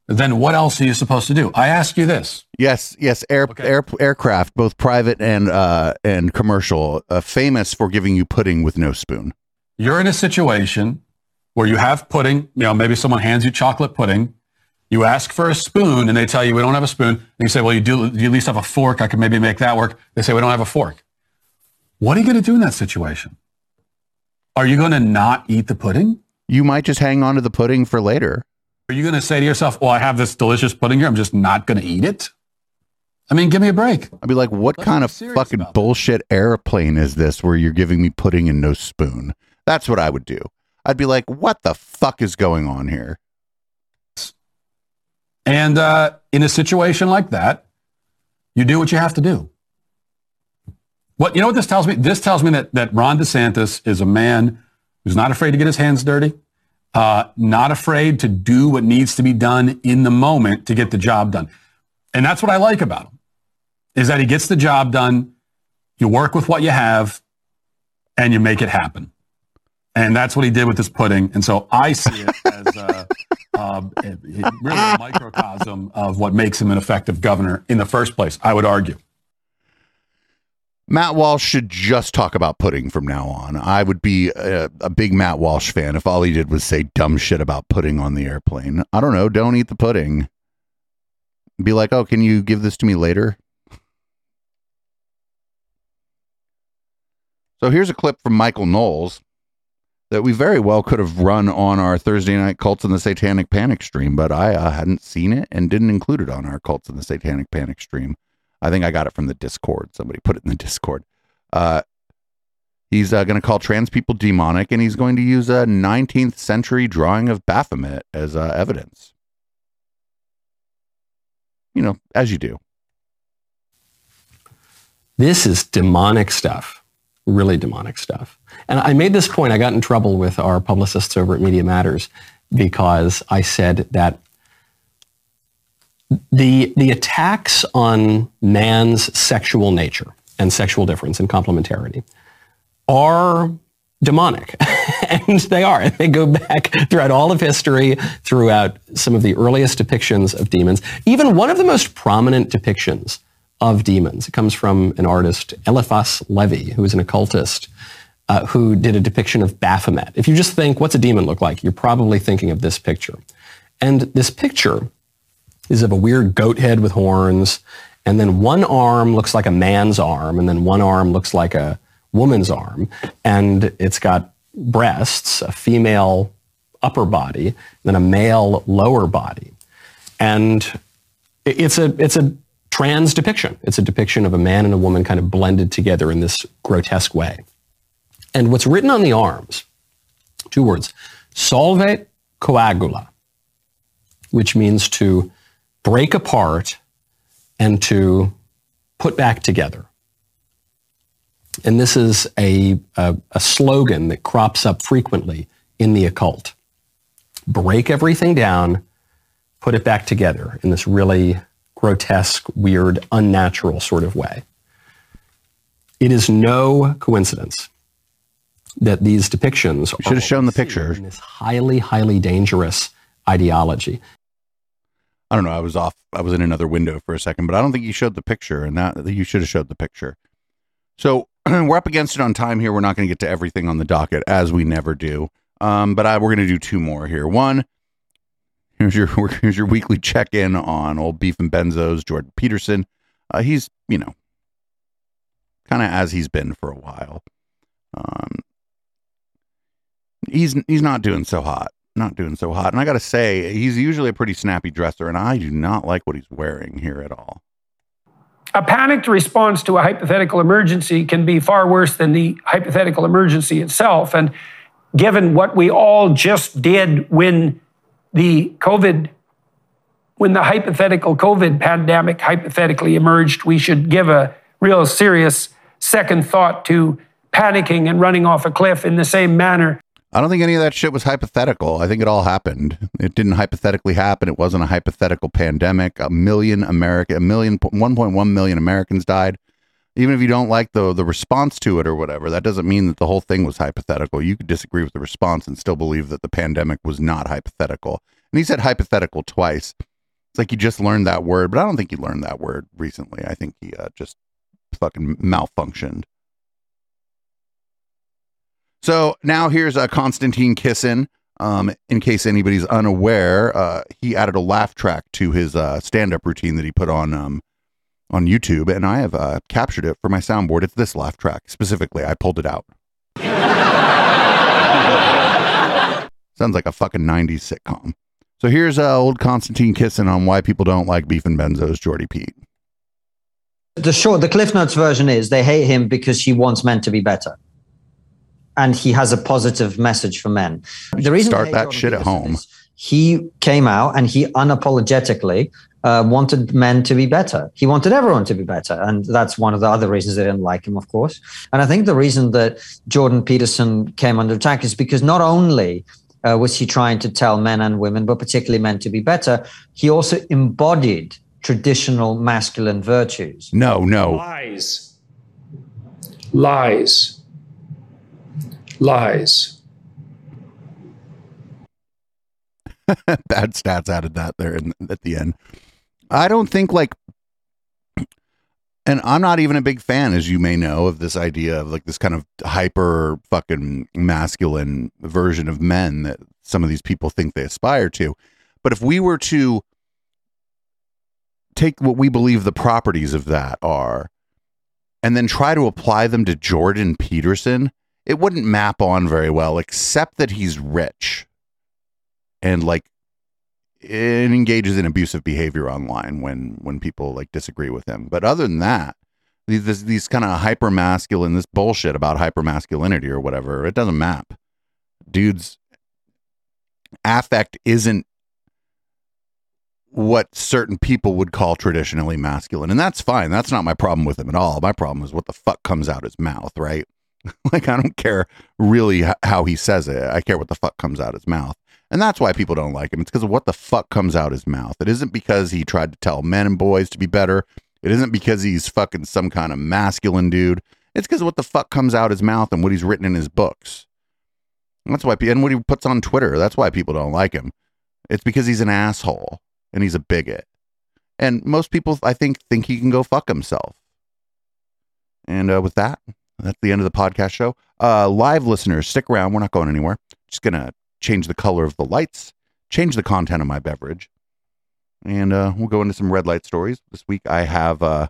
then what else are you supposed to do? I ask you this.
Yes, yes, air, air aircraft, both private and uh, and commercial, uh, famous for giving you pudding with no spoon.
You're in a situation where you have pudding, you know, maybe someone hands you chocolate pudding. You ask for a spoon and they tell you we don't have a spoon. And you say, well, you do you at least have a fork. I can maybe make that work. They say we don't have a fork. What are you going to do in that situation? Are you going to not eat the pudding?
You might just hang on to the pudding for later.
Are you going to say to yourself, well, I have this delicious pudding here. I'm just not going to eat it? I mean, give me a break.
I'd be like, what kind of fucking bullshit airplane is this where you're giving me pudding and no spoon? That's what I would do. I'd be like, what the fuck is going on here?
And uh, in a situation like that, you do what you have to do. What you know what this tells me? This tells me that that Ron DeSantis is a man who's not afraid to get his hands dirty, uh, not afraid to do what needs to be done in the moment to get the job done. And that's what I like about him, is that he gets the job done. You work with what you have, and you make it happen. And that's what he did with this pudding. And so I see it as a, uh, really a microcosm of what makes him an effective governor in the first place, I would argue.
Matt Walsh should just talk about pudding from now on. I would be a, a, big Matt Walsh fan if all he did was say dumb shit about pudding on the airplane. I don't know. Don't eat the pudding. Be like, oh, can you give this to me later? So here's a clip from Michael Knowles that we very well could have run on our Thursday night Cults and the Satanic Panic stream, but I uh, hadn't seen it and didn't include it on our Cults and the Satanic Panic stream. I think I got it from the Discord. Somebody put it in the Discord. Uh, he's uh, going to call trans people demonic, and he's going to use a 19th century drawing of Baphomet as uh, evidence. You know, as you do.
This is demonic stuff, really demonic stuff. And I made this point. I got in trouble with our publicists over at Media Matters because I said that the, the attacks on man's sexual nature and sexual difference and complementarity are demonic. and they are. And They go back throughout all of history, throughout some of the earliest depictions of demons. Even one of the most prominent depictions of demons it comes from an artist, Eliphas Levi, who is an occultist, uh, who did a depiction of Baphomet. If you just think, what's a demon look like? You're probably thinking of this picture. And this picture is of a weird goat head with horns, and then one arm looks like a man's arm, and then one arm looks like a woman's arm, and it's got breasts, a female upper body, then a male lower body. And it's a, it's a trans depiction. It's a depiction of a man and a woman kind of blended together in this grotesque way. And what's written on the arms, two words, solve coagula, which means to break apart and to put back together. And this is a, a, a, slogan that crops up frequently in the occult. Break everything down, put it back together in this really grotesque, weird, unnatural sort of way. It is no coincidence that these depictions
should have shown the picture.
In this highly, highly dangerous ideology.
I don't know. I was off. I was in another window for a second, but I don't think you showed the picture, and that you should have showed the picture. So we're up against it on time here. We're not going to get to everything on the docket as we never do. Um, but I, we're going to do two more here. One, here's your here's your weekly check in on old beef and benzos. Jordan Peterson. Uh, he's you know kind of as he's been for a while. Um, he's he's not doing so hot not doing so hot. And I got to say, he's usually a pretty snappy dresser, and I do not like what he's wearing here at all.
A panicked response to a hypothetical emergency can be far worse than the hypothetical emergency itself. And given what we all just did when the COVID, when the hypothetical COVID pandemic hypothetically emerged, we should give a real serious second thought to panicking and running off a cliff in the same manner
I don't think any of that shit was hypothetical. I think it all happened. It didn't hypothetically happen. It wasn't a hypothetical pandemic. A million American, a million, 1.1 million Americans died. Even if you don't like the the response to it or whatever, that doesn't mean that the whole thing was hypothetical. You could disagree with the response and still believe that the pandemic was not hypothetical. And he said hypothetical twice. It's like you just learned that word, but I don't think he learned that word recently. I think he uh, just fucking malfunctioned. So now here's a uh, Konstantin Kisin. Um, in case anybody's unaware, uh, he added a laugh track to his uh, stand-up routine that he put on um, on YouTube, and I have uh, captured it for my soundboard. It's this laugh track specifically. I pulled it out. Sounds like a fucking '90s sitcom. So here's uh, old Konstantin Kisin on why people don't like beef and benzos. Jordy Pete.
The short, the Cliff Notes version is they hate him because he wants men to be better and he has a positive message for men.
The reason start that shit at home.
He came out and he unapologetically uh, wanted men to be better. He wanted everyone to be better. And that's one of the other reasons they didn't like him, of course. And I think the reason that Jordan Peterson came under attack is because not only uh, was he trying to tell men and women, but particularly men to be better, he also embodied traditional masculine virtues.
No, no.
Lies. Lies lies.
Bad stats added that there in, at the end. I don't think like, and I'm not even a big fan, as you may know, of this idea of like this kind of hyper fucking masculine version of men that some of these people think they aspire to. But if we were to take what we believe the properties of that are and then try to apply them to Jordan Peterson, it wouldn't map on very well, except that he's rich and like it engages in abusive behavior online when when people like disagree with him. But other than that, these these kind of hyper masculine, this bullshit about hyper masculinity or whatever, it doesn't map. Dudes, affect isn't what certain people would call traditionally masculine, and that's fine. That's not my problem with him at all. My problem is what the fuck comes out his mouth, right? like I don't care really how he says it. I care what the fuck comes out his mouth. And that's why people don't like him. It's because of what the fuck comes out his mouth. It isn't because he tried to tell men and boys to be better. It isn't because he's fucking some kind of masculine dude. It's because of what the fuck comes out his mouth and what he's written in his books. That's why, and what he puts on Twitter. That's why people don't like him. It's because he's an asshole and he's a bigot. And most people, I think, think he can go fuck himself. And uh, with that, that's the end of the podcast show. Uh, live listeners, stick around. We're not going anywhere. Just gonna change the color of the lights, change the content of my beverage, and uh, we'll go into some red light stories. This week I have uh,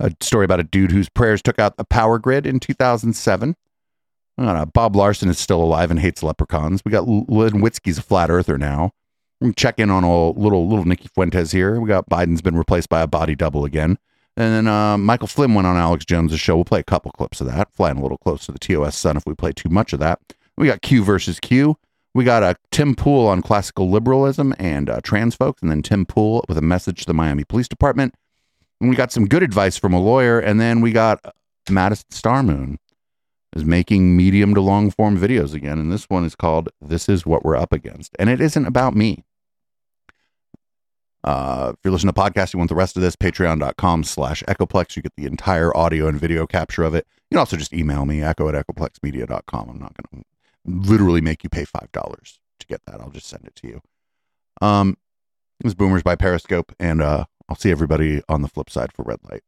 a story about a dude whose prayers took out the power grid in 2007. Uh, Bob Larson is still alive and hates leprechauns. We got Witzke's a flat earther now. We check in on a little little Nikki Fuentes here. We got Biden's been replaced by a body double again. And then uh, Michael Flynn went on Alex Jones' show. We'll play a couple clips of that, flying a little close to the TOS sun if we play too much of that. We got Q versus Q. We got a uh, Tim Pool on classical liberalism and uh, trans folks, and then Tim Pool with a message to the Miami Police Department. And we got some good advice from a lawyer, and then we got Madison Starmoon is making medium to long form videos again, and this one is called "This Is What We're Up Against," and it isn't about me. Uh, if you're listening to podcasts, you want the rest of this, patreon.com slash echoplex. You get the entire audio and video capture of it. You can also just email me, echo at echoplexmedia.com. I'm not going to literally make you pay $5 to get that. I'll just send it to you. Um, it was Boomers by Periscope, and uh, I'll see everybody on the flip side for Red Light.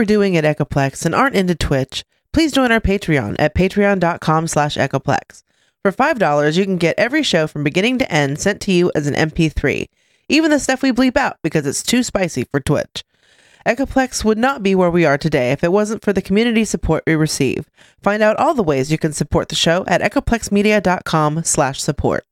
We're doing at Echoplex and aren't into Twitch, please join our Patreon at patreon.com slash Echoplex. For $5, you can get every show from beginning to end sent to you as an MP3, even the stuff we bleep out because it's too spicy for Twitch. Echoplex would not be where we are today if it wasn't for the community support we receive. Find out all the ways you can support the show at echoplexmedia.com slash support.